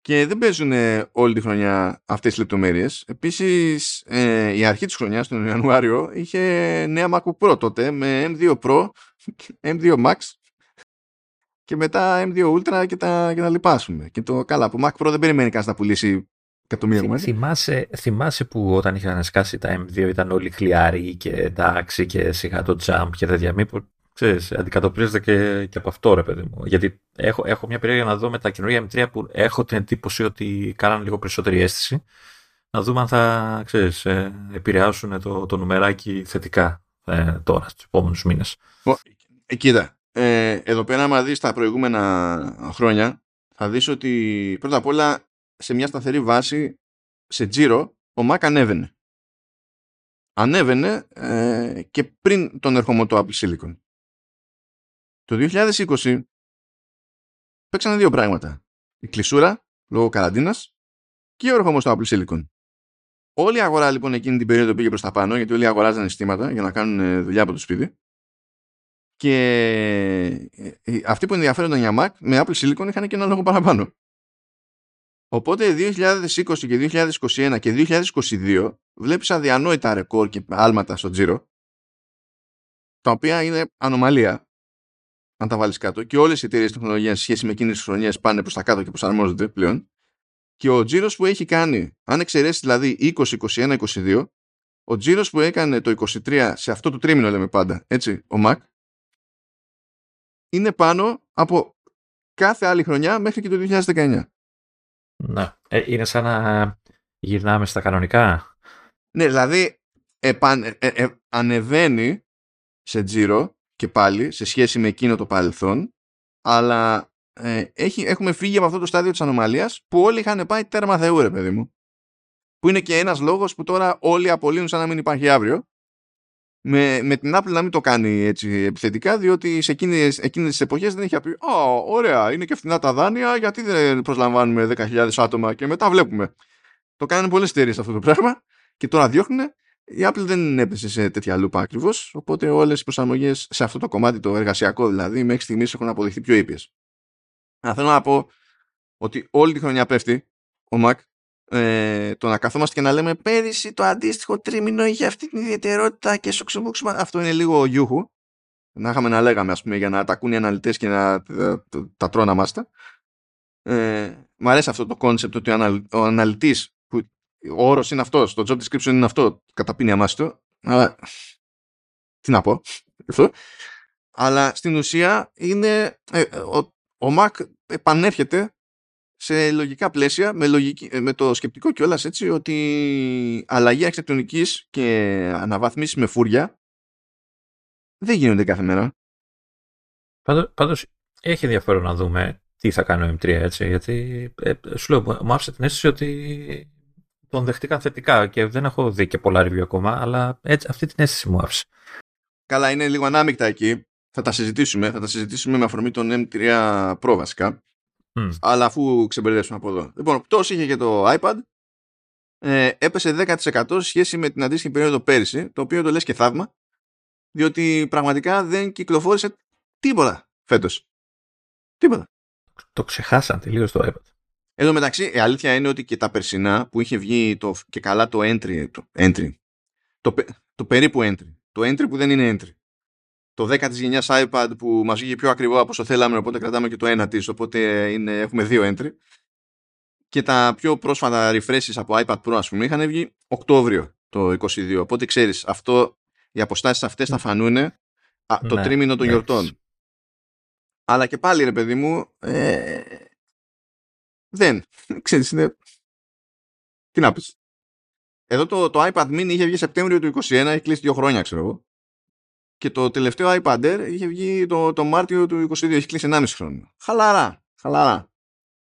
Και δεν παίζουν όλη τη χρονιά αυτές τις λεπτομέρειες. Επίσης, ε, η αρχή της χρονιάς, τον Ιανουάριο, είχε νέα MacBook Pro τότε με M2 Pro, M2 Max και μετά M2 Ultra και τα, και τα λοιπά, Και το καλά, από Mac Pro δεν περιμένει κανείς να πουλήσει εκατομμύρια θυμάσαι, θυμάσαι που όταν είχαν σκάσει τα M2 ήταν όλοι χλιάροι και εντάξει και σιγά το jump και τέτοια. Μήπως ξέρεις, αντικατοπτρίζεται και, και από αυτό ρε παιδί μου. Γιατί έχω, έχω μια περίοδο να δω με τα καινούργια M3 που έχω την εντύπωση ότι κάναν λίγο περισσότερη αίσθηση. Να δούμε αν θα ξέρεις, ε, επηρεάσουν το, το νουμεράκι θετικά ε, τώρα, στους επόμενους μήνες. Ε, κοίτα, ε, εδώ πέρα άμα δεις τα προηγούμενα χρόνια θα δεις ότι πρώτα απ' όλα σε μια σταθερή βάση σε τζίρο ο Mac ανέβαινε. Ανέβαινε ε, και πριν τον ερχομοτό Apple Silicon. Το 2020 παίξανε δύο πράγματα. Η κλεισούρα λόγω καραντίνας και ο ερχομός του Apple Silicon. Όλη η αγορά λοιπόν εκείνη την περίοδο πήγε προς τα πάνω γιατί όλοι αγοράζανε συστήματα για να κάνουν ε, δουλειά από το σπίτι και ε, ε, αυτοί που ενδιαφέρονταν για Mac με Apple Silicon είχαν και ένα λόγο παραπάνω. Οπότε 2020 και 2021 και 2022 βλέπεις αδιανόητα ρεκόρ και άλματα στο τζίρο τα οποία είναι ανομαλία αν τα βάλεις κάτω και όλες οι εταιρείες τεχνολογίας σε σχέση με εκείνες τις χρονιές πάνε προς τα κάτω και προσαρμόζονται πλέον και ο τζίρος που έχει κάνει αν εξαιρέσεις δηλαδή 20, 21, 22 ο τζίρος που έκανε το 23 σε αυτό το τρίμηνο λέμε πάντα έτσι ο Mac είναι πάνω από κάθε άλλη χρονιά μέχρι και το 2019 ναι. Ε, είναι σαν να γυρνάμε στα κανονικά. Ναι, δηλαδή επαν, ε, ε, ανεβαίνει σε τζίρο και πάλι σε σχέση με εκείνο το παρελθόν αλλά έχει, έχουμε φύγει από αυτό το στάδιο της ανομαλίας που όλοι είχαν πάει τέρμα θεού ρε παιδί μου που είναι και ένας λόγος που τώρα όλοι απολύουν σαν να μην υπάρχει αύριο με, με την Apple να μην το κάνει έτσι επιθετικά, διότι σε εκείνες, εκείνες τις εποχές δεν είχε πει «Α, ωραία, είναι και φθηνά τα δάνεια, γιατί δεν προσλαμβάνουμε 10.000 άτομα» και μετά βλέπουμε. Το κάνανε πολλές εταιρείες αυτό το πράγμα και τώρα διώχνουν. Η Apple δεν έπεσε σε τέτοια λούπα ακριβώς, οπότε όλες οι προσαρμογές σε αυτό το κομμάτι, το εργασιακό δηλαδή, μέχρι στιγμής έχουν αποδειχθεί πιο ήπιες. θέλω να πω ότι όλη τη χρονιά πέφτει ο Mac ε, το να καθόμαστε και να λέμε πέρυσι το αντίστοιχο τρίμηνο είχε αυτή την ιδιαιτερότητα και σούξου μούξου μα. Αυτό είναι λίγο γιούχου. Να είχαμε να λέγαμε, ας πούμε, για να τα ακούν οι αναλυτές και να τα τρων αμάσητα. Ε, μ' αρέσει αυτό το concept ότι ο αναλυτής, που ο όρος είναι αυτός, το job description είναι αυτό, καταπίνει αμάστο. Αλλά, τι να πω, αυτό. Αλλά στην ουσία είναι, ε, ο, ο Mac επανέρχεται σε λογικά πλαίσια με, λογική, ε, με το σκεπτικό κιόλας έτσι ότι αλλαγή αρχιτεκτονικής και αναβαθμίσει με φούρια δεν γίνονται κάθε μέρα. Πάντως, έχει ενδιαφέρον να δούμε τι θα κάνει ο M3 έτσι γιατί ε, σου λέω μου άφησε την αίσθηση ότι τον δεχτήκαν θετικά και δεν έχω δει και πολλά review ακόμα αλλά έτσι, αυτή την αίσθηση μου άφησε. Καλά είναι λίγο ανάμεικτα εκεί θα τα συζητήσουμε θα τα συζητήσουμε με αφορμή τον M3 Pro βασικά αλλά αφού ξεμπερδέψουμε από εδώ. Λοιπόν, πτώση είχε και το iPad. Ε, έπεσε 10% σε σχέση με την αντίστοιχη περίοδο πέρυσι, το οποίο το λες και θαύμα, διότι πραγματικά δεν κυκλοφόρησε τίποτα φέτος. Τίποτα. Το ξεχάσαν τελείως το iPad. Εδώ μεταξύ, η αλήθεια είναι ότι και τα περσινά που είχε βγει το, και καλά το entry, το, entry το, το περίπου entry, το entry που δεν είναι entry, το 10 της γενιάς iPad που μας βγήκε πιο ακριβό από όσο θέλαμε οπότε κρατάμε και το 1 της οπότε είναι, έχουμε δύο entry. Και τα πιο πρόσφατα refreshes από iPad Pro ας πούμε είχαν βγει Οκτώβριο το 22 οπότε ξέρεις αυτό οι αποστάσεις αυτές θα φανούν το ναι, τρίμηνο των γιορτών. Αλλά και πάλι ρε παιδί μου ε, δεν. Ξέρεις είναι τι να πεις. Εδώ το, το iPad mini είχε βγει Σεπτέμβριο του 21 έχει κλείσει δύο χρόνια ξέρω εγώ και το τελευταίο iPad Air είχε βγει το, το Μάρτιο του 2022, έχει κλείσει 1,5 χρόνο. Χαλαρά, χαλαρά.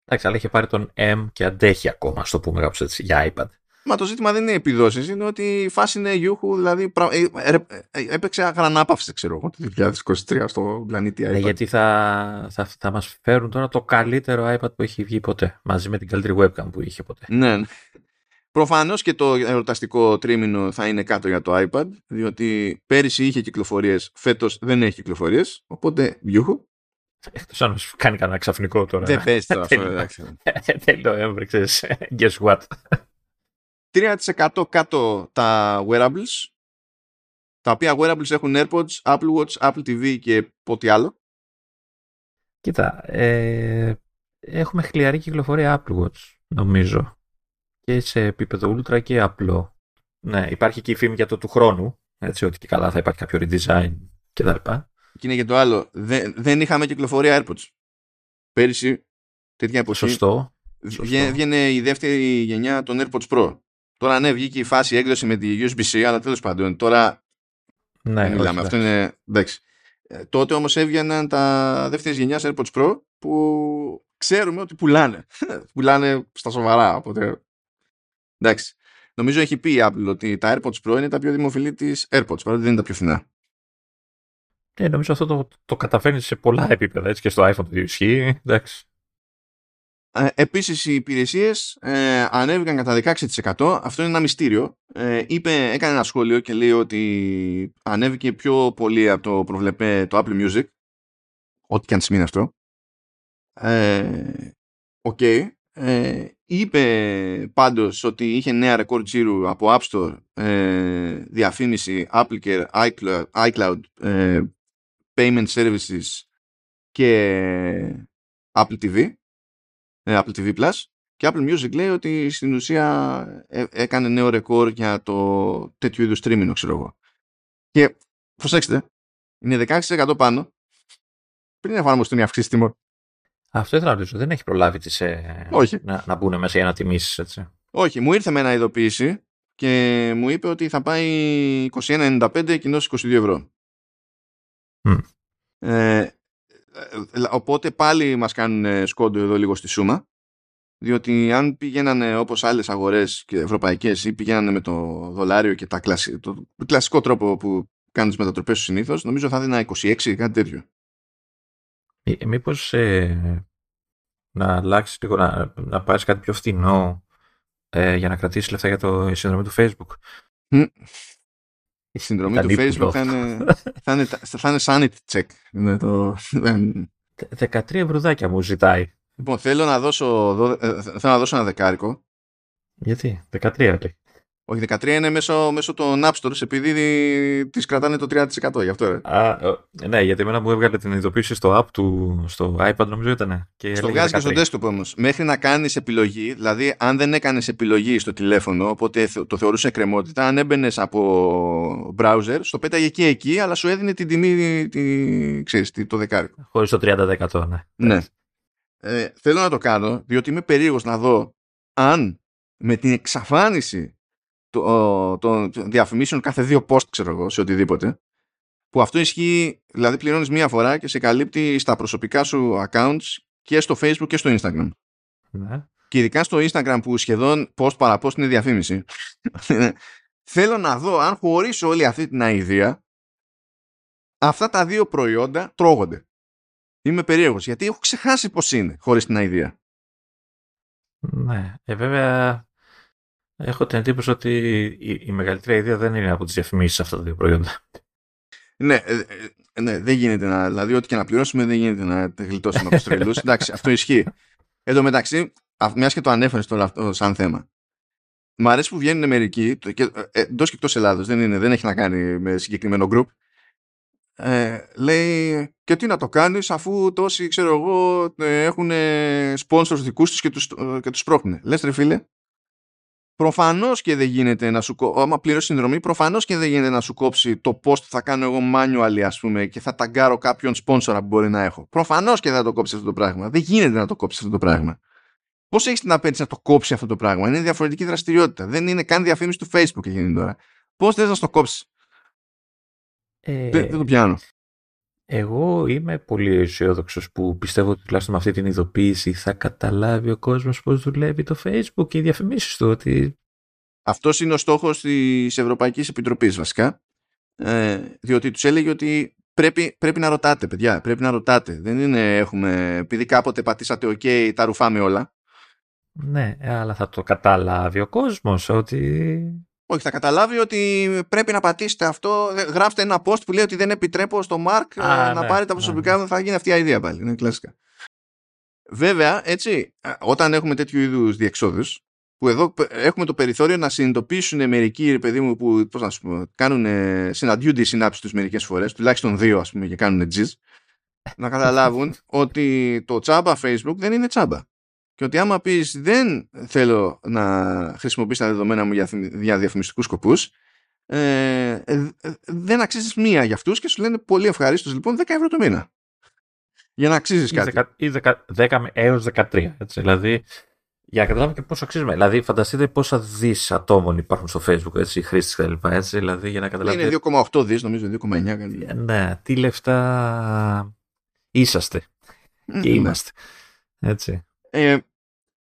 Εντάξει, αλλά είχε πάρει τον M και αντέχει ακόμα, στο πούμε κάπως έτσι, για iPad. Μα το ζήτημα δεν είναι επιδόσεις, είναι ότι η φάση είναι γιούχου, δηλαδή ε, ε, ε, έπαιξε αγρανάπαυση, ξέρω εγώ, το 2023 στο πλανήτη iPad. Ναι, γιατί θα, θα, θα μας φέρουν τώρα το καλύτερο iPad που έχει βγει ποτέ, μαζί με την καλύτερη webcam που είχε ποτέ. Ναι, ναι. Προφανώς και το εορταστικό τρίμηνο θα είναι κάτω για το iPad, διότι πέρυσι είχε κυκλοφορίες, φέτος δεν έχει κυκλοφορίες, οπότε γιούχου. Εκτός αν σου κάνει κανένα ξαφνικό τώρα. Δεν πες τώρα αυτό, εντάξει. Τέλο, έβρεξες. Guess what; 3% κάτω τα wearables, τα οποία wearables έχουν AirPods, Apple Watch, Apple TV και ό,τι άλλο. Κοίτα, ε, έχουμε χλιαρή κυκλοφορία Apple Watch, νομίζω. Και σε επίπεδο Ultra και απλό. Ναι, υπάρχει και η φήμη για το του χρόνου, έτσι ότι και καλά θα υπάρχει κάποιο redesign κτλ. Και είναι και το άλλο. Δεν, δεν είχαμε κυκλοφορία AirPods. Πέρυσι, τέτοια εποχή. Σωστό. Βγα- Βγαίνει η δεύτερη γενιά των AirPods Pro. Τώρα ναι, βγήκε η φάση έκδοση με τη USB-C, αλλά τέλος πάντων τώρα Ναι, δεν μιλάμε. όχι, Αυτό είναι. Εντάξει. Ε, τότε όμως έβγαιναν τα δεύτερης γενιάς AirPods Pro που ξέρουμε ότι πουλάνε. πουλάνε στα σοβαρά. Οπότε. Εντάξει. Νομίζω έχει πει η Apple ότι τα AirPods Pro είναι τα πιο δημοφιλή της AirPods, παρότι δεν είναι τα πιο φθηνά. Ναι, νομίζω αυτό το, το καταφέρνει σε πολλά επίπεδα. Έτσι και στο iPhone το ισχύει. Εντάξει. Ε, επίσης οι υπηρεσίες ε, ανέβηκαν κατά 16%. Αυτό είναι ένα μυστήριο. Ε, είπε, έκανε ένα σχόλιο και λέει ότι ανέβηκε πιο πολύ από το προβλεπέ το Apple Music. Ό,τι και αν σημαίνει αυτό. Ε, Οκ. Ε, είπε πάντως ότι είχε νέα ρεκόρ τζίρου από App Store, ε, διαφήμιση, Apple Care, iCloud, iCloud ε, Payment Services και Apple TV ε, Apple TV Plus. Και Apple Music λέει ότι στην ουσία ε, έκανε νέο ρεκόρ για το τέτοιου είδους τρίμηνο ξέρω εγώ. Και προσέξτε είναι 16% πάνω. Πριν εφαρμοστούν οι αυξήσεις τιμών Αυτό ήθελα να ρωτήσω. Δεν έχει προλάβει τις, ε, Όχι. να, να μπουν μέσα για να τιμήσει. Έτσι. όχι μου ήρθε με ένα ειδοποίηση και μου είπε ότι θα πάει 21,95 κοινώς 22 ευρώ Μμ. ε, ε, οπότε πάλι μας κάνουν ε, σκόντο εδώ λίγο στη σούμα διότι αν πήγαιναν όπως άλλες αγορές και ευρωπαϊκές ή πήγαιναν με το δολάριο και τα κλασι... το κλασικό τρόπο που κάνουν τις μετατροπές σου συνήθως νομίζω θα έδινα 26 κάτι τέτοιο Ε, μήπως ε, να αλλάξεις λίγο, να, να πάρεις κάτι πιο φθηνό ε, για να κρατήσεις λεφτά για το η συνδρομή του Facebook; η συνδρομή Ήταν του ύπουλο Facebook θα αυτό. είναι, θα είναι, θα είναι sanity check είναι το, δεν- 13 ευρουδάκια μου ζητάει. λοιπόν θέλω να δώσω δω- ε, θέλω να δώσω ένα δεκάρικο Γιατί, 13 λέει. Όχι 13 είναι μέσω, μέσω των App Stores επειδή τις κρατάνε το 30% γι' αυτό ρε. Α, ε, ναι, γιατί εμένα μου έβγαλε την ειδοποίηση στο app του, στο iPad νομίζω ήταν. Και Στο έλεγε βγάζει και στο 13. desktop όμως. Μέχρι να κάνεις επιλογή, δηλαδή αν δεν έκανες επιλογή στο τηλέφωνο, οπότε θε- το θεωρούσε εκκρεμότητα, αν έμπαινες από browser, στο πέταγε εκεί εκεί, αλλά σου έδινε την τιμή, τη, ξέρεις, τη- το δεκάρικο. Χωρίς το 30% ναι. Ναι. Ε, θέλω να το κάνω, διότι είμαι περίεργος να δω αν με την εξαφάνιση το- των διαφημίσεων κάθε δύο post, ξέρω εγώ, σε οτιδήποτε, που αυτό ισχύει, δηλαδή πληρώνεις μία φορά και σε καλύπτει στα προσωπικά σου accounts και στο Facebook και στο Instagram. ναι. Και ειδικά στο Instagram που σχεδόν post παρά post είναι διαφήμιση. Θέλω να δω αν χωρίς όλη αυτή την αηδία αυτά τα δύο προϊόντα τρώγονται. Είμαι περίεργος γιατί έχω ξεχάσει πώς είναι χωρίς την αηδία. Ναι. Ε, βέβαια, έχω την εντύπωση ότι η, η μεγαλύτερη ιδέα δεν είναι από τις διαφημίσεις αυτά τα δύο προϊόντα. Ναι, ε, ε, ναι, δεν γίνεται να. Δηλαδή, ό,τι και να πληρώσουμε, δεν γίνεται να γλιτώσουμε από τους τρελούς. Εντάξει, αυτό ισχύει. Εν τω μεταξύ, μιας και το ανέφερες τώρα αυτό σαν θέμα. Μ' αρέσει που βγαίνουν μερικοί, εντός και εκτός Ελλάδος, δεν, είναι, δεν έχει να κάνει με συγκεκριμένο group. Ε, λέει, και τι να το κάνεις, αφού τόσοι, ξέρω εγώ, ε, έχουν sponsors δικούς τους και τους και τους πρόχνουν. Λες, ρε φίλε, Προφανώς και δεν γίνεται να σου κόψει. Άμα πληρώσεις συνδρομή, προφανώς και δεν γίνεται να σου κόψει το post που θα κάνω εγώ manually, ας πούμε, και θα ταγκάρω κάποιον sponsor που μπορεί να έχω. Προφανώς και δεν θα το κόψει αυτό το πράγμα. Δεν γίνεται να το κόψεις αυτό το πράγμα. Πώς έχεις την απέτηση να το κόψει αυτό το πράγμα; Είναι διαφορετική δραστηριότητα. Δεν είναι καν διαφήμιση του Facebook γίνει τώρα. Πώς θες να το κόψεις; Ε, Δεν, δεν το πιάνω. Εγώ είμαι πολύ αισιόδοξος που πιστεύω ότι τουλάχιστον με αυτή την ειδοποίηση θα καταλάβει ο κόσμος πώς δουλεύει το Facebook και οι διαφημίσεις του. Ότι Αυτός είναι ο στόχος της Ευρωπαϊκής Επιτροπής βασικά. Ε, διότι τους έλεγε ότι πρέπει, πρέπει να ρωτάτε, παιδιά. Πρέπει να ρωτάτε. Δεν είναι, έχουμε, επειδή κάποτε πατήσατε OK, τα ρουφάμε όλα. Ναι, αλλά θα το καταλάβει ο κόσμος ότι... Όχι, θα καταλάβει ότι πρέπει να πατήσετε αυτό. Γράψτε ένα post που λέει ότι δεν επιτρέπω στο Mark να ναι, πάρει τα προσωπικά μου. Θα γίνει αυτή η ιδέα πάλι. Είναι κλασικά. Βέβαια, έτσι, όταν έχουμε τέτοιου είδους διεξόδους, που εδώ έχουμε το περιθώριο να συνειδητοποιήσουν μερικοί παιδί μου που πώς να σου πω, κάνουν, συναντιούνται οι συνάψεις τους μερικές φορές, τουλάχιστον δύο ας πούμε και κάνουν τζιζ, να καταλάβουν ότι το τσάμπα Facebook δεν είναι τσάμπα. Και ότι άμα πεις δεν θέλω να χρησιμοποιήσω τα δεδομένα μου για, για διαφημιστικούς σκοπούς, ε, ε, δεν αξίζεις μία για αυτούς και σου λένε πολύ ευχαρίστως λοιπόν 10 ευρώ το μήνα. Για να αξίζεις κάτι. Ή 10, 10 έως 13. Έτσι, δηλαδή για να καταλάβουμε και πόσο αξίζουμε. Δηλαδή, φανταστείτε πόσα δις ατόμων υπάρχουν στο Facebook, έτσι, χρήστες κλπ. Έτσι, δηλαδή, για να καταλάβετε. Είναι 2,8 δις, νομίζω, 2,9. Ναι, τι λεφτά είσαστε. Και είμαστε. Έτσι. Ε,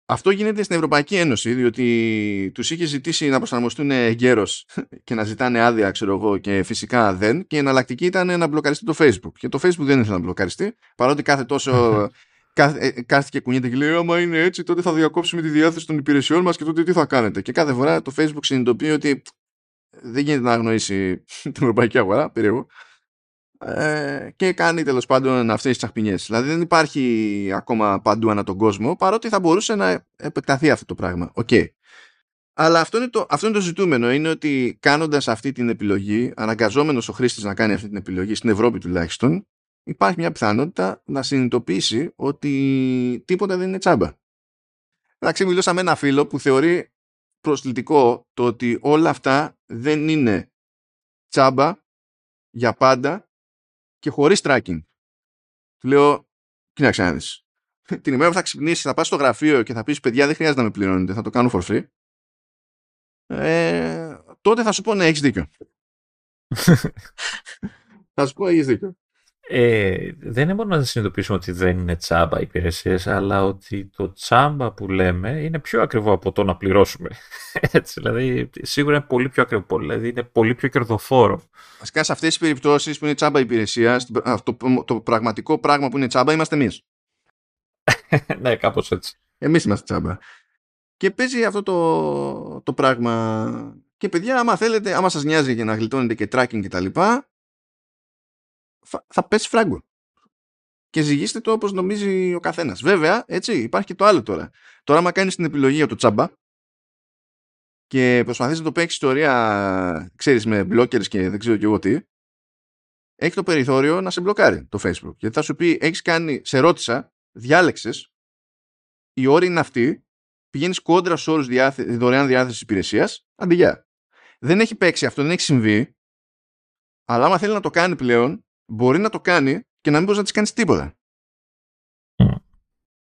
αυτό γίνεται στην Ευρωπαϊκή Ένωση, διότι τους είχε ζητήσει να προσαρμοστούν γέρο και να ζητάνε άδεια, ξέρω εγώ, και φυσικά δεν. Και η εναλλακτική ήταν να μπλοκαριστεί το Facebook. Και το Facebook δεν ήθελε να μπλοκαριστεί, παρότι κάθε τόσο ε, κάθεται και κουνιέται και λέει άμα είναι έτσι τότε θα διακόψουμε τη διάθεση των υπηρεσιών μας και τότε τι θα κάνετε και κάθε φορά το facebook συνειδητοποιεί ότι δεν γίνεται να αγνοήσει την ευρωπαϊκή αγορά περίεργο ε, και κάνει τέλος πάντων αυτές τις τσαχπινιές δηλαδή δεν υπάρχει ακόμα παντού ανά τον κόσμο παρότι θα μπορούσε να επεκταθεί αυτό το πράγμα okay. Αλλά αυτό είναι, το, αυτό είναι το ζητούμενο. Είναι ότι κάνοντας αυτή την επιλογή, αναγκαζόμενος ο χρήστης να κάνει αυτή την επιλογή, στην Ευρώπη τουλάχιστον, υπάρχει μια πιθανότητα να συνειδητοποιήσει ότι τίποτα δεν είναι τσάμπα. Εντάξει, μιλούσα με ένα φίλο που θεωρεί προσλητικό το ότι όλα αυτά δεν είναι τσάμπα για πάντα και χωρίς tracking. Του λέω, κοίταξε να δεις. Την ημέρα που θα ξυπνήσεις, θα πας στο γραφείο και θα πεις παιδιά δεν χρειάζεται να με πληρώνετε, θα το κάνω for free. Ε, τότε θα σου πω ναι, έχεις δίκιο. θα σου πω έχεις δίκιο. Ε, δεν είναι μόνο να συνειδητοποιήσουμε ότι δεν είναι τσάμπα οι υπηρεσίες, αλλά ότι το τσάμπα που λέμε είναι πιο ακριβό από το να πληρώσουμε. Έτσι, δηλαδή, σίγουρα είναι πολύ πιο ακριβό, δηλαδή είναι πολύ πιο κερδοφόρο. Βασικά σε αυτές τις περιπτώσεις που είναι τσάμπα υπηρεσία, το, το πραγματικό πράγμα που είναι τσάμπα είμαστε εμείς. ναι, κάπως έτσι. Εμείς είμαστε τσάμπα. Και παίζει αυτό το, το πράγμα. Και παιδιά, άμα θέλετε, άμα σας νοιάζει για να γλιτώνετε και tracking κτλ., θα πέσει φράγκο. Και ζυγίστε το όπως νομίζει ο καθένας. Βέβαια, έτσι, υπάρχει και το άλλο τώρα. Τώρα, άμα κάνεις την επιλογή για το τσάμπα και προσπαθείς να το παίξεις ιστορία, ξέρεις, με blockers και δεν ξέρω και εγώ τι, έχει το περιθώριο να σε μπλοκάρει το Facebook. Γιατί θα σου πει, έχεις κάνει, σε ρώτησα, διάλεξες, η όρη είναι αυτή, πηγαίνεις κόντρα στους όρους διάθε, δωρεάν διάθεσης υπηρεσίας, αντί Δεν έχει παίξει αυτό, δεν έχει συμβεί, αλλά άμα θέλει να το κάνει πλέον, μπορεί να το κάνει και να μην μπορείς να της κάνεις τίποτα.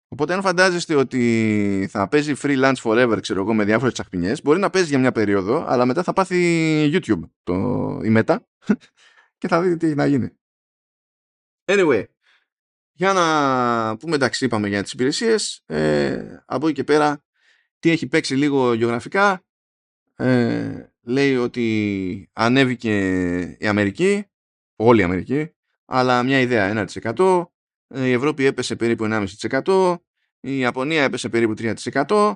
Οπότε αν φαντάζεστε ότι θα παίζει freelance forever, ξέρω εγώ, με διάφορες τσαχπινιές, μπορεί να παίζει για μια περίοδο, αλλά μετά θα πάθει YouTube το, η μετά και θα δείτε τι να γίνει. Anyway, για να πούμε εντάξει είπαμε για τις υπηρεσίες, ε, από εκεί και πέρα τι έχει παίξει λίγο γεωγραφικά, ε, λέει ότι ανέβηκε η Αμερική όλη η Αμερική, αλλά μια ιδέα 1%, η Ευρώπη έπεσε περίπου 1,5%, η Ιαπωνία έπεσε περίπου 3%,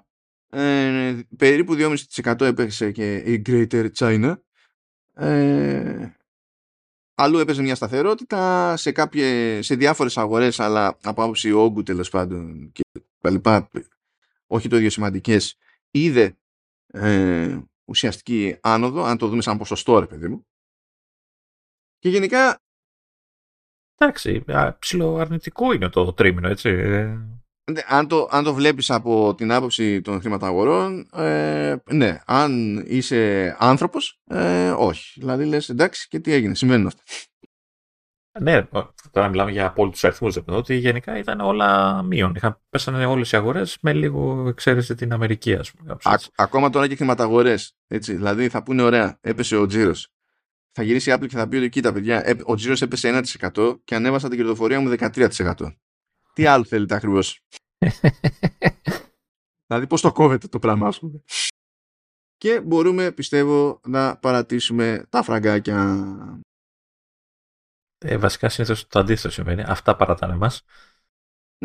ε, περίπου 2,5% έπεσε και η Greater China, ε, αλλού έπαιζε μια σταθερότητα σε, κάποιες, σε διάφορες αγορές αλλά από άποψη όγκου τέλος πάντων και τα λοιπά όχι το ίδιο σημαντικές είδε ε, ουσιαστική άνοδο αν το δούμε σαν ποσοστό ρε παιδί μου και γενικά. Εντάξει, ψηλοαρνητικό είναι το τρίμηνο, έτσι. Ε. Ναι, αν το, αν το βλέπεις από την άποψη των χρηματαγορών, ε, ναι, αν είσαι άνθρωπος, ε, όχι. Δηλαδή λες, εντάξει, και τι έγινε, συμβαίνουν αυτά. Ναι, τώρα μιλάμε για απόλυτους αριθμούς. Ότι γενικά ήταν όλα μείον. Είχαν, πέσανε όλες οι αγορές με λίγο εξαίρεση την Αμερική, ας πούμε. ακόμα τώρα και χρηματαγορές. Δηλαδή θα πούνε ωραία, έπεσε ο τζίρος θα γυρίσει η Apple και θα πει ότι κοίτα παιδιά, ο τζίρος έπεσε 1% και ανέβασα την κερδοφορία μου 13%. Τι άλλο θέλετε ακριβώς; δηλαδή πώς το κόβεται το πράγμα, ας πούμε. Και μπορούμε, πιστεύω, να παρατήσουμε τα φραγκάκια. Ε, βασικά συνήθως το αντίθετο συμβαίνει. Αυτά παρατάνε μας.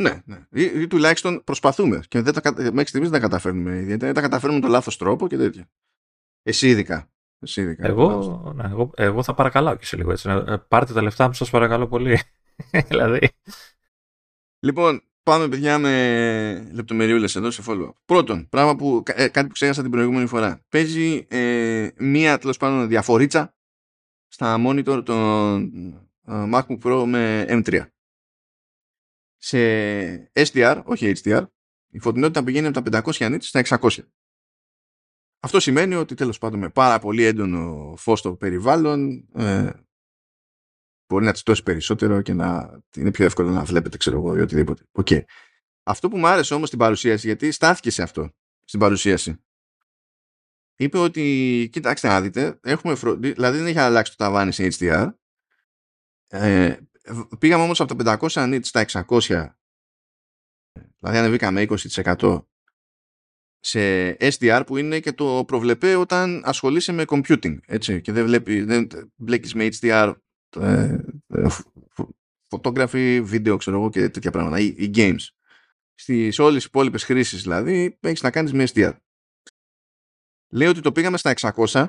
Ναι, ναι. Ή, ή τουλάχιστον προσπαθούμε. Και δεν τα, μέχρι στιγμής δεν τα καταφέρνουμε ιδιαίτερα. Δεν τα καταφέρνουμε με τον λάθος τρόπο και τέτοια. Εσύ ειδικά. Εσύ ειδικά. Εγώ, ναι, εγώ, εγώ θα παρακαλάω και σε λίγο έτσι. Ε, πάρτε τα λεφτά μου, σας παρακαλώ πολύ. δηλαδή. Λοιπόν, πάμε παιδιά με λεπτομεριούλες εδώ σε follow-up. Πρώτον, πράγμα που, ε, κάτι που ξέχασα την προηγούμενη φορά. Παίζει ε, μία τέλος πάντων διαφορίτσα στα monitor των ε, MacBook Pro με M3 σε SDR, όχι HDR, η φωτεινότητα πηγαίνει από τα 500 nits στα 600. Αυτό σημαίνει ότι τέλος πάντων με πάρα πολύ έντονο φως στο περιβάλλον ε, μπορεί να τσιτώσει περισσότερο και να είναι πιο εύκολο να βλέπετε ξέρω εγώ ή οτιδήποτε. Okay. Αυτό που μου άρεσε όμως στην παρουσίαση γιατί στάθηκε σε αυτό στην παρουσίαση είπε ότι κοιτάξτε να δείτε έχουμε φροντί... δηλαδή δεν έχει αλλάξει το ταβάνι σε HDR ε, πήγαμε όμως από τα 500 nits στα 600 δηλαδή ανεβήκαμε 20% σε SDR που είναι και το προβλεπέ όταν ασχολείσαι με computing έτσι, και δεν, βλέπει, δεν μπλέκεις με HDR ε, ε, photography, βίντεο ξέρω εγώ και τέτοια πράγματα ή, ή games στις όλες τις υπόλοιπες χρήσεις δηλαδή έχεις να κάνεις με SDR λέει ότι το πήγαμε στα 600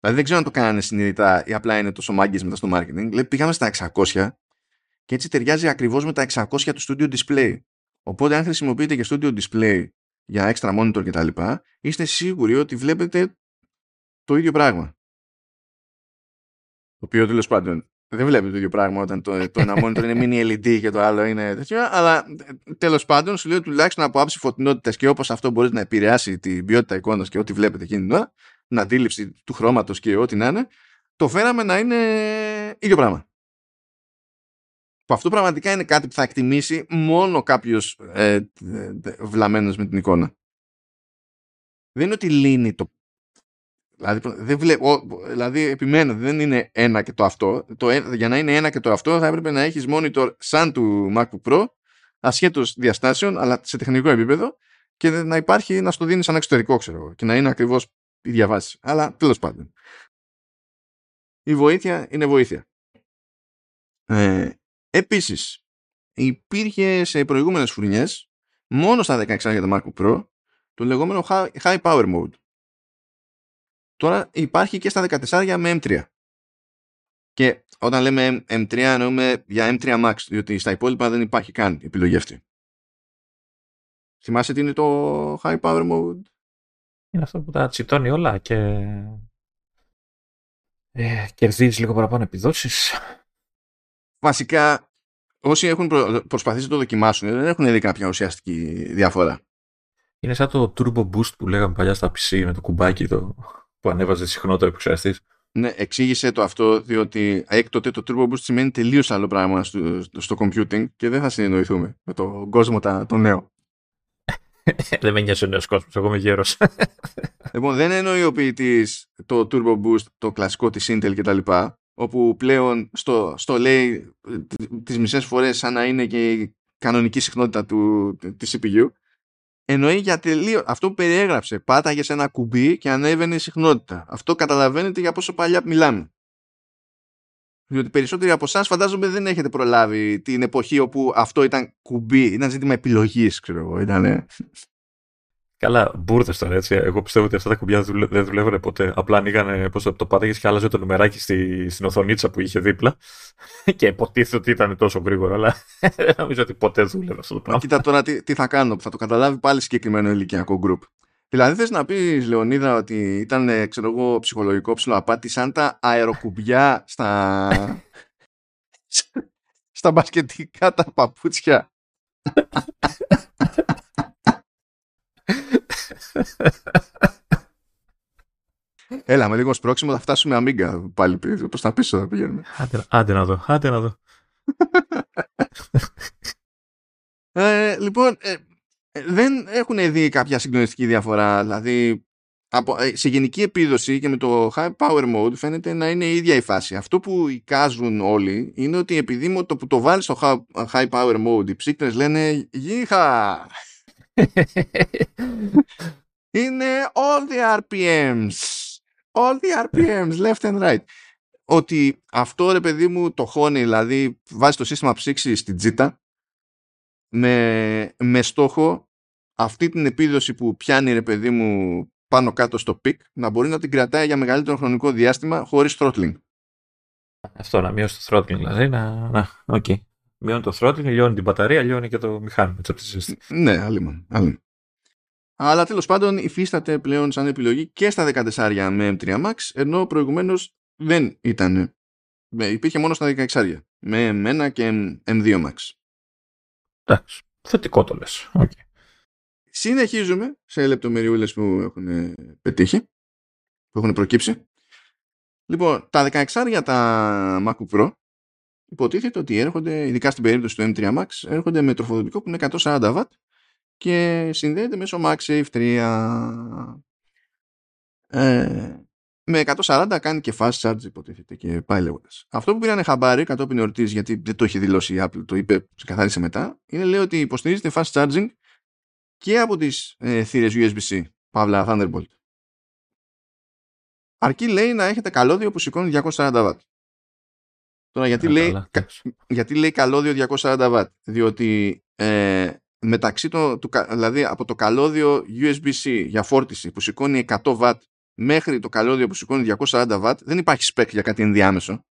Δηλαδή δεν ξέρω αν το κάνανε συνειδητά ή απλά είναι τόσο μάγκες μετά στο marketing. Λέει, πήγαμε στα 600 και έτσι ταιριάζει ακριβώς με τα 600 του Studio Display. Οπότε αν χρησιμοποιείτε και Studio Display για extra monitor κτλ. είστε σίγουροι ότι βλέπετε το ίδιο πράγμα. Το οποίο τέλος πάντων δεν βλέπετε το ίδιο πράγμα όταν το, το ένα monitor είναι mini LED και το άλλο είναι τέτοιο, αλλά τέλος πάντων σου λέω τουλάχιστον από άψη φωτεινότητας και όπως αυτό μπορεί να επηρεάσει την ποιότητα εικόνας και ό,τι βλέπετε εκείνη την ώρα, την αντίληψη του χρώματος και ό,τι να είναι, το φέραμε να είναι ίδιο πράγμα. Που αυτό πραγματικά είναι κάτι που θα εκτιμήσει μόνο κάποιος ε, βλαμμένος με την εικόνα. Δεν είναι ότι λύνει το Δηλαδή, δεν βλέπω, δηλαδή επιμένω, δεν είναι ένα και το αυτό. Το, για να είναι ένα και το αυτό θα έπρεπε να έχεις monitor σαν του MacBook Pro, ασχέτως διαστάσεων, αλλά σε τεχνικό επίπεδο και να υπάρχει να στο δίνεις σαν εξωτερικό, ξέρω εγώ, και να είναι ακριβώς η διαβάσεις. Αλλά τέλος πάντων. Η βοήθεια είναι βοήθεια. Ε, επίσης, υπήρχε σε προηγούμενες φουρνιές, μόνο στα 16 για το Marco Pro, το λεγόμενο high power mode. Τώρα υπάρχει και στα 14 με M3. Και όταν λέμε M3 εννοούμε για M3 Max, διότι στα υπόλοιπα δεν υπάρχει καν επιλογή αυτή. Θυμάσαι τι είναι το high power mode? Είναι αυτό που τα τσιτώνει όλα και ε, κερδίζεις λίγο παραπάνω επιδόσεις. Βασικά, όσοι έχουν προσπαθήσει να το δοκιμάσουν δεν έχουν δει κάποια ουσιαστική διαφορά. Είναι σαν το turbo boost που λέγαμε παλιά στα PC με το κουμπάκι το, που ανέβαζε συχνότερο επεξεργαστή. Ναι, εξήγησε το αυτό διότι έκτοτε το turbo boost σημαίνει τελείως άλλο πράγμα στο, στο computing και δεν θα συνεννοηθούμε με τον κόσμο το νέο. δεν με νοιάζει ο νέος κόσμος. Εγώ είμαι γέρος. λοιπόν, δεν εννοεί ο ποιητής το Turbo Boost, το κλασικό της Intel κτλ. Όπου πλέον στο, στο λέει τις μισές φορές σαν να είναι και η κανονική συχνότητα του, της CPU. Εννοεί για τελείω. Αυτό που περιέγραψε. Πάταγε σε ένα κουμπί και ανέβαινε η συχνότητα. Αυτό καταλαβαίνετε για πόσο παλιά μιλάμε. Διότι περισσότεροι από εσάς φαντάζομαι δεν έχετε προλάβει την εποχή όπου αυτό ήταν κουμπί, ήταν ζήτημα επιλογής, ξέρω εγώ. Ήταν... Καλά, μπουρδες τώρα έτσι. Εγώ πιστεύω ότι αυτά τα κουμπιά δεν δουλεύουν ποτέ. Απλά ανοίγανε πώς το, το πάταγε και άλλαζε το νουμεράκι στη, στην οθονίτσα που είχε δίπλα. και υποτίθεται ότι ήταν τόσο γρήγορο, αλλά δεν νομίζω ότι ποτέ δούλευε αυτό το πράγμα. Κοίτα τώρα τι, τι θα κάνω, θα το καταλάβει πάλι συγκεκριμένο ηλικιακό γκρουπ. Δηλαδή θες να πεις Λεωνίδα ότι ήταν ξέρω εγώ ψυχολογικό ψηλοαπάτη σαν τα αεροκουμπιά στα στα μπασκετικά τα παπούτσια; Έλα, με λίγο σπρώξιμο θα φτάσουμε αμίγκα πάλι προς τα πίσω θα πηγαίνουμε. Άντε, άντε να δω, άντε να δω. ε, λοιπόν, ε, δεν έχουν δει κάποια συγκλονιστική διαφορά. Δηλαδή, από, ε, σε γενική επίδοση και με το high power mode φαίνεται να είναι η ίδια η φάση. Αυτό που εικάζουν όλοι είναι ότι επειδή με το που το βάλεις στο high power mode οι ψύκτρες λένε «Γίχα!» Είναι all the RPMs. All the RPMs, left and right. Ότι αυτό ρε παιδί μου το χώνει, δηλαδή βάζει το σύστημα ψύξης στην τσίτα με, με στόχο αυτή την επίδοση που πιάνει ρε παιδί μου πάνω κάτω στο peak να μπορεί να την κρατάει για μεγαλύτερο χρονικό διάστημα χωρίς throttling. Αυτό να μειώσει το throttling δηλαδή, να, να, okay. Μειώνει το throttling, λιώνει την μπαταρία, λιώνει και το μηχάνημα. Ναι, άλλη Αλλά τέλος πάντων υφίσταται πλέον σαν επιλογή και στα 14 με M3 Max, ενώ προηγουμένως δεν ήταν. Υπήρχε μόνο στα 16 με M1 και M2 Max. Εντάξει, θετικό το λες. Okay. Συνεχίζουμε σε λεπτομεριούλες που έχουν πετύχει, που έχουν προκύψει. Λοιπόν, τα 16 τα MacBook Pro υποτίθεται ότι έρχονται, ειδικά στην περίπτωση του M3 Max, έρχονται με τροφοδοτικό που είναι 140W και συνδέεται μέσω MagSafe 3. Ε, με 140 κάνει και fast charge υποτίθεται και πάει λέγοντας. Αυτό που πήρανε χαμπάρι κατόπιν εορτής, γιατί δεν το έχει δηλώσει η Apple, το είπε, ξεκαθάρισε μετά, είναι λέει ότι υποστηρίζεται fast charging και από τις ε, θύρες USB-C, παύλα Thunderbolt. Αρκεί λέει να έχετε καλώδιο που σηκώνει 240W. Τώρα γιατί, λέει, γιατί λέει καλώδιο 240W, διότι ε, μεταξύ το, του, δηλαδή από το καλώδιο USB-C για φόρτιση που σηκώνει 100W μέχρι το καλώδιο που σηκώνει 240W δεν υπάρχει spec για κάτι ενδιάμεσο.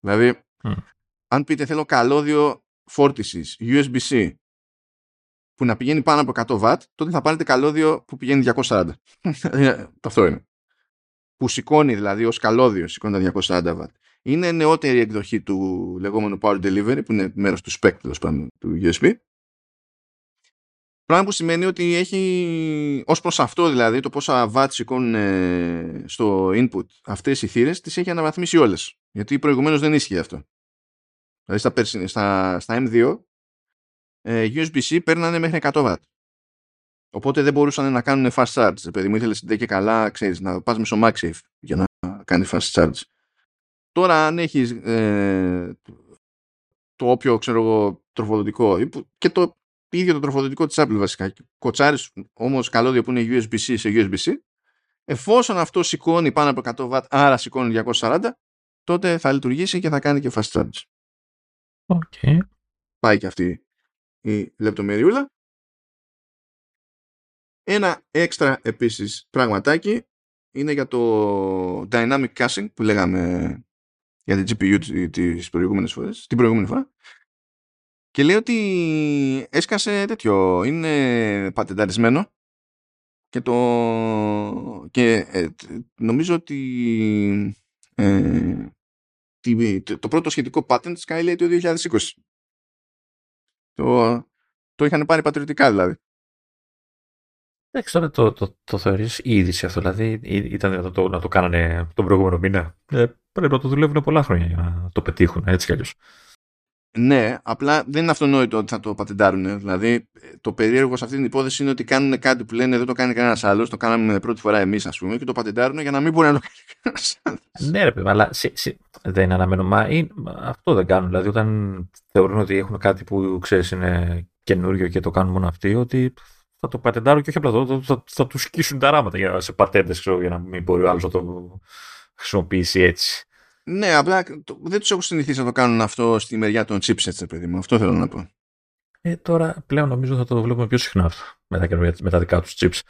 Δηλαδή, αν πείτε θέλω καλώδιο φόρτισης USB-C που να πηγαίνει πάνω από 100W, τότε θα πάρετε καλώδιο που πηγαίνει 240. Αυτό είναι. Που σηκώνει δηλαδή ως καλώδιο σηκώνει τα 240W. Είναι νεότερη εκδοχή του λεγόμενου Power Delivery που είναι μέρος του spec του USB Πράγμα που σημαίνει ότι έχει, ως προς αυτό δηλαδή, το πόσα watt σηκώνουν ε, στο input αυτές οι θύρες, τις έχει αναβαθμίσει όλες. Γιατί προηγουμένως δεν ίσχυε αυτό. Δηλαδή στα, στα, στα M2, ε, USB-C παίρνανε μέχρι 100 watt. Οπότε δεν μπορούσαν να κάνουν fast charge. Επειδή μου ήθελες και καλά, ξέρεις, να πας μέσω MagSafe για να κάνει fast charge. Τώρα αν έχεις ε, το όποιο, ξέρω εγώ, τροφοδοτικό και το ίδιο το τροφοδοτικό της Apple βασικά. Κοτσάρεις όμως καλώδιο που είναι USB-C σε USB-C. Εφόσον αυτό σηκώνει πάνω από 100 W, άρα σηκώνει 240, τότε θα λειτουργήσει και θα κάνει και fast charge. Okay. Πάει και αυτή η λεπτομεριούλα. Ένα έξτρα επίσης πραγματάκι είναι για το dynamic caching που λέγαμε για την GPU τις προηγούμενες φορές, την προηγούμενη φορά και λέει ότι έσκασε τέτοιο, είναι πατενταρισμένο και το και ε, νομίζω ότι ε, το πρώτο σχετικό patent Sky λέει το 2020. Το, το είχαν πάρει πατριωτικά δηλαδή. Εντάξει, τώρα το, το, το θεωρείς η είδηση αυτό. Δηλαδή ήταν δυνατόν το, να το κάνανε τον προηγούμενο μήνα; Ε, πρέπει να το δουλεύουν πολλά χρόνια για να το πετύχουν έτσι κι αλλιώς. Ναι, απλά δεν είναι αυτονόητο ότι θα το πατεντάρουν. Δηλαδή, το περίεργο σε αυτή την υπόθεση είναι ότι κάνουν κάτι που λένε δεν το κάνει κανένας άλλος. Το κάναμε πρώτη φορά εμείς, ας πούμε, και το πατεντάρουν για να μην μπορεί να το κάνει κανένας άλλος. Ναι, ρε παιδί, αλλά σε, σε, δεν είναι αναμένο. Μα είναι, αυτό δεν κάνουν. Δηλαδή, όταν θεωρούν ότι έχουν κάτι που ξέρεις είναι καινούριο και το κάνουν μόνο αυτοί, ότι θα το πατεντάρουν και όχι απλά το, θα, θα τους σκίσουν τα ράματα για, σε πατέντες, για να μην μπορεί ο άλλος να το χρησιμοποιήσει έτσι. Ναι, απλά δεν τους έχω συνηθίσει να το κάνουν αυτό στη μεριά των chipsets, παιδί μου. Αυτό θέλω να πω. Ε, τώρα πλέον νομίζω θα το βλέπουμε πιο συχνά αυτό με τα, με τα δικά τους chips.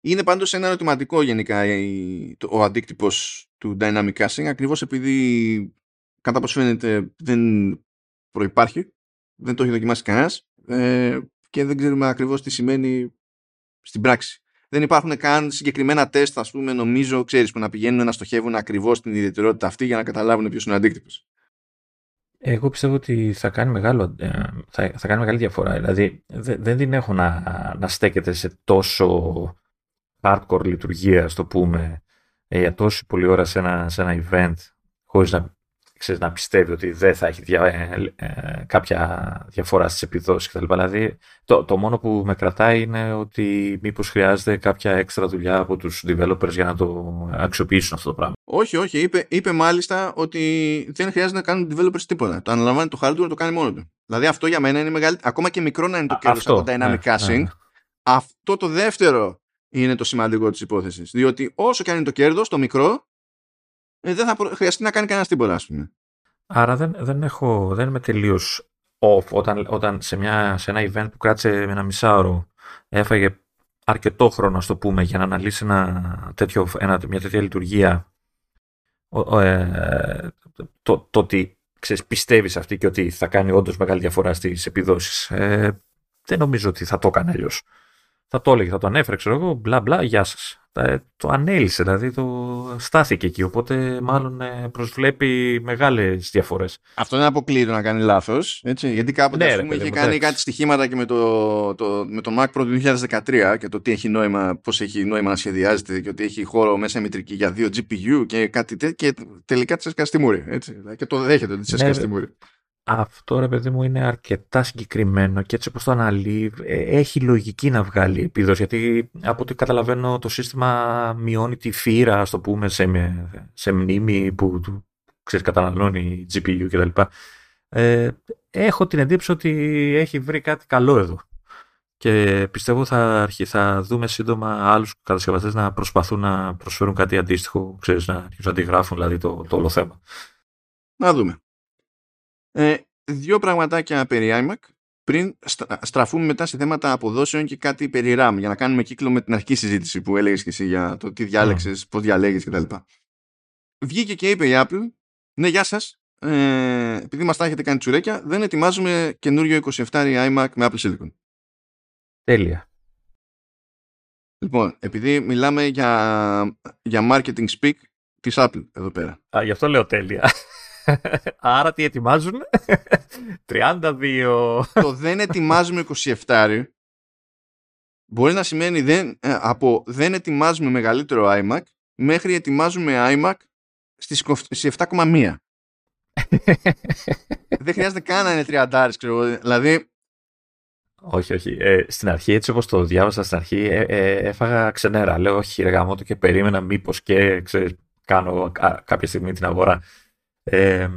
Είναι πάντως ένα ερωτηματικό γενικά ο αντίκτυπος του dynamic caching ακριβώς επειδή κατά πώ φαίνεται δεν προπάρχει, δεν το έχει δοκιμάσει κανένας ε, και δεν ξέρουμε ακριβώς τι σημαίνει στην πράξη δεν υπάρχουν καν συγκεκριμένα τεστ, ας πούμε, νομίζω, ξέρεις, που να πηγαίνουν να στοχεύουν ακριβώς την ιδιαιτερότητα αυτή για να καταλάβουν ποιος είναι ο αντίκτυπος. Εγώ πιστεύω ότι θα κάνει, μεγάλο, ε, θα, θα κάνει μεγάλη διαφορά. Δηλαδή, δεν την έχω να, να στέκεται σε τόσο hardcore λειτουργία, το πούμε, ε, για τόση πολλή ώρα σε ένα, σε ένα event, χωρίς να ξέρεις, να πιστεύει ότι δεν θα έχει δια, ε, ε, κάποια διαφορά στις επιδόσεις κτλ. Δηλαδή το, το μόνο που με κρατάει είναι ότι μήπως χρειάζεται κάποια έξτρα δουλειά από τους developers για να το αξιοποιήσουν αυτό το πράγμα. Όχι, όχι. Είπε, είπε μάλιστα ότι δεν χρειάζεται να κάνουν developers τίποτα. Το αναλαμβάνει το hardware να το κάνει μόνο του. Δηλαδή αυτό για μένα είναι μεγάλη. Ακόμα και μικρό να είναι το κέρδος από dynamic ναι, caching. Ναι, ναι. Αυτό το δεύτερο είναι το σημαντικό της υπόθεσης. Διότι όσο και αν είναι το κέρδος, το μικρό, ε, δεν θα χρειαστεί να κάνει κανένας τίποτα, ας πούμε. Άρα δεν, δεν, έχω, δεν είμαι τελείως off όταν, όταν σε, μια, σε ένα event που κράτησε με ένα μισάωρο έφαγε αρκετό χρόνο, το πούμε, για να αναλύσει ένα τέτοιο, ένα, μια τέτοια λειτουργία ε, το, το ότι ξέρεις, πιστεύεις αυτή και ότι θα κάνει όντως μεγάλη διαφορά στις επιδόσεις. Ε, δεν νομίζω ότι θα το έκανε αλλιώς. Θα το έλεγε, θα το ανέφερε, ξέρω εγώ, μπλα μπλα, γεια σας. Ε, το ανέλησε, δηλαδή το στάθηκε εκεί. Οπότε μάλλον ε, προσβλέπει μεγάλες διαφορές. Αυτό δεν αποκλείει το να κάνει λάθος. Γιατί κάποτε ναι, ας πούμε, είχε κάνει κάτι στοιχήματα και με το, το, με το Mac Pro του 2013 και το τι έχει νόημα, πώς έχει νόημα να σχεδιάζεται και ότι έχει χώρο μέσα μητρική για δύο GPU και κάτι τέτοιο. Και τελικά της έσκασε τη μούρη. Και το δέχεται ότι της έσκασε ναι, τη μούρη. Αυτό ρε παιδί μου είναι αρκετά συγκεκριμένο και έτσι όπως το αναλύει ε, έχει λογική να βγάλει επίδοση γιατί από ό,τι καταλαβαίνω το σύστημα μειώνει τη φύρα ας το πούμε σε, σε μνήμη που ξέρεις καταναλώνει GPU κτλ. Ε, έχω την εντύπωση ότι έχει βρει κάτι καλό εδώ και πιστεύω θα, αρχί, θα δούμε σύντομα άλλους κατασκευαστές να προσπαθούν να προσφέρουν κάτι αντίστοιχο ξέρεις, να αρχίσουν να αντιγράφουν δηλαδή το, το όλο θέμα. Να δούμε. Ε, δύο πραγματάκια περί iMac πριν στραφούμε μετά σε θέματα αποδόσεων και κάτι περί RAM για να κάνουμε κύκλο με την αρχική συζήτηση που έλεγες και εσύ για το τι διάλεξες, mm. πώς διαλέγεις κτλ. Βγήκε και είπε η Apple ναι γεια σας ε, επειδή μας τα έχετε κάνει τσουρέκια δεν ετοιμάζουμε καινούριο 27 iMac με Apple Silicon. Τέλεια. Λοιπόν, επειδή μιλάμε για, για marketing speak της Apple εδώ πέρα. Α, γι' αυτό λέω τέλεια. Άρα τι ετοιμάζουν; 32. Το δεν ετοιμάζουμε 27 μπορεί να σημαίνει δεν, ε, από δεν ετοιμάζουμε μεγαλύτερο iMac μέχρι ετοιμάζουμε iMac στις 7,1. δεν χρειάζεται καν να είναι 30 ξέρω Δηλαδή όχι, όχι. Ε, στην αρχή, έτσι όπως το διάβασα στην αρχή, ε, ε, έφαγα ξενέρα. Λέω, όχι, ρε γαμώτο και περίμενα μήπως και ξέρεις, κάνω κάποια στιγμή την αγορά. Ε,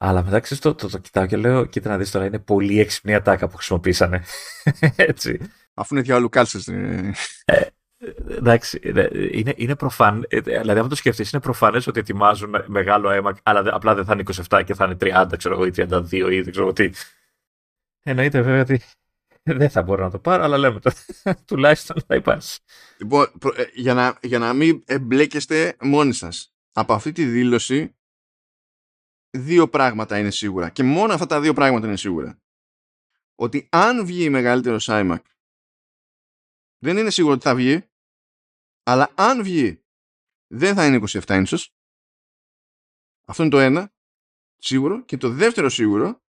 αλλά μετά ξέρεις το, το, το, κοιτάω και λέω, κοίτα να δεις τώρα, είναι πολύ έξυπνη ατάκα που χρησιμοποίησανε. Έτσι. Αφού είναι διάλογο κάλσες. Ε, εντάξει, είναι, είναι προφανέ. Ε, δηλαδή, αν το σκεφτείς, είναι προφανές ότι ετοιμάζουν μεγάλο αίμα, αλλά απλά δεν θα είναι 27 και θα είναι 30, ξέρω εγώ, ή 32 ή δεν ξέρω τι. Εννοείται βέβαια ότι δεν θα μπορώ να το πάρω, αλλά λέμε το. Τουλάχιστον θα υπάρχει. Λοιπόν, ε, για να, για να μην εμπλέκεστε μόνοι σας. Από αυτή τη δήλωση δύο πράγματα είναι σίγουρα. Και μόνο αυτά τα δύο πράγματα είναι σίγουρα. Ότι αν βγει μεγαλύτερο iMac, δεν είναι σίγουρο ότι θα βγει, αλλά αν βγει, δεν θα είναι 27 ίντσος. Αυτό είναι το ένα, σίγουρο. Και το δεύτερο σίγουρο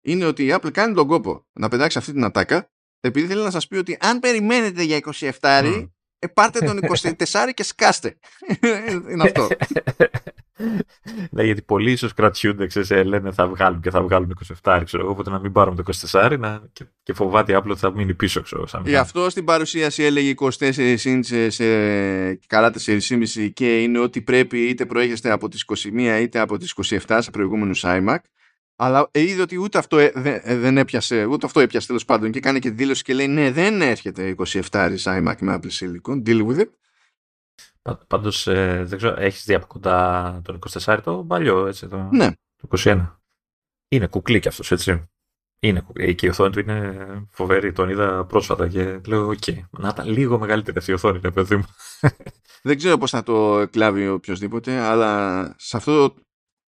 είναι ότι η Apple κάνει τον κόπο να πετάξει αυτή την ατάκα, επειδή θέλει να σας πει ότι αν περιμένετε για 27 mm. ε, πάρτε τον 24 και σκάστε. είναι αυτό. Ναι, γιατί πολλοί ίσως κρατιούνται, ξέρεις, ε, λένε θα βγάλουν και θα βγάλουν 27, ξέρω εγώ, οπότε να μην πάρουμε το 24 να, και, και φοβάται απλό ότι θα μείνει πίσω, ξέρω. Σαν Γι' αυτό στην παρουσίαση έλεγε 24 ίντσες σε καλά 4,5 και είναι ότι πρέπει είτε προέρχεστε από τις 21 είτε από τις 27 σε προηγούμενους iMac. Αλλά είδε ότι ούτε αυτό ε, ε, δεν έπιασε, ούτε αυτό έπιασε τέλος πάντων και κάνει και δήλωση και λέει ναι δεν έρχεται 27 iMac με Apple Silicon, deal with it. Πάντως, ε, δεν ξέρω, έχεις δει από κοντά τον 24 το παλιό, έτσι, το, ναι. το 21. Είναι κουκλί κι αυτός, έτσι. Είναι κουκλί. Και η οθόνη του είναι φοβερή. Τον είδα πρόσφατα και λέω: OK, okay, να ήταν λίγο μεγαλύτερη αυτή η οθόνη, ρε παιδί μου. Δεν ξέρω πώς θα το εκλάβει οποιοσδήποτε, αλλά σε αυτό,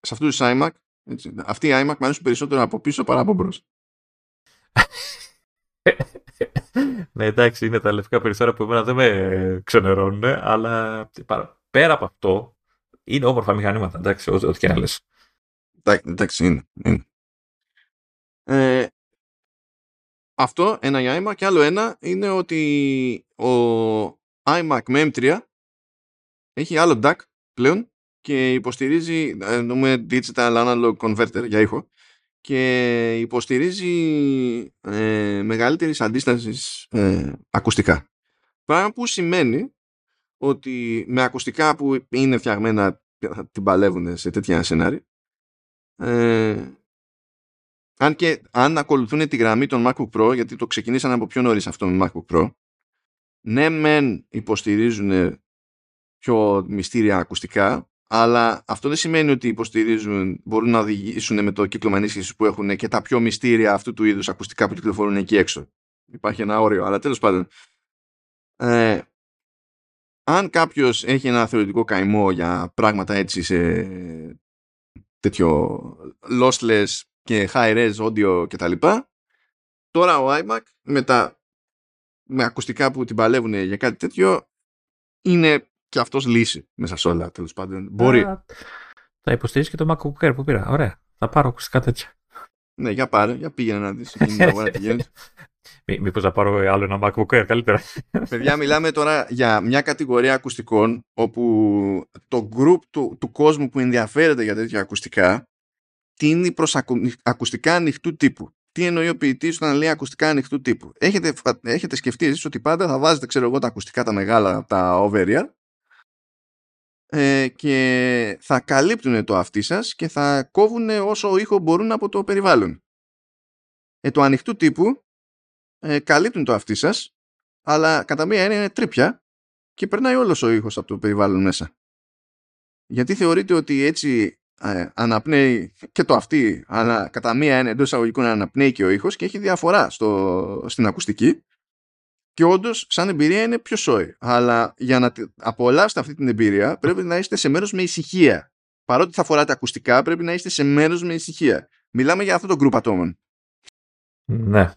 σε αυτούς τους iMac, έτσι, αυτοί οι iMac μου αρέσουν περισσότερο από πίσω παρά από μπρος. ναι, εντάξει, είναι τα λευκά περιθώρια που εμένα δεν με ξενερώνουν, αλλά πέρα από αυτό, είναι όμορφα μηχανήματα, εντάξει, ό,τι και να λες. Εντάξει, είναι. είναι. Ε, αυτό, ένα για iMac και άλλο ένα είναι ότι ο iMac με M3 έχει άλλο DAC πλέον και υποστηρίζει ε, νομούμε Digital Analog Converter για ήχο και υποστηρίζει ε, μεγαλύτερης αντίστασης ε, ακουστικά. Πράγμα που σημαίνει ότι με ακουστικά που είναι φτιαγμένα την παλεύουν σε τέτοια σενάρια ε, αν και αν ακολουθούν τη γραμμή των MacBook Pro γιατί το ξεκινήσαν από πιο νωρίς αυτό με MacBook Pro ναι μεν υποστηρίζουν πιο μυστήρια ακουστικά αλλά αυτό δεν σημαίνει ότι υποστηρίζουν, μπορούν να οδηγήσουν με το κύκλο ενίσχυσης που έχουν και τα πιο μυστήρια αυτού του είδους ακουστικά που κυκλοφορούν εκεί έξω. Υπάρχει ένα όριο, αλλά τέλος πάντων. Ε, αν κάποιος έχει ένα θεωρητικό καημό για πράγματα έτσι σε τέτοιο lossless και high-res audio κτλ. Τώρα ο iMac με, τα, με ακουστικά που την παλεύουν για κάτι τέτοιο είναι και αυτός λύση μέσα σε όλα τέλος πάντων. Μπορεί. Θα υποστηρίζεις και το MacBook Air που πήρα. Ωραία. Θα πάρω ακουστικά τέτοια. Ναι, για πάρε, για πήγαινε να δεις. Μή, μήπως θα πάρω άλλο ένα MacBook Air καλύτερα. Παιδιά, μιλάμε τώρα για μια κατηγορία ακουστικών όπου το group του, του κόσμου που ενδιαφέρεται για τέτοια ακουστικά τίνει προς ακουστικά ανοιχτού τύπου. Τι εννοεί ο ποιητής όταν λέει ακουστικά ανοιχτού τύπου. Έχετε, έχετε σκεφτεί εσείς ότι πάντα θα βάζετε ξέρω εγώ τα ακουστικά τα μεγάλα, τα over ε, και θα καλύπτουν το αυτί σας και θα κόβουν όσο ήχο μπορούν από το περιβάλλον. Ε, το ανοιχτού τύπου ε, καλύπτουν το αυτί σας αλλά κατά μία έννοια είναι τρίπια και περνάει όλος ο ήχος από το περιβάλλον μέσα. Γιατί θεωρείτε ότι έτσι ε, αναπνέει και το αυτή, αλλά κατά μία έννοια εντός εισαγωγικών αναπνέει και ο ήχος και έχει διαφορά στο, στην ακουστική; Και όντως, σαν εμπειρία είναι πιο σόι. Αλλά για να απολαύσετε αυτή την εμπειρία, πρέπει να είστε σε μέρος με ησυχία. Παρότι θα φοράτε ακουστικά, πρέπει να είστε σε μέρος με ησυχία. Μιλάμε για αυτό το γκρουπ ατόμων. Ναι.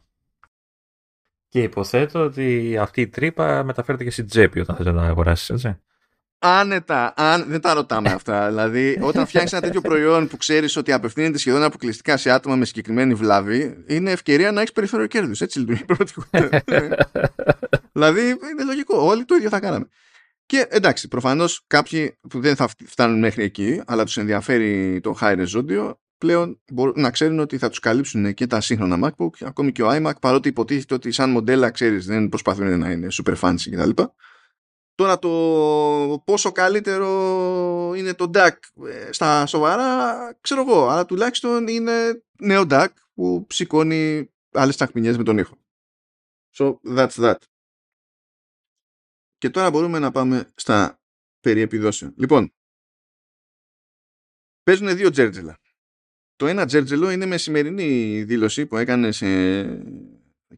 Και υποθέτω ότι αυτή η τρύπα μεταφέρεται και στην τσέπη όταν θέλετε να αγοράσεις, έτσι. Άνετα, αν, δεν τα ρωτάμε αυτά. δηλαδή, όταν φτιάχνει ένα τέτοιο προϊόν που ξέρεις ότι απευθύνεται σχεδόν αποκλειστικά σε άτομα με συγκεκριμένη βλάβη, είναι ευκαιρία να έχεις περιθώριο κέρδους. Έτσι λειτουργεί η δηλαδή, είναι λογικό. Όλοι το ίδιο θα κάναμε. Και εντάξει, προφανώς κάποιοι που δεν θα φτάνουν μέχρι εκεί, αλλά τους ενδιαφέρει το high res πλέον μπορούν να ξέρουν ότι θα τους καλύψουν και τα σύγχρονα MacBook, ακόμη και ο iMac, παρότι υποτίθεται ότι σαν μοντέλα, ξέρεις, δεν προσπαθούν να είναι super fancy κτλ. Τώρα το πόσο καλύτερο είναι το DAC ε, στα σοβαρά, ξέρω εγώ, αλλά τουλάχιστον είναι νέο DAC που σηκώνει άλλες τσακμινιές με τον ήχο. So that's that. Και τώρα μπορούμε να πάμε στα περί επιδόσεων. Λοιπόν, παίζουν δύο τζέρτζελα. Το ένα τζέρτζελο είναι με σημερινή δήλωση που έκανε σε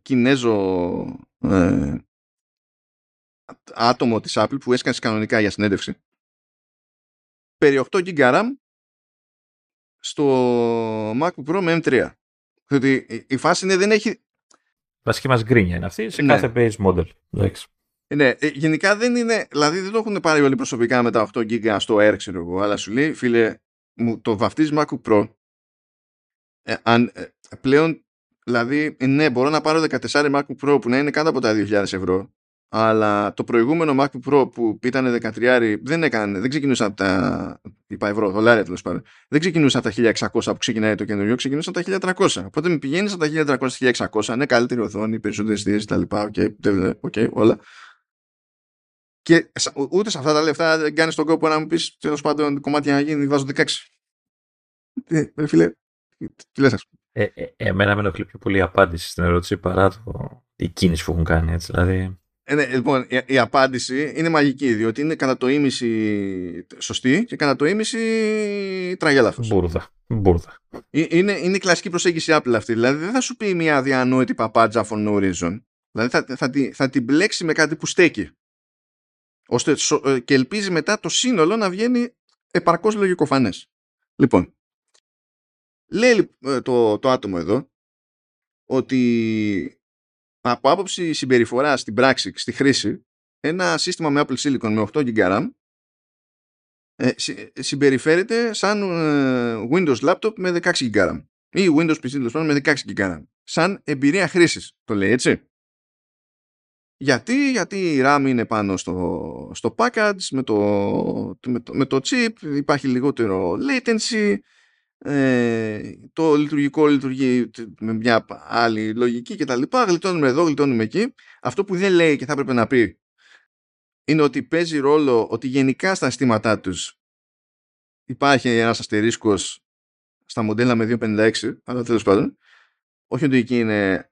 Κινέζο ε, άτομο της Apple που έσκανε κανονικά για συνέντευξη περί 8 GB RAM στο MacBook Pro με M3. Διότι η φάση είναι δεν έχει... Βασική μας γκρίνια είναι αυτή σε ναι. κάθε base model. Ναι, ε, γενικά δεν είναι, δηλαδή δεν το έχουν πάρει όλοι προσωπικά με τα 8 GB στο Air, ξέρω εγώ, αλλά σου λέει, φίλε, μου το βαφτίζει MacBook Pro. Ε, αν, ε, πλέον, δηλαδή, ναι, μπορώ να πάρω 14 MacBook Pro που να είναι κάτω από τα 2.000 ευρώ αλλά το προηγούμενο MacBook Pro που ήταν 13 δεν έκανε, δεν ξεκινούσε από τα είπα ευρώ, δολάρια τέλος πάντων. Δεν ξεκινούσε από τα 1600 που ξεκινάει το καινούριο, ξεκινούσε από τα 1300. Οπότε με πηγαίνεις από τα 1300-1600, ναι, καλύτερη οθόνη, περισσότερες θέσεις κτλ. OK, okay, όλα. Και ούτε σε αυτά τα λεφτά δεν κάνεις τον κόπο να μου πεις τέλος πάντων κομμάτια να γίνει, βάζω 16. Ε, φίλε, τι λες, ε, ε, εμένα με ενοχλεί πιο πολύ η απάντηση στην ερώτηση παρά το, η κίνηση που έχουν κάνει. Έτσι, δηλαδή... Ε, ναι, λοιπόν, η, η, απάντηση είναι μαγική, διότι είναι κατά το ήμιση σωστή και κατά το ήμιση τραγέλαφος. Μπούρδα. Μπούρδα. Ε, είναι, είναι η κλασική προσέγγιση Apple αυτή. Δηλαδή δεν θα σου πει μια διανόητη παπάντζα for no reason. Δηλαδή θα, θα, θα, θα την μπλέξει με κάτι που στέκει. Ώστε, ε, και ελπίζει μετά το σύνολο να βγαίνει επαρκώς λογικοφανές. Λοιπόν, λέει το, το άτομο εδώ ότι από άποψη συμπεριφοράς στην πράξη, στη χρήση, ένα σύστημα με Apple Silicon με 8 GB RAM ε, συμπεριφέρεται σαν ε, Windows Laptop με 16 GB RAM ή Windows PC με 16 GB RAM. Σαν εμπειρία χρήσης, το λέει έτσι. Γιατί, γιατί η RAM είναι πάνω στο, στο package, με το, με, το, με το chip, υπάρχει λιγότερο latency, ε, το λειτουργικό λειτουργεί με μια άλλη λογική και τα λοιπά, γλιτώνουμε εδώ, γλιτώνουμε εκεί. Αυτό που δεν λέει και θα έπρεπε να πει είναι ότι παίζει ρόλο ότι γενικά στα αισθήματά τους υπάρχει ένας αστερίσκος στα μοντέλα με 256, αλλά τέλος πάντων, όχι ότι εκεί είναι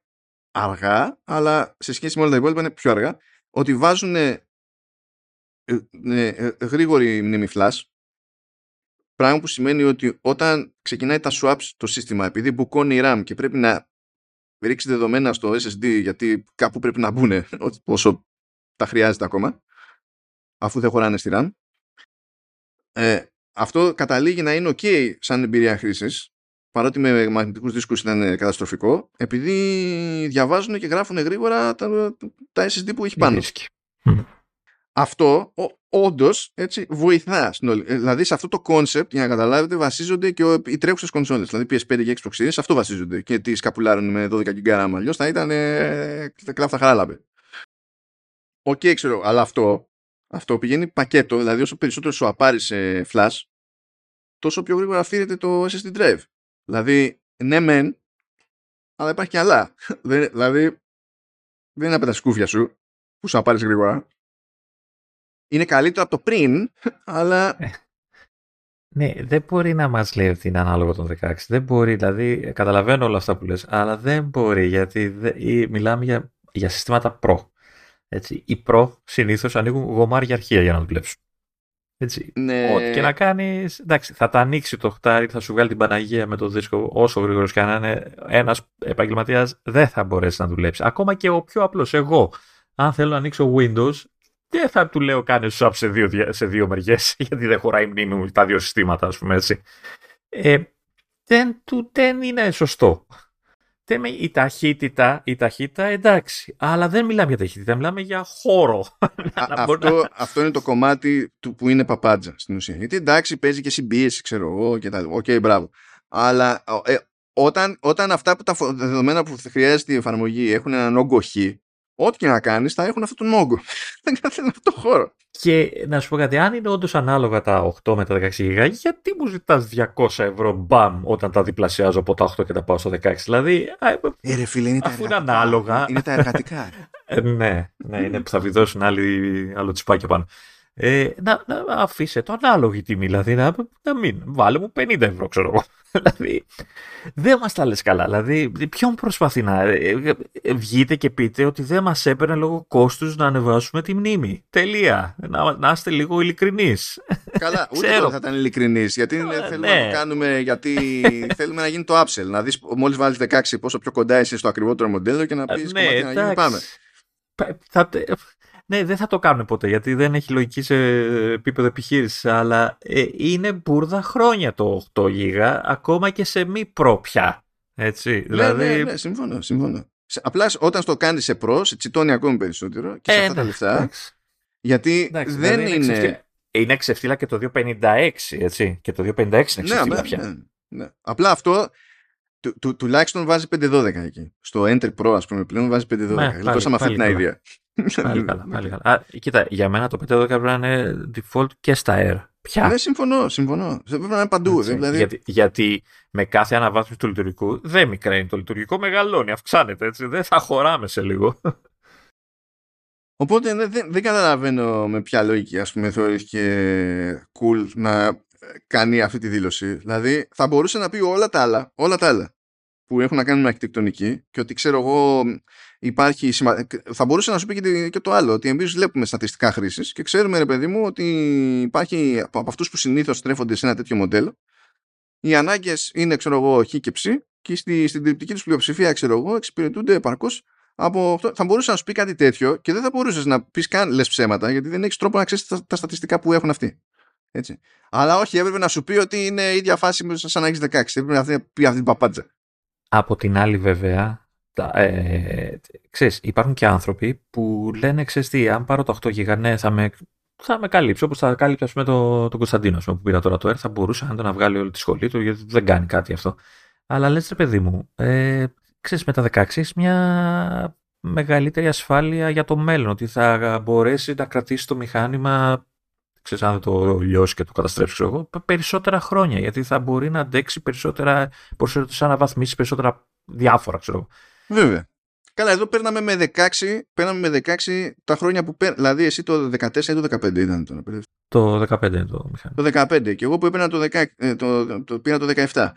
αργά, αλλά σε σχέση με όλα τα υπόλοιπα είναι πιο αργά, ότι βάζουν ε, ε, ε, γρήγορη μνήμη flash Πράγμα που σημαίνει ότι όταν ξεκινάει τα swaps το σύστημα, επειδή μπουκώνει η RAM και πρέπει να ρίξει δεδομένα στο SSD γιατί κάπου πρέπει να μπουν όσο τα χρειάζεται ακόμα, αφού δεν χωράνε στη RAM, ε, αυτό καταλήγει να είναι ok σαν εμπειρία χρήσης, παρότι με μαγνητικούς δίσκους ήταν καταστροφικό, επειδή διαβάζουν και γράφουν γρήγορα τα, τα SSD που έχει πάνω. Αυτό όντως βοηθά. Δηλαδή σε αυτό το concept, για να καταλάβετε, βασίζονται και οι τρέχουσες κονσόλες. Δηλαδή PS5 και Xbox Series, σε αυτό βασίζονται. Και τη σκαπουλάρουν με 12 GB RAM. Αλλιώς θα ήταν ε, κλάφτα χαράλαμπε. OK, okay, ξέρω, αλλά αυτό, αυτό πηγαίνει πακέτο. Δηλαδή, όσο περισσότερο swap άρει σε flash, τόσο πιο γρήγορα φθείρεται το SSD drive. Δηλαδή, ναι, μεν, αλλά υπάρχει και άλλα. δηλαδή, δεν είναι από τα σκούφια σου που σου απάρεις γρήγορα είναι καλύτερο από το πριν, αλλά... Ε, ναι, δεν μπορεί να μας λέει ότι είναι ανάλογο των 16. Δεν μπορεί, δηλαδή, καταλαβαίνω όλα αυτά που λες, αλλά δεν μπορεί, γιατί μιλάμε για, για συστήματα Pro. Έτσι, οι Pro συνήθως ανοίγουν γομάρια αρχεία για να δουλέψουν. Έτσι. Ναι. Ό,τι και να κάνεις. Εντάξει, θα τα ανοίξει το χτάρι, θα σου βγάλει την Παναγία με το δίσκο όσο γρήγορος και αν είναι ένας επαγγελματίας, δεν θα μπορέσει να δουλέψει. Ακόμα και ο πιο απλός, εγώ, αν θέλω να ανοίξω Windows, δεν θα του λέω κάνε swap σε δύο, σε δύο μεριές, γιατί δεν χωράει μνήμη τα δύο συστήματα, ας πούμε έτσι. Ε, δεν, του, δεν είναι σωστό. Θέμε, η ταχύτητα, η ταχύτητα εντάξει, αλλά δεν μιλάμε για ταχύτητα, μιλάμε για χώρο. αυτό, αυτό είναι το κομμάτι του που είναι παπάντζα στην ουσία. Γιατί εντάξει παίζει και συμπίεση, ξέρω εγώ και τα OK, okay, μπράβο. Αλλά ε, όταν, όταν αυτά που τα δεδομένα που χρειάζεται η εφαρμογή έχουν έναν όγκο χ, ό,τι και να κάνεις, θα έχουν αυτόν τον όγκο. Δεν καθένα αυτό το χώρο. Και να σου πω κάτι, αν είναι όντως ανάλογα τα 8 με τα 16 GB, γιατί μου ζητάς 200 ευρώ μπαμ όταν τα διπλασιάζω από τα 8 και τα πάω στο 16. Δηλαδή. Ε, ρε φίλε, είναι αφού είναι ανάλογα. Είναι τα εργατικά. ε, ναι, ναι, είναι που θα βιδώσουν άλλο τσιπάκι πάνω. Ε, να, να αφήσε το ανάλογη τιμή, δηλαδή να, να μην. Βάλε μου 50 ευρώ, ξέρω εγώ. δηλαδή, δεν μας τα λες καλά. Δηλαδή, ποιον προσπαθεί να. Ε, ε, βγείτε και πείτε ότι δεν μας έπαιρνε λόγω κόστους να ανεβάσουμε τη μνήμη. Τελεία. Να, να είστε λίγο ειλικρινείς. Καλά, ούτε τώρα θα ήταν ειλικρινείς. Γιατί ε, θέλουμε ναι. να το κάνουμε, γιατί θέλουμε να γίνει το upsell. Να δεις μόλις βάλεις 16 πόσο πιο κοντά είσαι στο ακριβότερο μοντέλο και να πεις ναι, να γίνει, πάμε. Θα, ναι, δεν θα το κάνουμε ποτέ γιατί δεν έχει λογική σε επίπεδο επιχείρησης. Αλλά ε, είναι μπουρδα χρόνια το 8 GB, ακόμα και σε μη προ πια. Έτσι, ναι, δηλαδή... ναι, ναι, συμφωνώ, συμφωνώ. Απλά όταν το κάνεις σε προ, σε τσιτώνει ακόμη περισσότερο και σε ε, αυτά τα λεφτά. Γιατί δεν δηλαδή είναι. Είναι, είναι ξεφτύλα και το 256, έτσι. Και το 256 είναι ναι, ξεφτύλα ναι, πια. Ναι, ναι. Απλά αυτό του, του, τουλάχιστον βάζει 512 εκεί. Στο Enter Pro, ας πούμε, πλέον βάζει 512. Ναι, Λιτώσαμε αυτή την ιδέα. Πάλι καλά, πάλι καλά. Α, κοίτα, για μένα το 512 πρέπει να είναι default και στα Air. Ποια. Ναι, συμφωνώ, συμφωνώ. Πρέπει να είναι παντού. δηλαδή... γιατί, γιατί με κάθε αναβάθμιση του λειτουργικού δεν μικραίνει. Το λειτουργικό μεγαλώνει, αυξάνεται έτσι. Δεν θα χωράμε σε λίγο. Οπότε δεν, δεν, δεν καταλαβαίνω με ποια λογική ας πούμε θεωρείς και cool να κάνει αυτή τη δήλωση. Δηλαδή θα μπορούσε να πει όλα τα άλλα, όλα τα άλλα που έχουν να κάνουν με αρχιτεκτονική και ότι ξέρω εγώ υπάρχει σημα... θα μπορούσε να σου πει και το άλλο ότι εμείς βλέπουμε στατιστικά χρήσης και ξέρουμε ρε παιδί μου ότι υπάρχει από αυτούς που συνήθως στρέφονται σε ένα τέτοιο μοντέλο οι ανάγκες είναι ξέρω εγώ χ και ψ και στη, στην τριπτική τους πλειοψηφία ξέρω εγώ εξυπηρετούνται επαρκώς από αυτό. Θα μπορούσε να σου πει κάτι τέτοιο και δεν θα μπορούσες να πεις καν λες ψέματα γιατί δεν έχεις τρόπο να ξέρεις τα, τα, στατιστικά που έχουν αυτοί. Έτσι. Αλλά όχι, έπρεπε να σου πει ότι είναι η ίδια φάση με σαν να έχεις 16. Έπρεπε να πει αυτή την παπάντζα. Από την άλλη, βέβαια, τα, ε, ξέρεις, υπάρχουν και άνθρωποι που λένε, ξέρεις τι, αν πάρω το 8 γίγα, ναι, θα με, θα με καλύψει, όπως θα κάλυψε ας πούμε, το, τον Κωνσταντίνο πούμε, που πήρα τώρα το ΕΡ, θα μπορούσε να, να βγάλει όλη τη σχολή του, γιατί δεν κάνει κάτι αυτό. Αλλά λες, ρε παιδί μου, ε, ξέρεις, με τα 16 έχεις μια μεγαλύτερη ασφάλεια για το μέλλον, ότι θα μπορέσει να κρατήσει το μηχάνημα ξέρεις, αν το λιώσεις και το καταστρέψεις, ξέρω εγώ, περισσότερα χρόνια. Γιατί θα μπορεί να αντέξει περισσότερα, περισσότερες αναβαθμίσεις, περισσότερα διάφορα, ξέρω εγώ. Βέβαια. Καλά, εδώ παίρναμε με 16, παίρναμε με 16 τα χρόνια που παίρναμε. Δηλαδή, εσύ το 14 ή το 15 ήταν το Το 15 το μηχάνημα. Το 15 και εγώ που έπαιρνα το, 16, ε, το, το, το, πήρα το 17.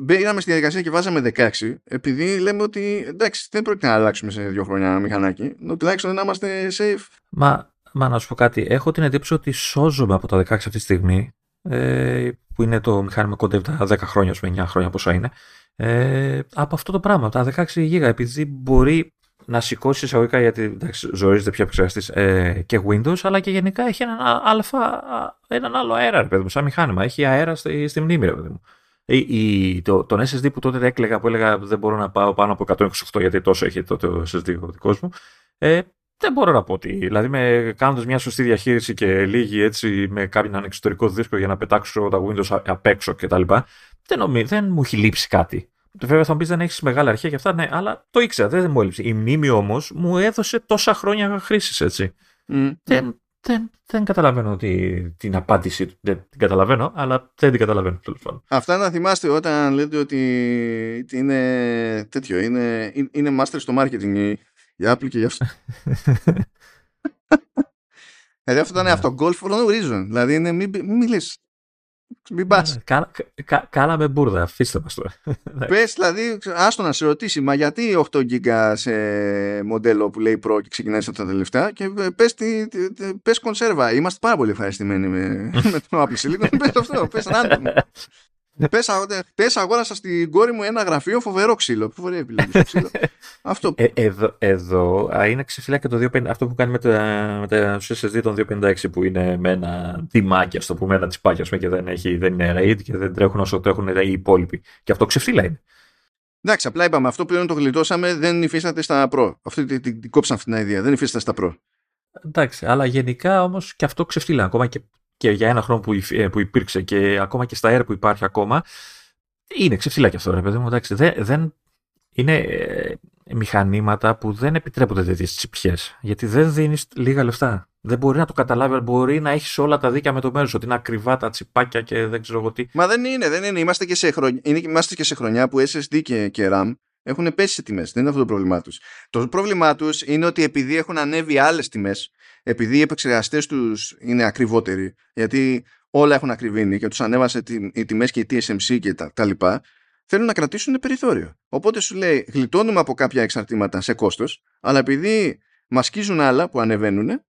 Μπαίναμε στη διαδικασία και βάζαμε 16, επειδή λέμε ότι εντάξει, δεν πρόκειται να αλλάξουμε σε δύο χρόνια μηχανάκι, τουλάχιστον να είμαστε safe. Μα Μα να σου πω κάτι, έχω την εντύπωση ότι σώζομαι από τα 16 αυτή τη στιγμή. ε, που είναι το μηχάνημα κοντεύει τα 10 χρόνια, 9 χρόνια πόσα είναι, ε, από αυτό το πράγμα, τα 16 GB, επειδή μπορεί να σηκώσει εισαγωγικά γιατί εντάξει, ζορίζεται πια επεξεργαστή ε, και Windows, αλλά και γενικά έχει έναν, αλφα, έναν άλλο αέρα, ρε παιδί μου, σαν μηχάνημα. Έχει αέρα στη, στη μνήμη, ρε παιδί μου. Η, η, το, τον SSD που τότε έκλαιγα, που έλεγα δεν μπορώ να πάω πάνω από 128 γιατί τόσο έχει τότε ο SSD ο δικός μου. Ε, δεν μπορώ να πω ότι. Δηλαδή, με κάνοντας μια σωστή διαχείριση και λίγη έτσι με κάποιον εξωτερικό δίσκο για να πετάξω τα Windows απ' έξω κτλ. Δεν, δεν μου έχει λείψει κάτι. Βέβαια θα μου πεις δεν έχεις μεγάλα αρχεία και αυτά, ναι, αλλά το ήξερα, δεν μου έλειψε. Η μνήμη όμως μου έδωσε τόσα χρόνια χρήσης έτσι. Mm. Δεν, δεν, δεν καταλαβαίνω τη, την απάντηση του. Δεν την καταλαβαίνω, αλλά δεν την καταλαβαίνω τέλος πάντων. Αυτά να θυμάστε όταν λέτε ότι είναι τέτοιο, είναι, είναι master στο marketing για Apple και για αυτό. Δηλαδή αυτό ήταν αυτό golf for no reason. Δηλαδή είναι μην, μην μιλήσεις. Μην πας. Ε, κάναμε μπουρδα, αφήστε μας τώρα. Πες, δηλαδή, άστο να σε ρωτήσει, μα γιατί 8 GB σε μοντέλο που λέει Pro και ξεκινάει από τα τελευταία και πες πες κονσέρβα. Είμαστε πάρα πολύ ευχαριστημένοι με, με το Apple Silicon. πες αυτό, πες random. Πες, πες αγόρασα στην κόρη μου ένα γραφείο φοβερό ξύλο. Φοβερή επιλογή ξύλο. αυτό. Ε, εδώ, εδώ είναι ξεφυλά και το 250, αυτό που κάνει με τα, με τα SSD των 256 που είναι με ένα τιμάκι, ας το πούμε, ένα τσιπάκι πούμε, και δεν, έχει, δεν είναι RAID και δεν τρέχουν όσο τρέχουν οι υπόλοιποι. Και αυτό ξεφύλλα είναι. Εντάξει, απλά είπαμε αυτό που το γλιτώσαμε δεν υφίσταται στα Pro. Αυτή την, την, την κόψαν αυτή την ιδέα. Δεν υφίσταται στα Pro. Εντάξει, αλλά γενικά όμως και αυτό ξεφύλλα. Ακόμα και και για ένα χρόνο που, ε, που υπήρξε και ακόμα και στα air που υπάρχει ακόμα, είναι ξεφύλλα και αυτό, ρε παιδί μου. Εντάξει, δεν, δεν είναι ε, μηχανήματα που δεν επιτρέπονται τέτοιες τσιπιές. Γιατί δεν δίνεις λίγα λεφτά. Δεν μπορεί να το καταλάβει, μπορεί να έχεις όλα τα δίκαια με το μέρος, ότι είναι ακριβά τα τσιπάκια και δεν ξέρω εγώ τι. Μα δεν είναι, δεν είναι. Είμαστε και σε, χρονιά, είναι, είμαστε και σε χρονιά που SSD και, και RAM έχουν πέσει σε τιμές. Δεν είναι αυτό το πρόβλημά τους. Το πρόβλημά τους είναι ότι επειδή έχουν ανέβει άλλες τιμές, επειδή οι επεξεργαστές τους είναι ακριβότεροι, γιατί όλα έχουν ακριβήνει και τους ανέβασε οι τιμές και η TSMC και τα, τα λοιπά, θέλουν να κρατήσουν περιθώριο. Οπότε σου λέει, γλιτώνουμε από κάποια εξαρτήματα σε κόστος, αλλά επειδή μας σκίζουν άλλα που ανεβαίνουν,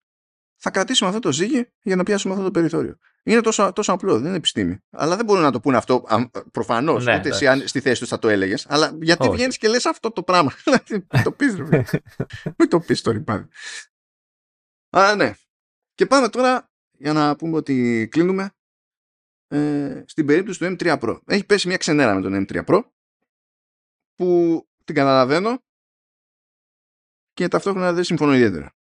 θα κρατήσουμε αυτό το ζύγι για να πιάσουμε αυτό το περιθώριο. Είναι τόσο, τόσο απλό, δεν είναι επιστήμη. Αλλά δεν μπορούν να το πούνε αυτό προφανώς. Ναι, ούτε εσύ στη θέση τους θα το έλεγες. Αλλά γιατί βγαίνεις και λες αυτό το πράγμα. το πεις, Μην το πεις το ρηπάδι. Άρα ναι. Και πάμε τώρα για να πούμε ότι κλείνουμε ε, στην περίπτωση του M3 Pro. Έχει πέσει μια ξενέρα με τον M3 Pro που την καταλαβαίνω και ταυτόχρονα δεν συμφωνώ ιδιαίτερα.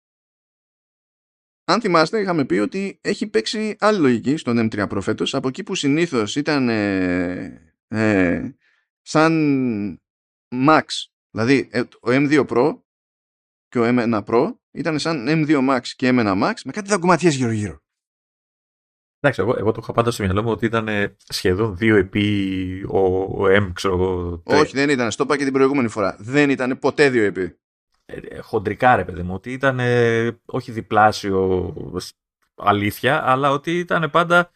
Αν θυμάστε, είχαμε πει ότι έχει παίξει άλλη λογική στον M3 Pro φέτος, από εκεί που συνήθως ήταν ε, ε, σαν Max, δηλαδή ε, ο M2 Pro και ο M1 Pro ήταν σαν M2 Max και M1 Max με κάτι δαγκωματιές γύρω-γύρω. Εντάξει, εγώ, εγώ το είχα πάντα στο μυαλό μου ότι ήταν σχεδόν δύο επί ο, ο M, ξέρω εγώ. Όχι, δεν ήταν. Στο είπα και την προηγούμενη φορά. Δεν ήταν ποτέ δύο επί. Ε, χοντρικά ρε παιδί μου, ότι ήταν ε, όχι διπλάσιο αλήθεια, αλλά ότι ήταν πάντα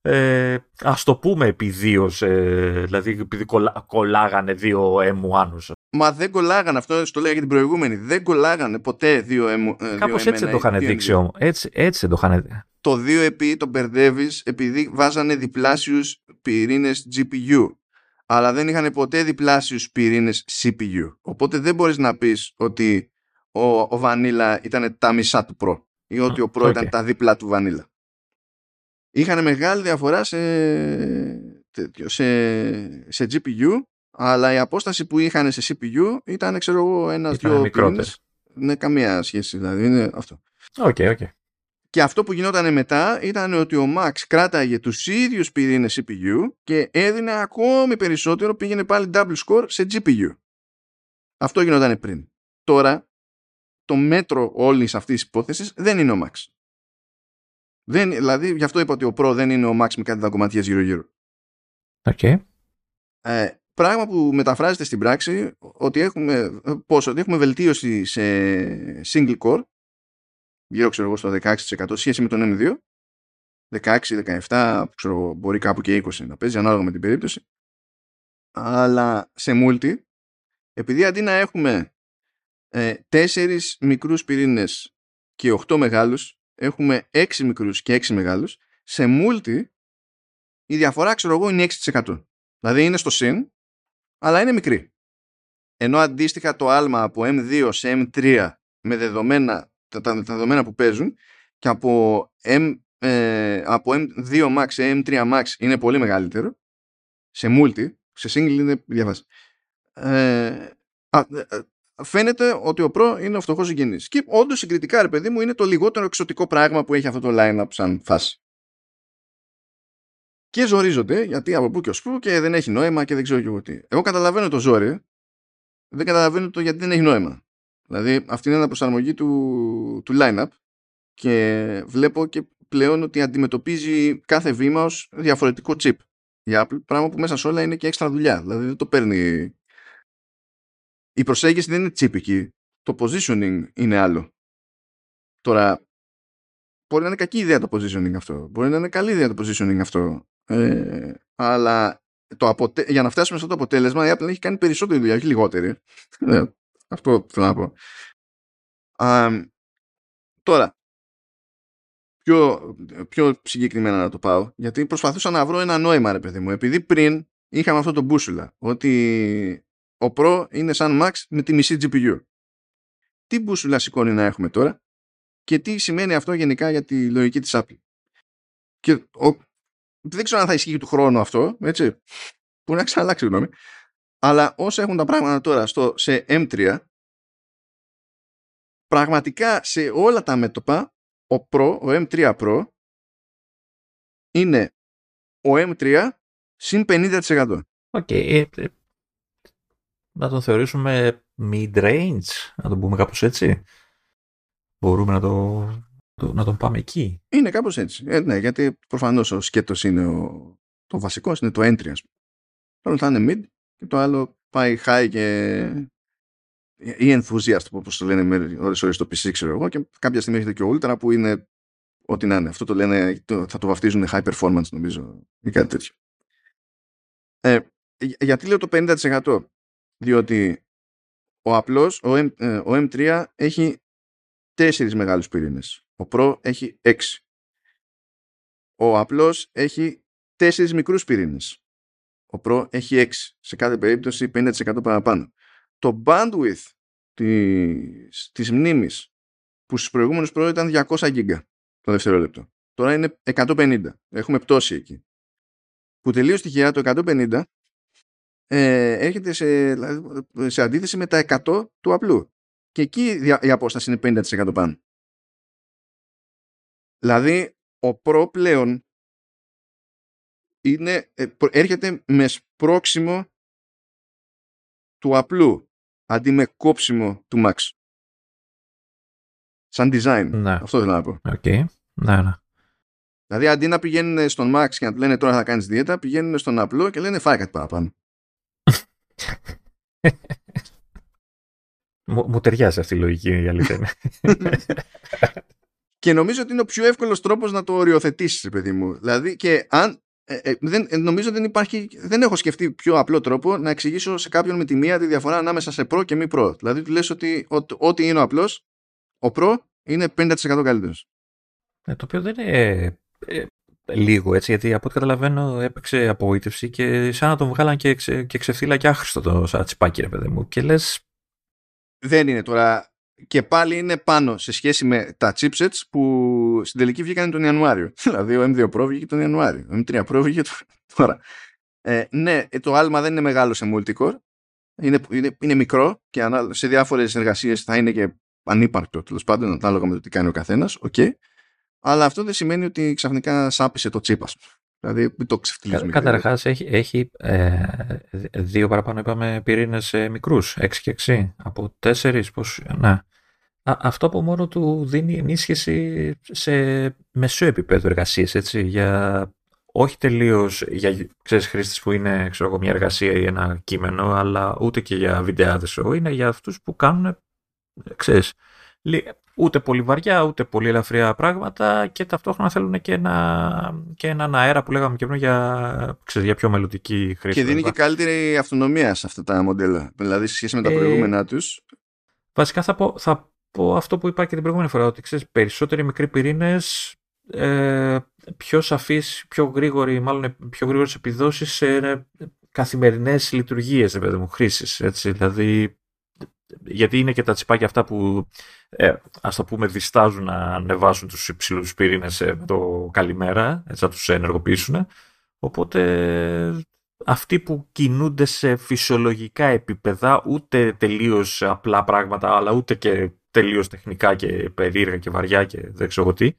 ε, ας το πούμε επί δύο, ε, δηλαδή επειδή κολλά, κολλάγανε δύο M1. Μα δεν κολλάγανε, αυτό το λέγα και την προηγούμενη, δεν κολλάγανε ποτέ δύο M1. Ε, Κάπως έτσι το είχαν δείξει όμως, έτσι, έτσι το είχαν δείξει. Το 2 επί το μπερδεύει επειδή βάζανε διπλάσιους πυρήνες GPU αλλά δεν είχαν ποτέ διπλάσιους πυρήνες CPU. Οπότε δεν μπορείς να πεις ότι ο, ο Vanilla ήταν τα μισά του Pro ή ότι ο Pro ήταν τα διπλά του Vanilla. Είχαν μεγάλη διαφορά σε, σε, σε GPU, αλλά η απόσταση που είχαν σε CPU ήταν, ξέρω εγώ, ένα-δυο πυρήνες. Ναι, καμία σχέση δηλαδή. Είναι αυτό. OK, okay, OK. Okay. Και αυτό που γινόταν μετά ήταν ότι ο Max κράταγε τους ίδιους πυρήνες CPU και έδινε ακόμη περισσότερο, πήγαινε πάλι double score σε GPU. Αυτό γινόταν πριν. Τώρα, το μέτρο όλης αυτής της υπόθεσης δεν είναι ο Max. Δεν, δηλαδή, γι' αυτό είπα ότι ο Pro δεν είναι ο Max με κάτι δαγκωματιές γύρω-γύρω. Okay. Ε, πράγμα που μεταφράζεται στην πράξη ότι έχουμε, πόσο, ότι έχουμε βελτίωση σε single core γύρω ξέρω εγώ στο 16% σχέση με τον M2 16, 17, ξέρω, μπορεί κάπου και 20 να παίζει ανάλογα με την περίπτωση αλλά σε multi επειδή αντί να έχουμε ε, 4 μικρούς πυρήνες και 8 μεγάλους έχουμε 6 μικρούς και 6 μεγάλους σε multi η διαφορά ξέρω εγώ είναι 6%. Δηλαδή είναι στο συν, αλλά είναι μικρή. Ενώ αντίστοιχα το άλμα από M2 σε M3 με δεδομένα, τα, τα, δεδομένα που παίζουν και από, M, ε, από M2 Max σε M3 Max είναι πολύ μεγαλύτερο σε multi, σε single είναι διαβάσει. Ε, α, ε, φαίνεται ότι ο Pro είναι ο φτωχός συγγενής. Και όντως συγκριτικά, ρε παιδί μου, είναι το λιγότερο εξωτικό πράγμα που έχει αυτό το line-up σαν φάση. Και ζορίζονται γιατί από πού και ως πού και δεν έχει νόημα και δεν ξέρω και εγώ τι. Εγώ καταλαβαίνω το ζόρι, δεν καταλαβαίνω το γιατί δεν έχει νόημα. Δηλαδή, αυτή είναι ένα προσαρμογή του, του line-up και βλέπω και πλέον ότι αντιμετωπίζει κάθε βήμα ως διαφορετικό chip για Apple, πράγμα που μέσα σε όλα είναι και έξτρα δουλειά. Δηλαδή δεν το παίρνει η προσέγγιση δεν είναι τσίπικη. Το positioning είναι άλλο. Τώρα, μπορεί να είναι κακή ιδέα το positioning αυτό. Μπορεί να είναι καλή ιδέα το positioning αυτό. Ε, αλλά το αποτε... για να φτάσουμε σε αυτό το αποτέλεσμα, η Apple έχει κάνει περισσότερη δουλειά, όχι λιγότερη. Ε, αυτό θέλω να πω. τώρα, πιο, πιο συγκεκριμένα να το πάω, γιατί προσπαθούσα να βρω ένα νόημα, ρε παιδί μου. Επειδή πριν είχαμε αυτό το μπούσουλα, ότι ο Pro είναι σαν Max με τη μισή GPU. Τι μπούσουλα σηκώνει να έχουμε τώρα και τι σημαίνει αυτό γενικά για τη λογική της Apple. Και ο... δεν ξέρω αν θα ισχύει του χρόνου αυτό, έτσι. Μπορεί να ξαναλλάξει γνώμη. Αλλά όσα έχουν τα πράγματα τώρα στο, σε M3, πραγματικά σε όλα τα μέτωπα, ο Pro, ο M3 Pro, είναι ο M3 συν 50%. OK. Okay να τον θεωρήσουμε mid-range, να τον πούμε κάπως έτσι. Μπορούμε να, το, να τον πάμε εκεί. Είναι κάπως έτσι. Ε, ναι, γιατί προφανώς ο σκέτος είναι ο, το βασικό, είναι το entry ας πούμε. θα είναι mid και το άλλο πάει high και ή enthusiast όπως το λένε με ώρες ώρες το PC ξέρω εγώ και κάποια στιγμή έχετε και ο ultra που είναι ό,τι να είναι. Αυτό το λένε, θα το βαφτίζουν high performance νομίζω ή κάτι τέτοιο. Ε, γιατί λέω το 50% διότι ο απλός, ο, M, ε, ο M3 έχει τέσσερις μεγάλους πυρήνες. Ο Pro έχει έξι. Ο απλός έχει τέσσερις μικρούς πυρήνες. Ο Pro έχει έξι. Σε κάθε περίπτωση 50% παραπάνω. Το bandwidth της, της μνήμης που στους προηγούμενους Pro ήταν 200 GB το δευτερόλεπτο. Τώρα είναι 150. Έχουμε πτώση εκεί. Που τελείως τυχαία το 150 ε, έρχεται σε, δηλαδή, σε αντίθεση με τα 100 του απλού. Και εκεί η απόσταση είναι 50% πάνω. Δηλαδή, ο Pro πλέον είναι, ε, έρχεται με σπρώξιμο του απλού αντί με κόψιμο του Max. Σαν design. Ναι. Αυτό θέλω να πω. Okay. Ναι, ναι. Δηλαδή αντί να πηγαίνουν στον Max και να του λένε τώρα θα κάνεις δίαιτα, πηγαίνουν στον απλό και λένε φάει κάτι παραπάνω μου, μου ταιριάζει αυτή η λογική η αλήθεια και νομίζω ότι είναι ο πιο εύκολος τρόπος να το οριοθετήσεις, παιδί μου. Δηλαδή και αν ε, ε, δεν, ε, νομίζω δεν υπάρχει, δεν έχω σκεφτεί πιο απλό τρόπο να εξηγήσω σε κάποιον με τη μία τη διαφορά ανάμεσα σε Pro και μη Pro. Δηλαδή του λες ότι ό,τι είναι ο απλός, ο Pro είναι 50% καλύτερος. Ε, το οποίο δεν είναι λίγο έτσι, γιατί από ό,τι καταλαβαίνω έπαιξε απογοήτευση και σαν να τον βγάλαν και, ξε, και ξεφύλλα και άχρηστο το σαν τσιπάκι ρε παιδί μου και λες δεν είναι τώρα και πάλι είναι πάνω σε σχέση με τα chipsets που στην τελική βγήκαν τον Ιανουάριο. Δηλαδή ο M2 Pro βγήκε τον Ιανουάριο ο M3 Pro βγήκε τώρα. Ε, ναι το άλμα δεν είναι μεγάλο σε multicore. Είναι, είναι, είναι μικρό και σε διάφορες εργασίες θα είναι και ανύπαρκτο τέλος πάντων ανάλογα με το τι κάνει ο καθένας okay αλλά αυτό δεν σημαίνει ότι ξαφνικά σάπισε το τσίπ, Δηλαδή, μην το ξεφτυλίζουμε. Καταρχάς, έχει, έχει ε, δύο παραπάνω, είπαμε, πυρήνες ε, μικρούς, 6 και 6. Από 4, πώς, ναι. αυτό από μόνο του δίνει ενίσχυση σε μεσό επίπεδο εργασίε, έτσι, για όχι τελείως για ξέρεις, χρήστες που είναι ξέρω, μια εργασία ή ένα κείμενο, αλλά ούτε και για βιντεάδες. Είναι για αυτούς που κάνουν, ξέρεις, ούτε πολύ βαριά, ούτε πολύ ελαφριά πράγματα και ταυτόχρονα θέλουν και, ένα, και έναν αέρα που λέγαμε και πριν για, ξέρεις, για πιο μελλοντική χρήση. Και δίνει και καλύτερη αυτονομία σε αυτά τα μοντέλα, δηλαδή σε σχέση με τα ε, προηγούμενά τους. Βασικά θα πω, θα πω αυτό που είπα και την προηγούμενη φορά, ότι ξέρεις, περισσότεροι μικροί πυρήνες ε, πιο σαφής, πιο γρήγορη, μάλλον πιο γρήγορες επιδόσεις σε καθημερινές λειτουργίες, παιδί μου, χρήσης, έτσι, δηλαδή γιατί είναι και τα τσιπάκια αυτά που ε, ας το πούμε διστάζουν να ανεβάσουν τους υψηλούς πυρήνες με το καλημέρα, έτσι να τους ενεργοποιήσουν. Οπότε αυτοί που κινούνται σε φυσιολογικά επίπεδα, ούτε τελείως απλά πράγματα, αλλά ούτε και τελείως τεχνικά και περίεργα και βαριά και δεν ξέρω τι,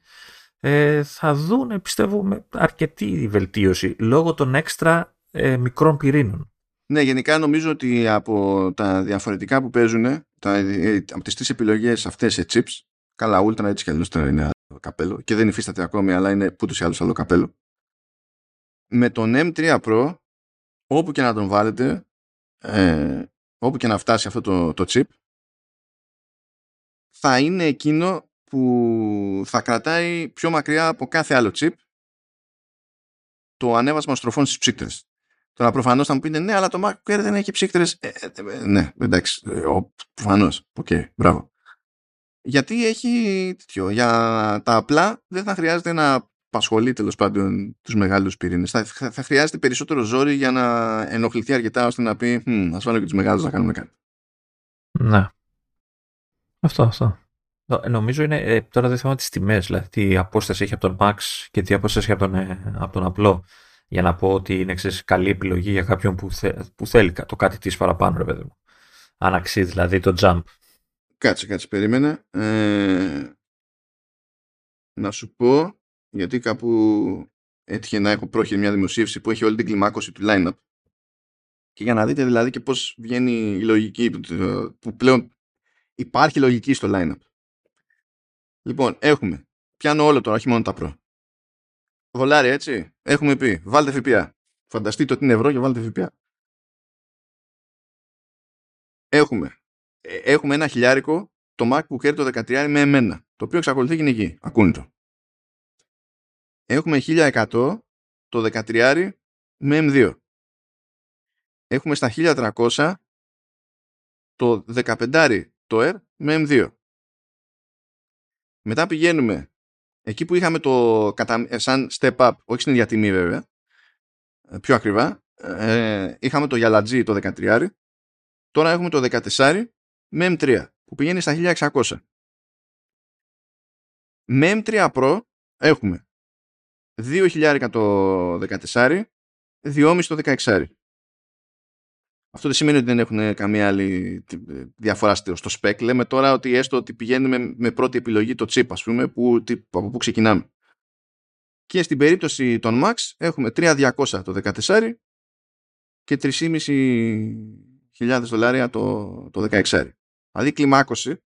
ε, θα δουν, πιστεύω, με αρκετή βελτίωση λόγω των έξτρα ε, μικρών πυρήνων. Ναι, γενικά νομίζω ότι από τα διαφορετικά που παίζουν, τα, ε, από τις τρεις επιλογές αυτές σε chips, καλά, Ultra έτσι κι αλλιώς τώρα είναι άλλο καπέλο και δεν υφίσταται ακόμη, αλλά είναι ούτως ή άλλως άλλο καπέλο. Με τον M3 Pro, όπου και να τον βάλετε, ε, όπου και να φτάσει αυτό το, το chip, θα είναι εκείνο που θα κρατάει πιο μακριά από κάθε άλλο chip το ανέβασμα στροφών στις ψύκτρες. Τώρα προφανώς θα μου πείτε ναι, αλλά το Mac Air δεν έχει ψύκτρες. Ε, ε, ε, ναι, εντάξει. Ε, προφανώς. OK, okay, μπράβο. Γιατί έχει τέτοιο. Για τα απλά δεν θα χρειάζεται να απασχολεί τέλος πάντων τους μεγάλους πυρήνες. Θα, θα, χρειάζεται περισσότερο ζόρι για να ενοχληθεί αρκετά ώστε να πει Α βάλω και τους μεγάλους να κάνουμε κάτι. Ναι. Αυτό, αυτό. Νομίζω είναι ε, τώρα δεν θέμα τις τιμές, δηλαδή τι απόσταση έχει από τον Max και τι απόσταση έχει από τον, ε, από τον απλό για να πω ότι είναι ξέρεις, καλή επιλογή για κάποιον που, που θέλει το κάτι της παραπάνω, ρε παιδί μου. Αν αξίζει δηλαδή το jump. Κάτσε, κάτσε, περίμενε. Ε, να σου πω, γιατί κάπου έτυχε να έχω πρόχειρη μια δημοσίευση που έχει όλη την κλιμάκωση του line-up και για να δείτε δηλαδή και πώς βγαίνει η λογική που πλέον υπάρχει λογική στο line-up. Λοιπόν, έχουμε, πιάνω όλο τώρα, όχι μόνο τα προ. Δολάρια, έτσι. Έχουμε πει. Βάλτε ΦΠΑ. Φανταστείτε ότι είναι ευρώ και βάλτε ΦΠΑ. Έχουμε. Ε, έχουμε ένα χιλιάρικο το MacBook Air το 13 με εμένα. Το οποίο εξακολουθεί και είναι εκεί. Ακούνητο. Έχουμε 1100 το 13 με M2. Έχουμε στα 1300 το 15 το Air με M2. Μετά πηγαίνουμε εκεί που είχαμε το ε, σαν step up, όχι στην ίδια τιμή βέβαια, ε, πιο ακριβά, ε, είχαμε το Yalaji το 13, τώρα έχουμε το 14 με M3 που πηγαίνει στα 1600. Με M3 Pro έχουμε 2.000 το 14, 2.500 το 16. Αυτό δεν σημαίνει ότι δεν έχουν καμία άλλη διαφορά στο spec. Λέμε τώρα ότι έστω ότι πηγαίνουμε με πρώτη επιλογή το chip, ας πούμε, που, από πού ξεκινάμε. Και στην περίπτωση των Max έχουμε 3.200 το 14 και 3.500 δολάρια το, το 16. Δηλαδή η κλιμάκωση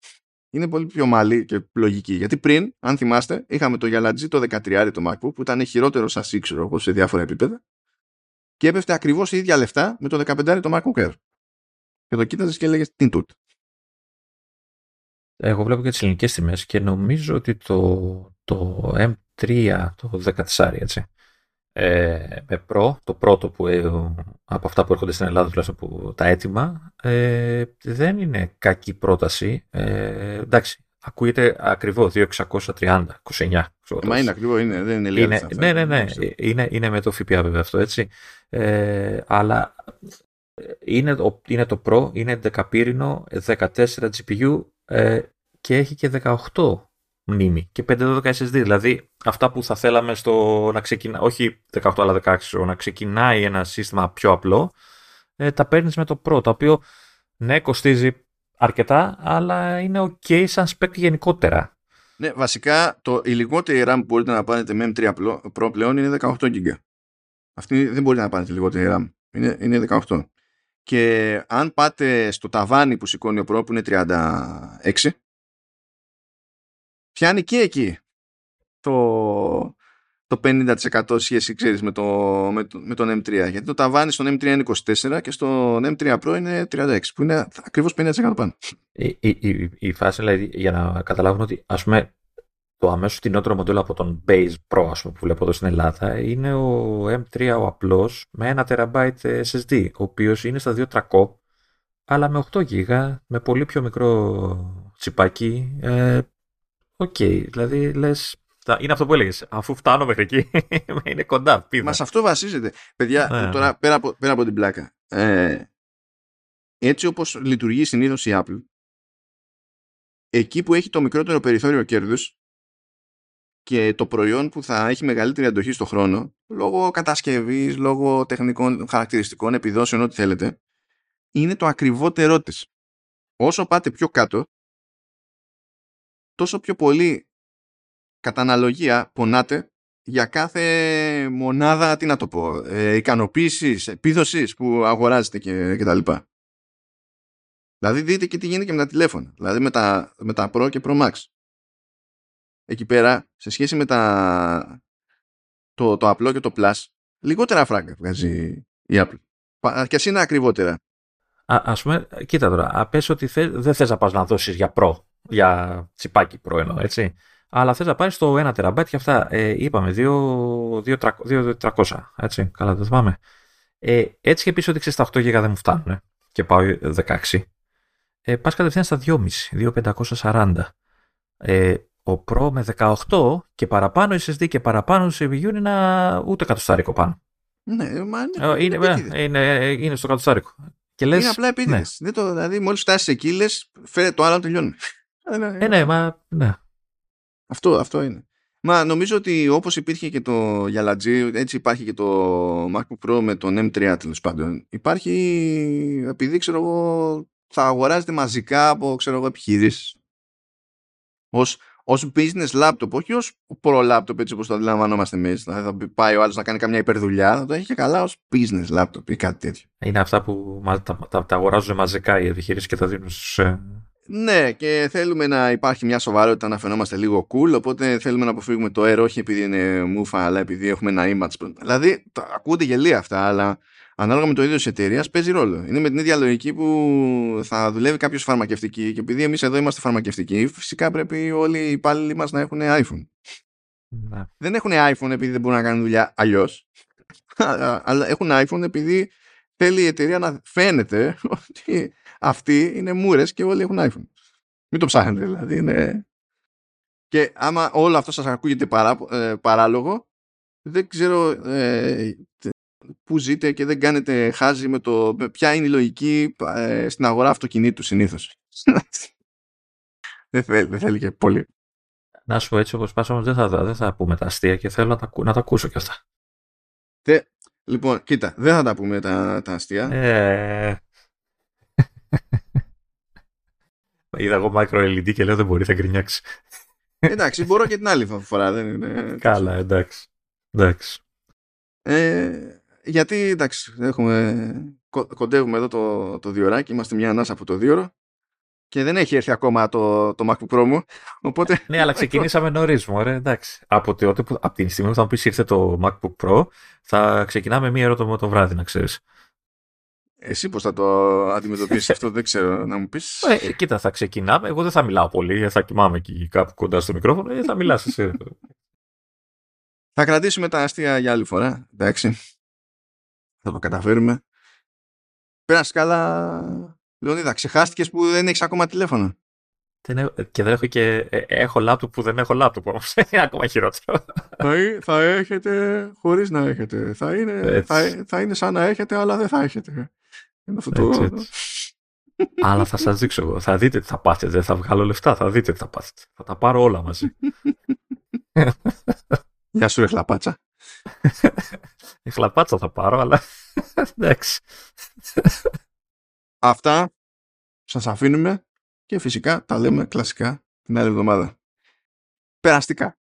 είναι πολύ πιο μαλή και λογική. Γιατί πριν, αν θυμάστε, είχαμε το Yalaji το 13 το MacBook που ήταν χειρότερο σαν σύξερο σε διάφορα επίπεδα και έπεφτε ακριβώς η ίδια λεφτά με το 15 το MacBook Air. Και το κοίταζες και έλεγες τι τούτ. Εγώ βλέπω και τις ελληνικές τιμές και νομίζω ότι το, το M3, το 14 έτσι, ε, με Pro, το πρώτο που, ε, από αυτά που έρχονται στην Ελλάδα τουλάχιστον που, τα έτοιμα, ε, δεν είναι κακή πρόταση. Ε, εντάξει, Ακούγεται ακριβώς 2.630, 29. Μα είναι ακριβό, είναι, δεν είναι λίγο. Είναι, ναι, ναι, ναι. Είναι, είναι με το ΦΠΑ βέβαια αυτό, έτσι. Ε, αλλά ε, είναι, είναι το Pro, είναι 10 πύρινο, 14 GPU ε, και έχει και 18 μνήμη και 512 SSD. Δηλαδή αυτά που θα θέλαμε στο να ξεκινάει, όχι 18 αλλά 16, να ξεκινάει ένα σύστημα πιο απλό, ε, τα παίρνεις με το Pro, το οποίο ναι, κοστίζει αρκετά, αλλά είναι ok σαν spec γενικότερα. Ναι, βασικά το, η λιγότερη RAM που μπορείτε να πάρετε με M3 Pro πλέον είναι 18 GB. Αυτή δεν μπορείτε να πάρετε λιγότερη RAM. Είναι, είναι 18. Και αν πάτε στο ταβάνι που σηκώνει ο Pro που είναι 36, πιάνει και εκεί το, το 50% σχέση ξέρεις, με, το, με, το, με τον M3. Γιατί το ταβάνι στον M3 είναι 24 και στον M3 Pro είναι 36, που είναι ακριβώς 50% πάνω. Η, η, η, η φάση, δηλαδή, για να καταλάβουν ότι ας πούμε το αμέσως φθηνότερο μοντέλο από τον Base Pro ας πούμε, που βλέπω εδώ στην Ελλάδα είναι ο M3 ο απλός με 1 TB SSD, ο οποίος είναι στα 2300 αλλά με 8 GB, με πολύ πιο μικρό τσιπάκι. Ε, OK, okay, δηλαδή λες Είναι αυτό που έλεγες. Αφού φτάνω μέχρι εκεί, είναι κοντά. Πήδα. Μα σε αυτό βασίζεται. Παιδιά, ναι, τώρα ναι. πέρα από, πέρα από την πλάκα. Ε, έτσι όπως λειτουργεί συνήθως η Apple, εκεί που έχει το μικρότερο περιθώριο κέρδους και το προϊόν που θα έχει μεγαλύτερη αντοχή στο χρόνο, λόγω κατασκευής, λόγω τεχνικών χαρακτηριστικών, επιδόσεων, ό,τι θέλετε, είναι το ακριβότερό της. Όσο πάτε πιο κάτω, τόσο πιο πολύ κατά αναλογία πονάτε για κάθε μονάδα, τι να το πω, ε, ικανοποίησης, επίδοσης που αγοράζετε και, και τα λοιπά. Δηλαδή δείτε και τι γίνεται και με τα τηλέφωνα. Δηλαδή με τα, με τα Pro και Pro Max. Εκεί πέρα, σε σχέση με τα, το, το απλό και το Plus, λιγότερα φράγκα βγάζει η Apple. Και ας είναι ακριβότερα. Α ας πούμε, κοίτα τώρα, πες ότι δεν θες να πας να δώσεις για Pro, για τσιπάκι Pro εννοώ, έτσι. Αλλά θες να πάρεις το 1 TB και αυτά, ε, είπαμε, 2.300, έτσι, καλά δεν θυμάμαι. Ε, έτσι και πεις ότι ξέρεις τα 8 GB δεν μου φτάνουν και πάω 16 ε, πας κατευθείαν στα 2,5, 2,540. Ε, ο Pro με 18 και παραπάνω SSD και παραπάνω CPU είναι ένα ούτε κατοστάρικο πάνω. Ναι, μα είναι, ε, είναι, είναι, είναι, είναι στο κατοστάρικο. Και λες, είναι απλά επίτηδες. Ναι. Το, δηλαδή, μόλις φτάσεις εκεί, λες, φέρε το άλλο να τελειώνει. ε, ναι, μα. Ναι. Αυτό, αυτό είναι. Μα νομίζω ότι όπως υπήρχε και το γυαλατζή, έτσι υπάρχει και το MacBook Pro με τον M3 τέλος πάντων. Υπάρχει, επειδή ξέρω εγώ, θα αγοράζεται μαζικά από ξέρω εγώ, επιχειρήσεις ως, ως business laptop, όχι ως pro laptop έτσι όπως το αντιλαμβανόμαστε εμείς. Δηλαδή θα πάει ο άλλος να κάνει καμιά υπερδουλειά, θα το έχει και καλά ως business laptop ή κάτι τέτοιο. Είναι αυτά που τα, τα, τα αγοράζουν μαζικά οι επιχειρήσεις και τα δίνουν στους... Ε, ναι, και θέλουμε να υπάρχει μια σοβαρότητα να φαινόμαστε λίγο cool, οπότε θέλουμε να αποφύγουμε το air όχι επειδή είναι μούφα, αλλά επειδή έχουμε ένα image. Δηλαδή, ακούγονται γελία αυτά, αλλά ανάλογα με το είδος της εταιρείας παίζει ρόλο. Είναι με την ίδια λογική που θα δουλεύει κάποιος φαρμακευτική και επειδή εμείς εδώ είμαστε φαρμακευτικοί, φυσικά πρέπει όλοι οι υπάλληλοι μας να έχουν iPhone. Να. Δεν έχουν iPhone επειδή δεν μπορούν να κάνουν δουλειά αλλιώς. αλλά έχουν iPhone επειδή θέλει η εταιρεία να φαίνεται ότι αυτοί είναι μούρες και όλοι έχουν iPhone. Μην το ψάχνετε δηλαδή. Είναι... Και άμα όλο αυτό σας ακούγεται παρά, ε, παράλογο, δεν ξέρω ε, που ζείτε και δεν κάνετε χάζι με το ποια είναι η λογική ε, στην αγορά αυτοκινήτου συνήθως. δεν, θέλει, δεν θέλει και πολύ. Να σου πω έτσι όπως πάσαμε δεν θα, δεν θα πούμε τα αστεία και θέλω να τα, να τα ακούσω κι αυτά. Τε, λοιπόν, κοίτα, δεν θα τα πούμε τα, τα αστεία. Ε... Είδα εγώ micro LED και λέω δεν μπορεί, θα γκρινιάξει. εντάξει, μπορώ και την άλλη φορά. Δεν είναι... Καλά, εντάξει. εντάξει. Ε, γιατί εντάξει, έχουμε, κοντεύουμε εδώ το, το διωράκι, είμαστε μια ανάσα από το διώρο και δεν έχει έρθει ακόμα το, το MacBook Pro μου. Οπότε... ναι, αλλά ξεκινήσαμε νωρίς, ωραία, εντάξει. Από, το, από την στιγμή που θα μου πεις ήρθε το MacBook Pro, θα ξεκινάμε μία ώρα το, το βράδυ, να ξέρεις. Εσύ πώς θα το αντιμετωπίσεις αυτό, δεν ξέρω να μου πεις. Ε, κοίτα, θα ξεκινάμε. Εγώ δεν θα μιλάω πολύ, θα κοιμάμαι εκεί κάπου κοντά στο μικρόφωνο, ε, θα μιλάς εσύ. θα κρατήσουμε τα αστεία για άλλη φορά. Εντάξει θα το καταφέρουμε. Πέρασε καλά, Λεωνίδα. Ξεχάστηκες που δεν έχεις ακόμα τηλέφωνο. Και δεν έχω και. Ε, έχω λάπτοπ που δεν έχω λάπτοπ όμως. Είναι ακόμα χειρότερο. Θα, θα έχετε χωρίς να έχετε. Θα είναι, θα, θα, είναι σαν να έχετε, αλλά δεν θα έχετε. Είναι αυτό το. αλλά θα σας δείξω εγώ. Θα δείτε τι θα πάθετε. Δεν θα βγάλω λεφτά. Θα δείτε τι θα πάθετε. Θα τα πάρω όλα μαζί. Γεια σου, Εχλαπάτσα. Εχλαπάτσα θα πάρω, αλλά εντάξει. Αυτά σας αφήνουμε και φυσικά τα λέμε κλασικά την άλλη εβδομάδα. Περαστικά.